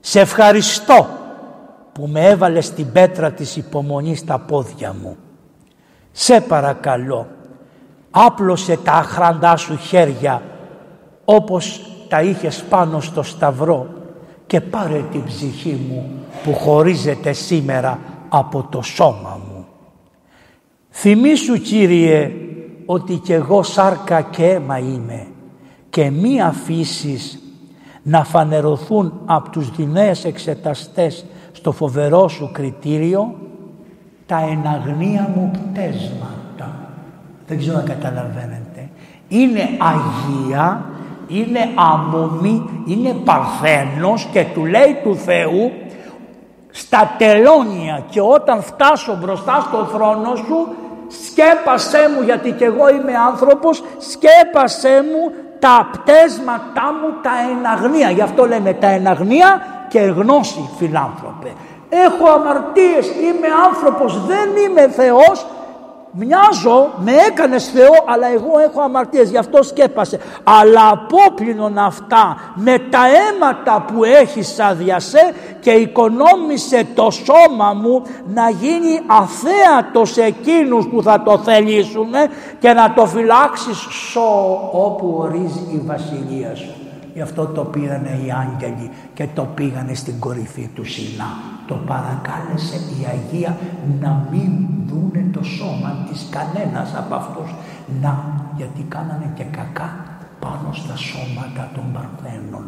σε ευχαριστώ που με έβαλες στην πέτρα της υπομονής στα πόδια μου. Σε παρακαλώ, άπλωσε τα αχραντά σου χέρια όπως τα είχες πάνω στο σταυρό και πάρε την ψυχή μου που χωρίζεται σήμερα από το σώμα μου. Θυμήσου Κύριε ότι κι εγώ σάρκα και αίμα είμαι και μη αφήσεις να φανερωθούν από τους δεινές εξεταστές στο φοβερό σου κριτήριο τα εναγνία μου πτέσματα. Δεν ξέρω αν καταλαβαίνετε. Είναι Αγία, είναι αμομή, είναι παρθένος και του λέει του Θεού στα τελώνια και όταν φτάσω μπροστά στο θρόνο σου σκέπασέ μου γιατί κι εγώ είμαι άνθρωπος σκέπασέ μου τα πτέσματά μου τα εναγνία. Γι' αυτό λέμε τα εναγνία και γνώση φιλάνθρωπε. Έχω αμαρτίες είμαι άνθρωπος δεν είμαι Θεός Μοιάζω, με έκανες Θεό, αλλά εγώ έχω αμαρτίες, γι' αυτό σκέπασε. Αλλά απόπλυνον αυτά με τα αίματα που έχεις αδειασέ και οικονόμησε το σώμα μου να γίνει αθέατος εκείνους που θα το θελήσουν και να το φυλάξεις σώ όπου ορίζει η βασιλεία σου. Γι' αυτό το πήρανε οι άγγελοι και το πήγανε στην κορυφή του Σινά. Το παρακάλεσε η Αγία να μην δούνε το σώμα της κανένας από αυτούς. Να, γιατί κάνανε και κακά πάνω στα σώματα των Παρθένων.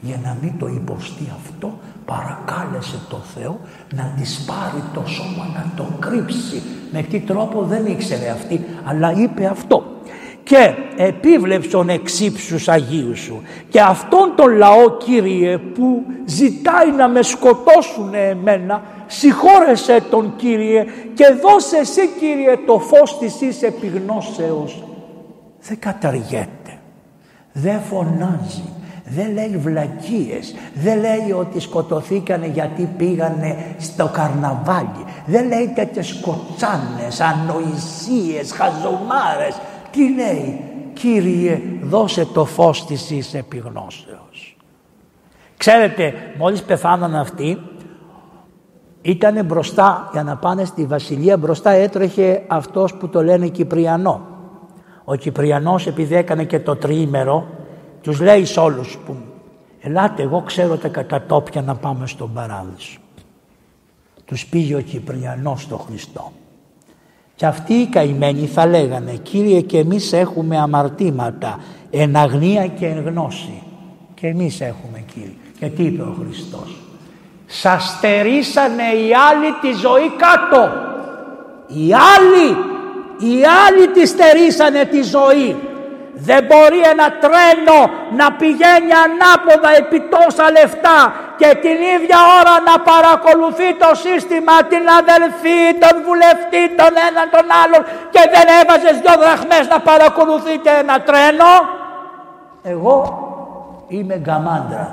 Για να μην το υποστεί αυτό παρακάλεσε το Θεό να της πάρει το σώμα να το κρύψει. Με τι τρόπο δεν ήξερε αυτή αλλά είπε αυτό και επίβλεψον εξύψους Αγίου σου. Και αυτόν τον λαό Κύριε που ζητάει να με σκοτώσουν εμένα συγχώρεσέ τον Κύριε και δώσε εσύ Κύριε το φως της εις επιγνώσεως. Δεν καταργέται. Δεν φωνάζει. Δεν λέει βλακίες, δεν λέει ότι σκοτωθήκανε γιατί πήγανε στο καρναβάλι, δεν λέει τέτοιες κοτσάνες, ανοησίες, χαζομάρες, τι λέει Κύριε δώσε το φως της εις επιγνώσεως. Ξέρετε μόλις πεθάναν αυτοί ήτανε μπροστά για να πάνε στη βασιλεία μπροστά έτρεχε αυτός που το λένε Κυπριανό. Ο Κυπριανός επειδή έκανε και το τριήμερο τους λέει σε όλους που ελάτε εγώ ξέρω τα κατατόπια να πάμε στον παράδεισο. Τους πήγε ο Κυπριανός στο Χριστό. Και αυτοί οι καημένοι θα λέγανε «Κύριε και εμείς έχουμε αμαρτήματα, εν αγνία και εν γνώση». Και εμείς έχουμε Κύριε. Και τι είπε ο Χριστός. Σας στερήσανε οι άλλοι τη ζωή κάτω. Οι άλλοι, οι άλλοι τη στερήσανε τη ζωή. Δεν μπορεί ένα τρένο να πηγαίνει ανάποδα επί τόσα λεφτά και την ίδια ώρα να παρακολουθεί το σύστημα την αδελφή, τον βουλευτή, τον έναν τον άλλον και δεν έβαζες δυο δραχμές να παρακολουθεί και ένα τρένο. Εγώ είμαι γκαμάντρα.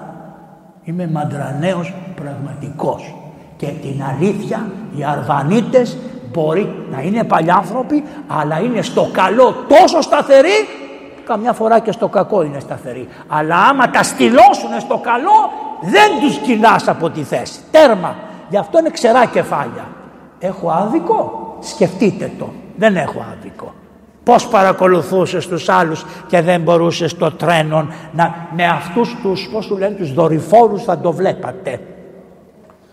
Είμαι μαντρανέος πραγματικός. Και την αλήθεια οι Αρβανίτες μπορεί να είναι παλιάνθρωποι αλλά είναι στο καλό τόσο σταθεροί καμιά φορά και στο κακό είναι σταθερή. Αλλά άμα τα στυλώσουν στο καλό δεν τους κοινάς από τη θέση. Τέρμα. Γι' αυτό είναι ξερά κεφάλια. Έχω άδικο; Σκεφτείτε το. Δεν έχω άδικο. Πώς παρακολουθούσες τους άλλους και δεν μπορούσες στο τρένο να, με αυτούς τους, πώς του λένε, τους δορυφόρους θα το βλέπατε.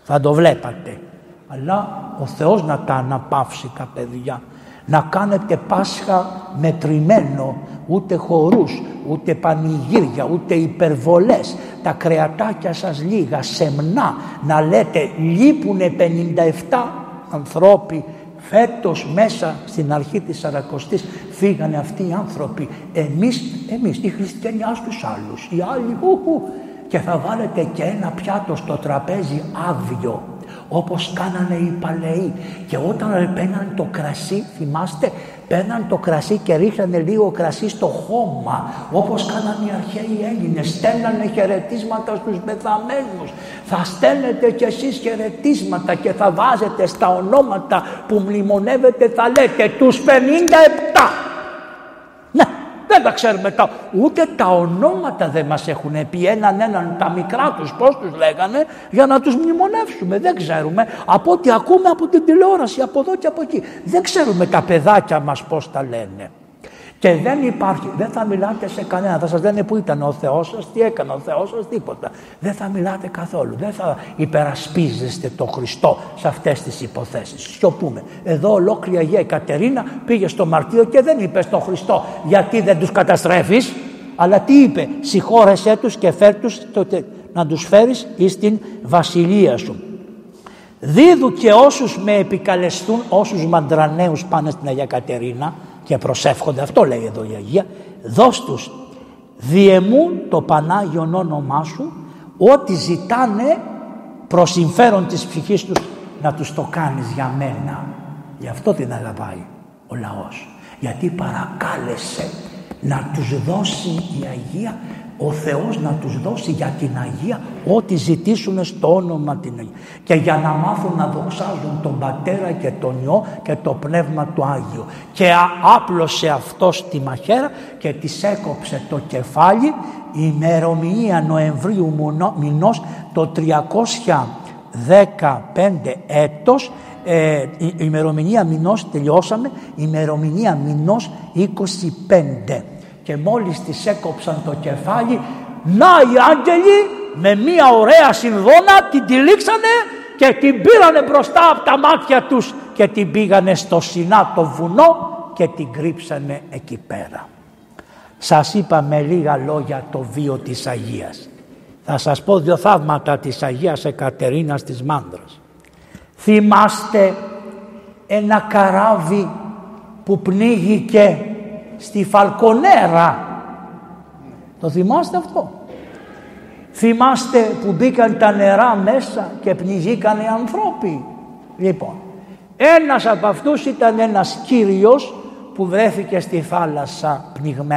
Θα το βλέπατε. Αλλά ο Θεός να τα αναπαύσει τα παιδιά να κάνετε Πάσχα μετρημένο, ούτε χορούς, ούτε πανηγύρια, ούτε υπερβολές. Τα κρεατάκια σας λίγα, σεμνά, να λέτε λείπουνε 57 ανθρώποι Φέτος μέσα στην αρχή της Σαρακοστής φύγανε αυτοί οι άνθρωποι. Εμείς, εμείς οι χριστιανοί ας τους άλλους, οι άλλοι ουχου, και θα βάλετε και ένα πιάτο στο τραπέζι άδειο όπως κάνανε οι παλαιοί. Και όταν παίρναν το κρασί θυμάστε παίρναν το κρασί και ρίχνανε λίγο κρασί στο χώμα όπως κάνανε οι αρχαίοι Έλληνες στέλνανε χαιρετίσματα στους πεθαμένους. Θα στέλνετε κι εσείς χαιρετίσματα και θα βάζετε στα ονόματα που μνημονεύετε θα λέτε τους 57 ναι δεν τα ξέρουμε τα, ούτε τα ονόματα δεν μας έχουν πει έναν έναν τα μικρά τους πώς τους λέγανε για να τους μνημονεύσουμε. Δεν ξέρουμε από ό,τι ακούμε από την τηλεόραση από εδώ και από εκεί. Δεν ξέρουμε τα παιδάκια μας πώς τα λένε. Και δεν υπάρχει, δεν θα μιλάτε σε κανένα. Θα σας λένε πού ήταν ο Θεός σας, τι έκανε ο Θεός σας, τίποτα. Δεν θα μιλάτε καθόλου. Δεν θα υπερασπίζεστε το Χριστό σε αυτές τις υποθέσεις. Σιωπούμε. Εδώ ολόκληρη η Αγία Κατερίνα πήγε στο μαρτύριο και δεν είπε στον Χριστό γιατί δεν τους καταστρέφεις. Αλλά τι είπε, συγχώρεσέ τους και φέρ τους να τους φέρεις εις την βασιλεία σου. Δίδου και όσους με επικαλεστούν, όσους μαντρανέους πάνε στην Αγία Κατερίνα, και προσεύχονται, αυτό λέει εδώ η Αγία, δώσ' τους διεμούν το Πανάγιον όνομά σου ό,τι ζητάνε προς συμφέρον της ψυχής τους να τους το κάνεις για μένα. Γι' αυτό την αγαπάει ο λαός. Γιατί παρακάλεσε να τους δώσει η Αγία ο Θεός να τους δώσει για την Αγία ό,τι ζητήσουν στο όνομα την Αγία. Και για να μάθουν να δοξάζουν τον Πατέρα και τον Υιό και το Πνεύμα του Άγιο. Και άπλωσε αυτό τη μαχαίρα και της έκοψε το κεφάλι. Η ημερομηνία Νοεμβρίου μηνός το 315 έτος ε, η ημερομηνία μηνός τελειώσαμε. Η ημερομηνία μηνός 25 και μόλις της έκοψαν το κεφάλι να οι άγγελοι με μια ωραία συνδόνα την τυλίξανε και την πήρανε μπροστά από τα μάτια τους και την πήγανε στο Σινά το βουνό και την κρύψανε εκεί πέρα. Σας είπα με λίγα λόγια το βίο της Αγίας. Θα σας πω δύο θαύματα της Αγίας Εκατερίνας της Μάνδρας. Θυμάστε ένα καράβι που πνίγηκε στη Φαλκονέρα. Το θυμάστε αυτό; Θυμάστε που μπήκαν τα νερά μέσα και πνιγήκαν οι ανθρώποι; Λοιπόν, ένας από αυτούς ήταν ένας κύριος που βρέθηκε στη θάλασσα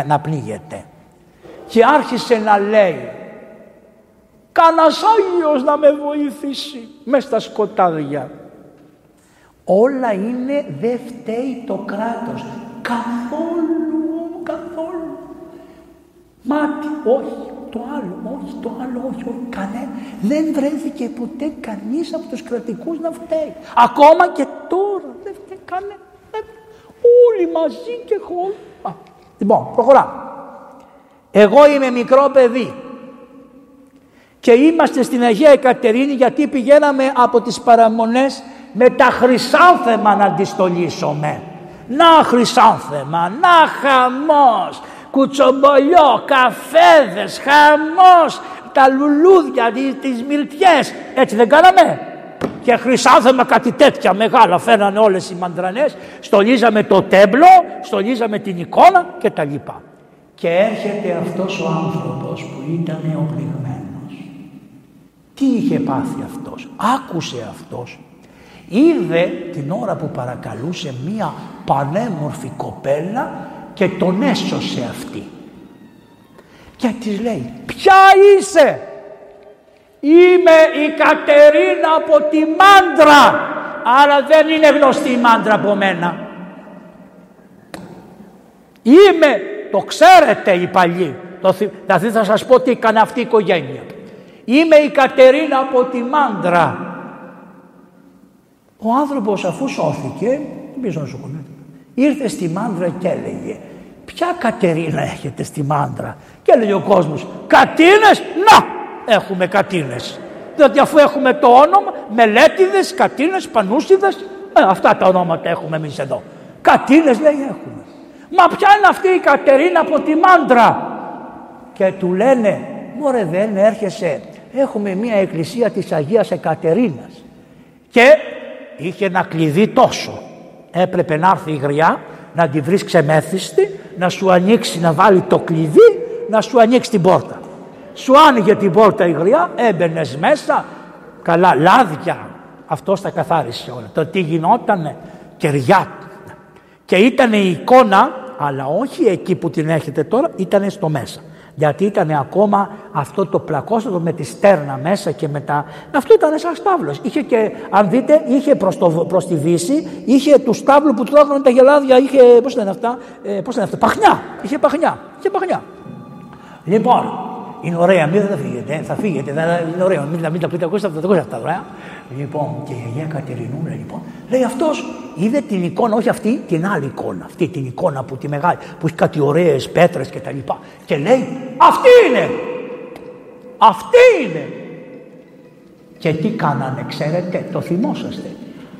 να πνίγεται. Και άρχισε να λέει «Κάνας Άγιος να με βοηθήσει» μέσα στα σκοτάδια. Όλα είναι δεν φταίει το κράτος. Καθόλου, καθόλου. Μάτι, όχι, το άλλο, όχι, το άλλο, όχι, όχι, κανένα. Δεν βρέθηκε ποτέ κανείς από τους κρατικούς να φταίει. Ακόμα και τώρα δεν φταίει κανένα. Όλοι μαζί και χώροι. Λοιπόν, προχωράμε. Εγώ είμαι μικρό παιδί και είμαστε στην Αγία Εκατερίνη γιατί πηγαίναμε από τις παραμονές με τα χρυσάνθεμα να αντιστολίσουμε. Να χρυσάνθεμα, να χαμός, κουτσομπολιό, καφέδες, χαμός, τα λουλούδια, τις μυρτιές. Έτσι δεν κάναμε. Και χρυσάνθεμα κάτι τέτοια μεγάλα φέρανε όλες οι μαντρανές. Στολίζαμε το τέμπλο, στολίζαμε την εικόνα και τα λοιπά. Και έρχεται αυτός ο άνθρωπος που ήταν οπλιγμένος. Τι είχε πάθει αυτός; Άκουσε αυτός είδε την ώρα που παρακαλούσε μία πανέμορφη κοπέλα και τον έσωσε αυτή. Και της λέει «Ποια είσαι» «Είμαι η Κατερίνα από τη Μάντρα» άρα δεν είναι γνωστή η Μάντρα από μένα. Είμαι, το ξέρετε οι παλιοί, το, δηλαδή θα σας πω τι έκανε αυτή η οικογένεια. Είμαι η Κατερίνα από τη Μάντρα ο άνθρωπος αφού σώθηκε, δεν πήγε στο νοσοκομείο, ήρθε στη μάντρα και έλεγε ποια Κατερίνα έχετε στη μάντρα. Και έλεγε ο κόσμος Κατίνες, να έχουμε Κατίνες. Διότι αφού έχουμε το όνομα, μελέτιδες, Κατίνες, Πανούσιδες, ε, αυτά τα ονόματα έχουμε εμείς εδώ. Κατίνες λέει έχουμε. Μα ποια είναι αυτή η Κατερίνα από τη Μάντρα. Και του λένε, μωρέ δεν έρχεσαι, έχουμε μια εκκλησία της Αγίας Εκατερίνας. Και είχε ένα κλειδί τόσο. Έπρεπε να έρθει η γριά, να τη βρεις ξεμέθιστη, να σου ανοίξει να βάλει το κλειδί, να σου ανοίξει την πόρτα. Σου άνοιγε την πόρτα η γριά, έμπαινες μέσα, καλά λάδια. Αυτός τα καθάρισε όλα. Το τι γινότανε, κεριά. Και ήταν η εικόνα, αλλά όχι εκεί που την έχετε τώρα, ήταν στο μέσα. Γιατί ήταν ακόμα αυτό το πλακόστατο με τη στέρνα μέσα και μετά. Αυτό ήταν σαν στάβλος. Είχε και, αν δείτε, είχε προς, το, προς τη Δύση, είχε τους στάβλου που τρώγανε τα γελάδια, είχε, πώς λένε αυτά, ε, πώς λένε αυτά, παχνιά. Είχε παχνιά. Είχε παχνιά. Λοιπόν, είναι ωραία, μην θα φύγετε, θα φύγετε, θα, είναι ωραίο, μην, μην τα πείτε, ακούστε αυτά, ακούστε αυτά, ωραία. Λοιπόν, και η Αγία Κατερινούλα, λοιπόν, λέει αυτός, είδε την εικόνα, όχι αυτή, την άλλη εικόνα, αυτή την εικόνα που τη μεγάλη, που έχει κάτι ωραίες πέτρες και τα λοιπά. Και λέει, αυτή είναι, αυτή είναι. Και τι κάνανε, ξέρετε, το θυμόσαστε.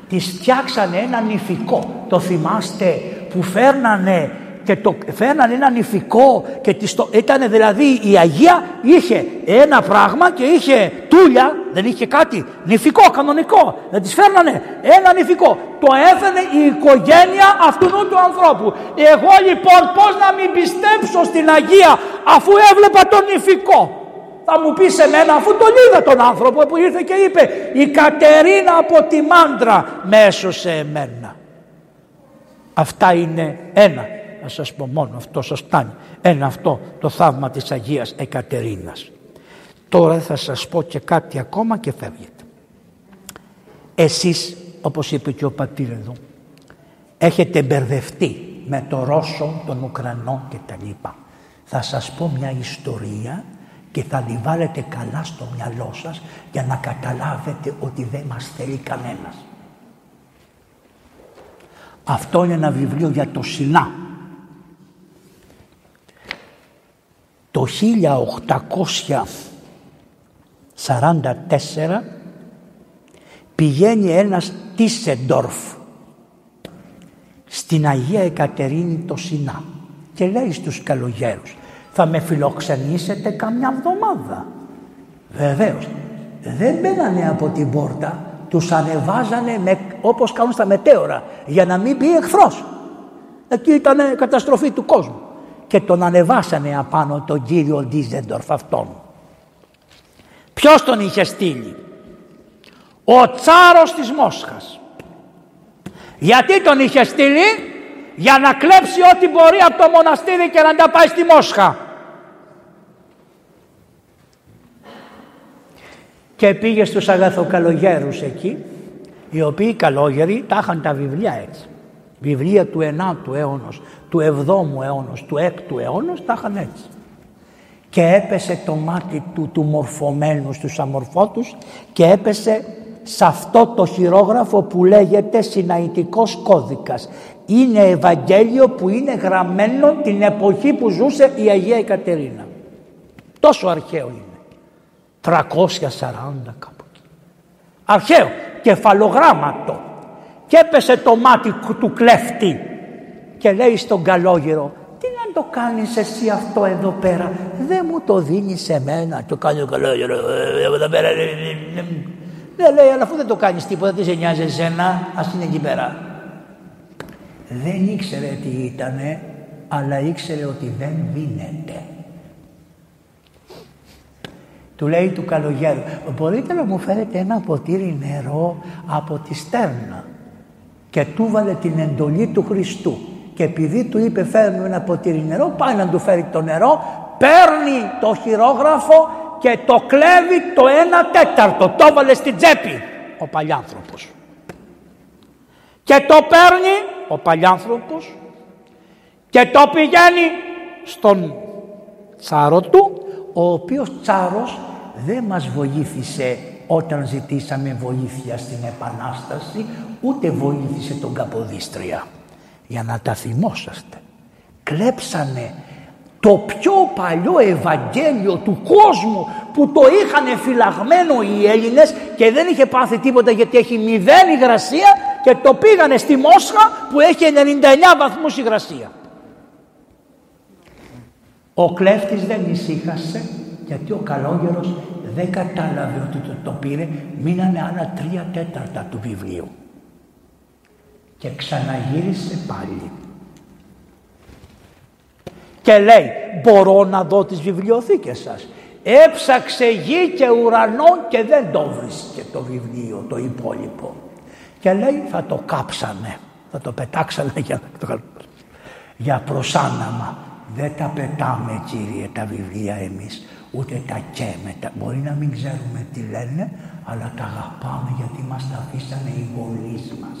Τη φτιάξανε ένα νηφικό, το θυμάστε, που φέρνανε και το φέρναν ένα νηφικό και το, ήταν δηλαδή η Αγία είχε ένα πράγμα και είχε τούλια, δεν είχε κάτι, νηφικό, κανονικό. Δεν τις φέρνανε ένα νηφικό. Το έφερε η οικογένεια αυτού του ανθρώπου. Εγώ λοιπόν πώς να μην πιστέψω στην Αγία αφού έβλεπα τον νηφικό. Θα μου πεις σε μένα αφού τον είδα τον άνθρωπο που ήρθε και είπε η Κατερίνα από τη Μάντρα μέσω σε εμένα. Αυτά είναι ένα να σας πω μόνο αυτό σας φτάνει. Ένα αυτό το θαύμα της Αγίας Εκατερίνας. Τώρα θα σας πω και κάτι ακόμα και φεύγετε. Εσείς όπως είπε και ο πατήρ εδώ έχετε μπερδευτεί με το Ρώσο, τον Ουκρανό και τα λοιπά. Θα σας πω μια ιστορία και θα τη βάλετε καλά στο μυαλό σας για να καταλάβετε ότι δεν μας θέλει κανένας. Αυτό είναι ένα βιβλίο για το Σινά Το 1844 πηγαίνει ένας Τίσεντορφ στην Αγία Εκατερίνη το Σινά και λέει στους καλογέρους θα με φιλοξενήσετε καμιά εβδομάδα. Βεβαίως δεν μπαίνανε από την πόρτα τους ανεβάζανε με, όπως κάνουν στα μετέωρα για να μην πει εχθρός. Εκεί ήταν καταστροφή του κόσμου και τον ανεβάσανε απάνω τον κύριο Ντίζεντορφ αυτόν. Ποιος τον είχε στείλει; Ο τσάρος της Μόσχας. Γιατί τον είχε στείλει; Για να κλέψει ό,τι μπορεί από το μοναστήρι και να τα πάει στη Μόσχα. Και πήγε στους αγαθοκαλογέρους εκεί, οι οποίοι καλόγεροι τα είχαν τα βιβλία έτσι. Βιβλία του 9ου αιώνα, του 7ου αιώνα, του 6ου αιώνα τα είχαν έτσι. Και έπεσε το μάτι του, του μορφωμένου στους αμορφώτους και έπεσε σε αυτό το χειρόγραφο που λέγεται Συναϊτικός Κώδικας. Είναι Ευαγγέλιο που είναι γραμμένο την εποχή που ζούσε η Αγία Εκατερίνα. Τόσο αρχαίο είναι. 340 κάπου. Αρχαίο. Κεφαλογράμματο. Και έπεσε το μάτι του κλέφτη και λέει στον καλόγερο τι να το κάνεις εσύ αυτό εδώ πέρα δεν μου το δίνεις σε μένα το κάνει ο καλόγερο εδώ πέρα δεν λέει αλλά αφού δεν το κάνεις τίποτα τι σε νοιάζει εσένα ας είναι εκεί πέρα δεν ήξερε τι ήτανε αλλά ήξερε ότι δεν δίνεται του λέει του καλογέρου μπορείτε να μου φέρετε ένα ποτήρι νερό από τη στέρνα και του βάλε την εντολή του Χριστού. Και επειδή του είπε φέρνει ένα ποτήρι νερό πάει να του φέρει το νερό παίρνει το χειρόγραφο και το κλέβει το ένα τέταρτο. Το έβαλε στην τσέπη ο παλιάνθρωπος. Και το παίρνει ο παλιάνθρωπος και το πηγαίνει στον τσάρο του ο οποίος τσάρος δεν μας βοήθησε όταν ζητήσαμε βοήθεια στην Επανάσταση ούτε βοήθησε τον Καποδίστρια για να τα θυμόσαστε κλέψανε το πιο παλιό Ευαγγέλιο του κόσμου που το είχαν φυλαγμένο οι Έλληνες και δεν είχε πάθει τίποτα γιατί έχει μηδέν υγρασία και το πήγανε στη Μόσχα που έχει 99 βαθμούς υγρασία. Ο κλέφτης δεν ησύχασε γιατί ο καλόγερος δεν κατάλαβε ότι το, το πήρε, μείνανε άλλα τρία τέταρτα του βιβλίου. Και ξαναγύρισε πάλι. Και λέει, μπορώ να δω τις βιβλιοθήκες σας. Έψαξε γη και ουρανό και δεν το βρίσκε το βιβλίο, το υπόλοιπο. Και λέει, θα το κάψανε, θα το πετάξανε για να το Για προσάναμα. Δεν τα πετάμε κύριε τα βιβλία εμείς ούτε τα καίμετα. Μπορεί να μην ξέρουμε τι λένε, αλλά τα αγαπάμε γιατί μας τα αφήσανε οι γονείς μας.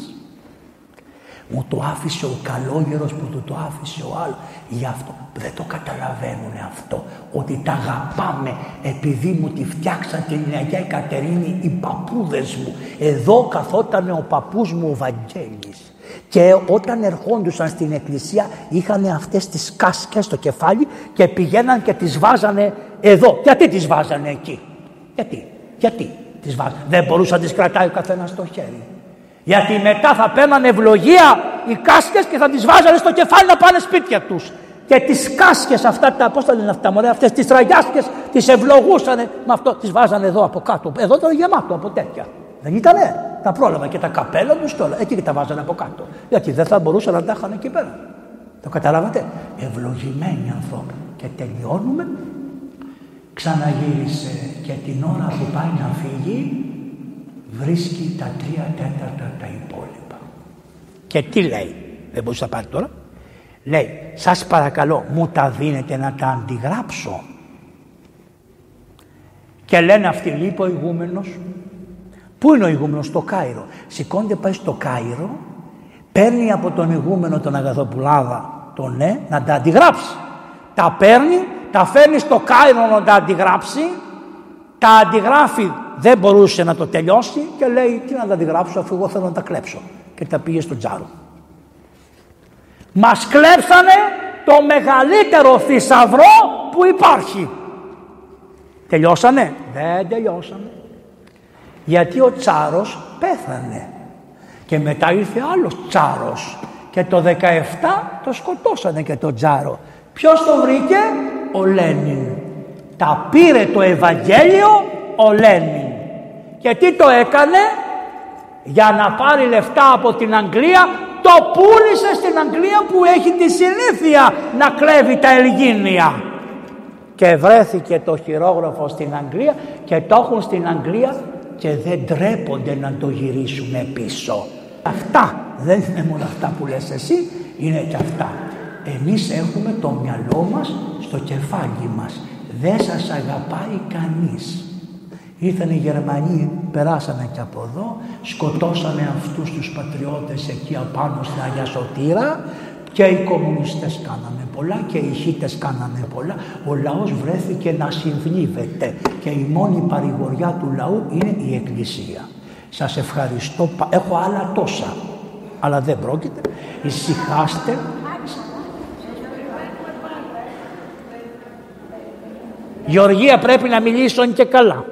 Μου το άφησε ο καλόγερος που του το άφησε ο άλλος. Γι' αυτό δεν το καταλαβαίνουν αυτό. Ότι τα αγαπάμε επειδή μου τη φτιάξαν την Αγία Κατερίνη οι παππούδες μου. Εδώ καθόταν ο παππούς μου ο Βαγγέλης. Και όταν ερχόντουσαν στην εκκλησία είχαν αυτές τις κάσκες στο κεφάλι και πηγαίναν και τις βάζανε εδώ. Γιατί τις βάζανε εκεί; Γιατί; Γιατί τις βάζανε; Δεν μπορούσαν να τις κρατάει ο καθένας στο χέρι. Γιατί μετά θα παίρνανε ευλογία οι κάσκες και θα τις βάζανε στο κεφάλι να πάνε σπίτια τους. Και τις κάσκες αυτά, τα, πώς τα λένε αυτά, μωρέ, αυτές τις τραγιάσκες τις ευλογούσανε με αυτό, τις βάζανε εδώ από κάτω. Εδώ ήταν γεμάτο από τέτοια. Δεν ήτανε. Τα πρόλαβα και τα καπέλα του και όλα. Εκεί και τα βάζανε από κάτω. Γιατί δεν θα μπορούσαν να τα είχαν εκεί πέρα. Το καταλάβατε; Ευλογημένοι άνθρωποι. Και τελειώνουμε. Ξαναγύρισε και την ώρα που πάει να φύγει βρίσκει τα τρία τέταρτα τα υπόλοιπα. Και τι λέει; Δεν μπορούσε να πάρει τώρα. Λέει, σας παρακαλώ, μου τα δίνετε να τα αντιγράψω. Και λένε αυτοί, λέει ο ηγούμενος, Πού είναι ο ηγούμενος, στο Κάιρο. Σηκώνεται πάει στο Κάιρο, παίρνει από τον ηγούμενο τον Αγαθοπουλάδα τον ναι, να τα αντιγράψει. Τα παίρνει, τα φέρνει στο Κάιρο να τα αντιγράψει, τα αντιγράφει, δεν μπορούσε να το τελειώσει και λέει τι να τα αντιγράψω αφού εγώ θέλω να τα κλέψω. Και τα πήγε στο τζάρο. Μας κλέψανε το μεγαλύτερο θησαυρό που υπάρχει. Τελειώσανε; Δεν τελειώσανε. Γιατί ο Τσάρος πέθανε. Και μετά ήρθε άλλος Τσάρος. Και το 17 το σκοτώσανε και το Τσάρο. Ποιος το βρήκε; Ο Λένιν. Τα πήρε το Ευαγγέλιο ο Λένιν. Και τι το έκανε; Για να πάρει λεφτά από την Αγγλία το πούλησε στην Αγγλία που έχει τη συνήθεια να κλέβει τα Ελγίνια. Και βρέθηκε το χειρόγραφο στην Αγγλία και το έχουν στην Αγγλία και δεν τρέπονται να το γυρίσουν πίσω. Αυτά δεν είναι μόνο αυτά που λες εσύ, είναι και αυτά. Εμείς έχουμε το μυαλό μας στο κεφάλι μας. Δεν σας αγαπάει κανείς. Ήρθαν οι Γερμανοί, περάσανε και από εδώ, σκοτώσανε αυτούς τους πατριώτες εκεί απάνω στην Αγία Σωτήρα και οι κομμουνιστές κάνανε πολλά και οι χίτες κάνανε πολλά. Ο λαός βρέθηκε να συνθλίβεται και η μόνη παρηγοριά του λαού είναι η Εκκλησία. Σας ευχαριστώ. Έχω άλλα τόσα, αλλά δεν πρόκειται. Ησυχάστε. Γεωργία πρέπει να μιλήσουν και καλά.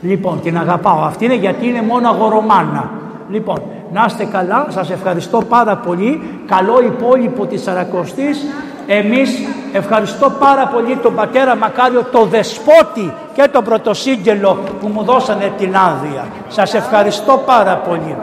Λοιπόν, την αγαπάω. Αυτή είναι γιατί είναι μόνο αγορομάνα. Λοιπόν, να είστε καλά, σας ευχαριστώ πάρα πολύ. Καλό υπόλοιπο της Σαρακοστής. Εμείς ευχαριστώ πάρα πολύ τον πατέρα Μακάριο, το δεσπότη και τον πρωτοσύγγελο που μου δώσανε την άδεια. Σας ευχαριστώ πάρα πολύ.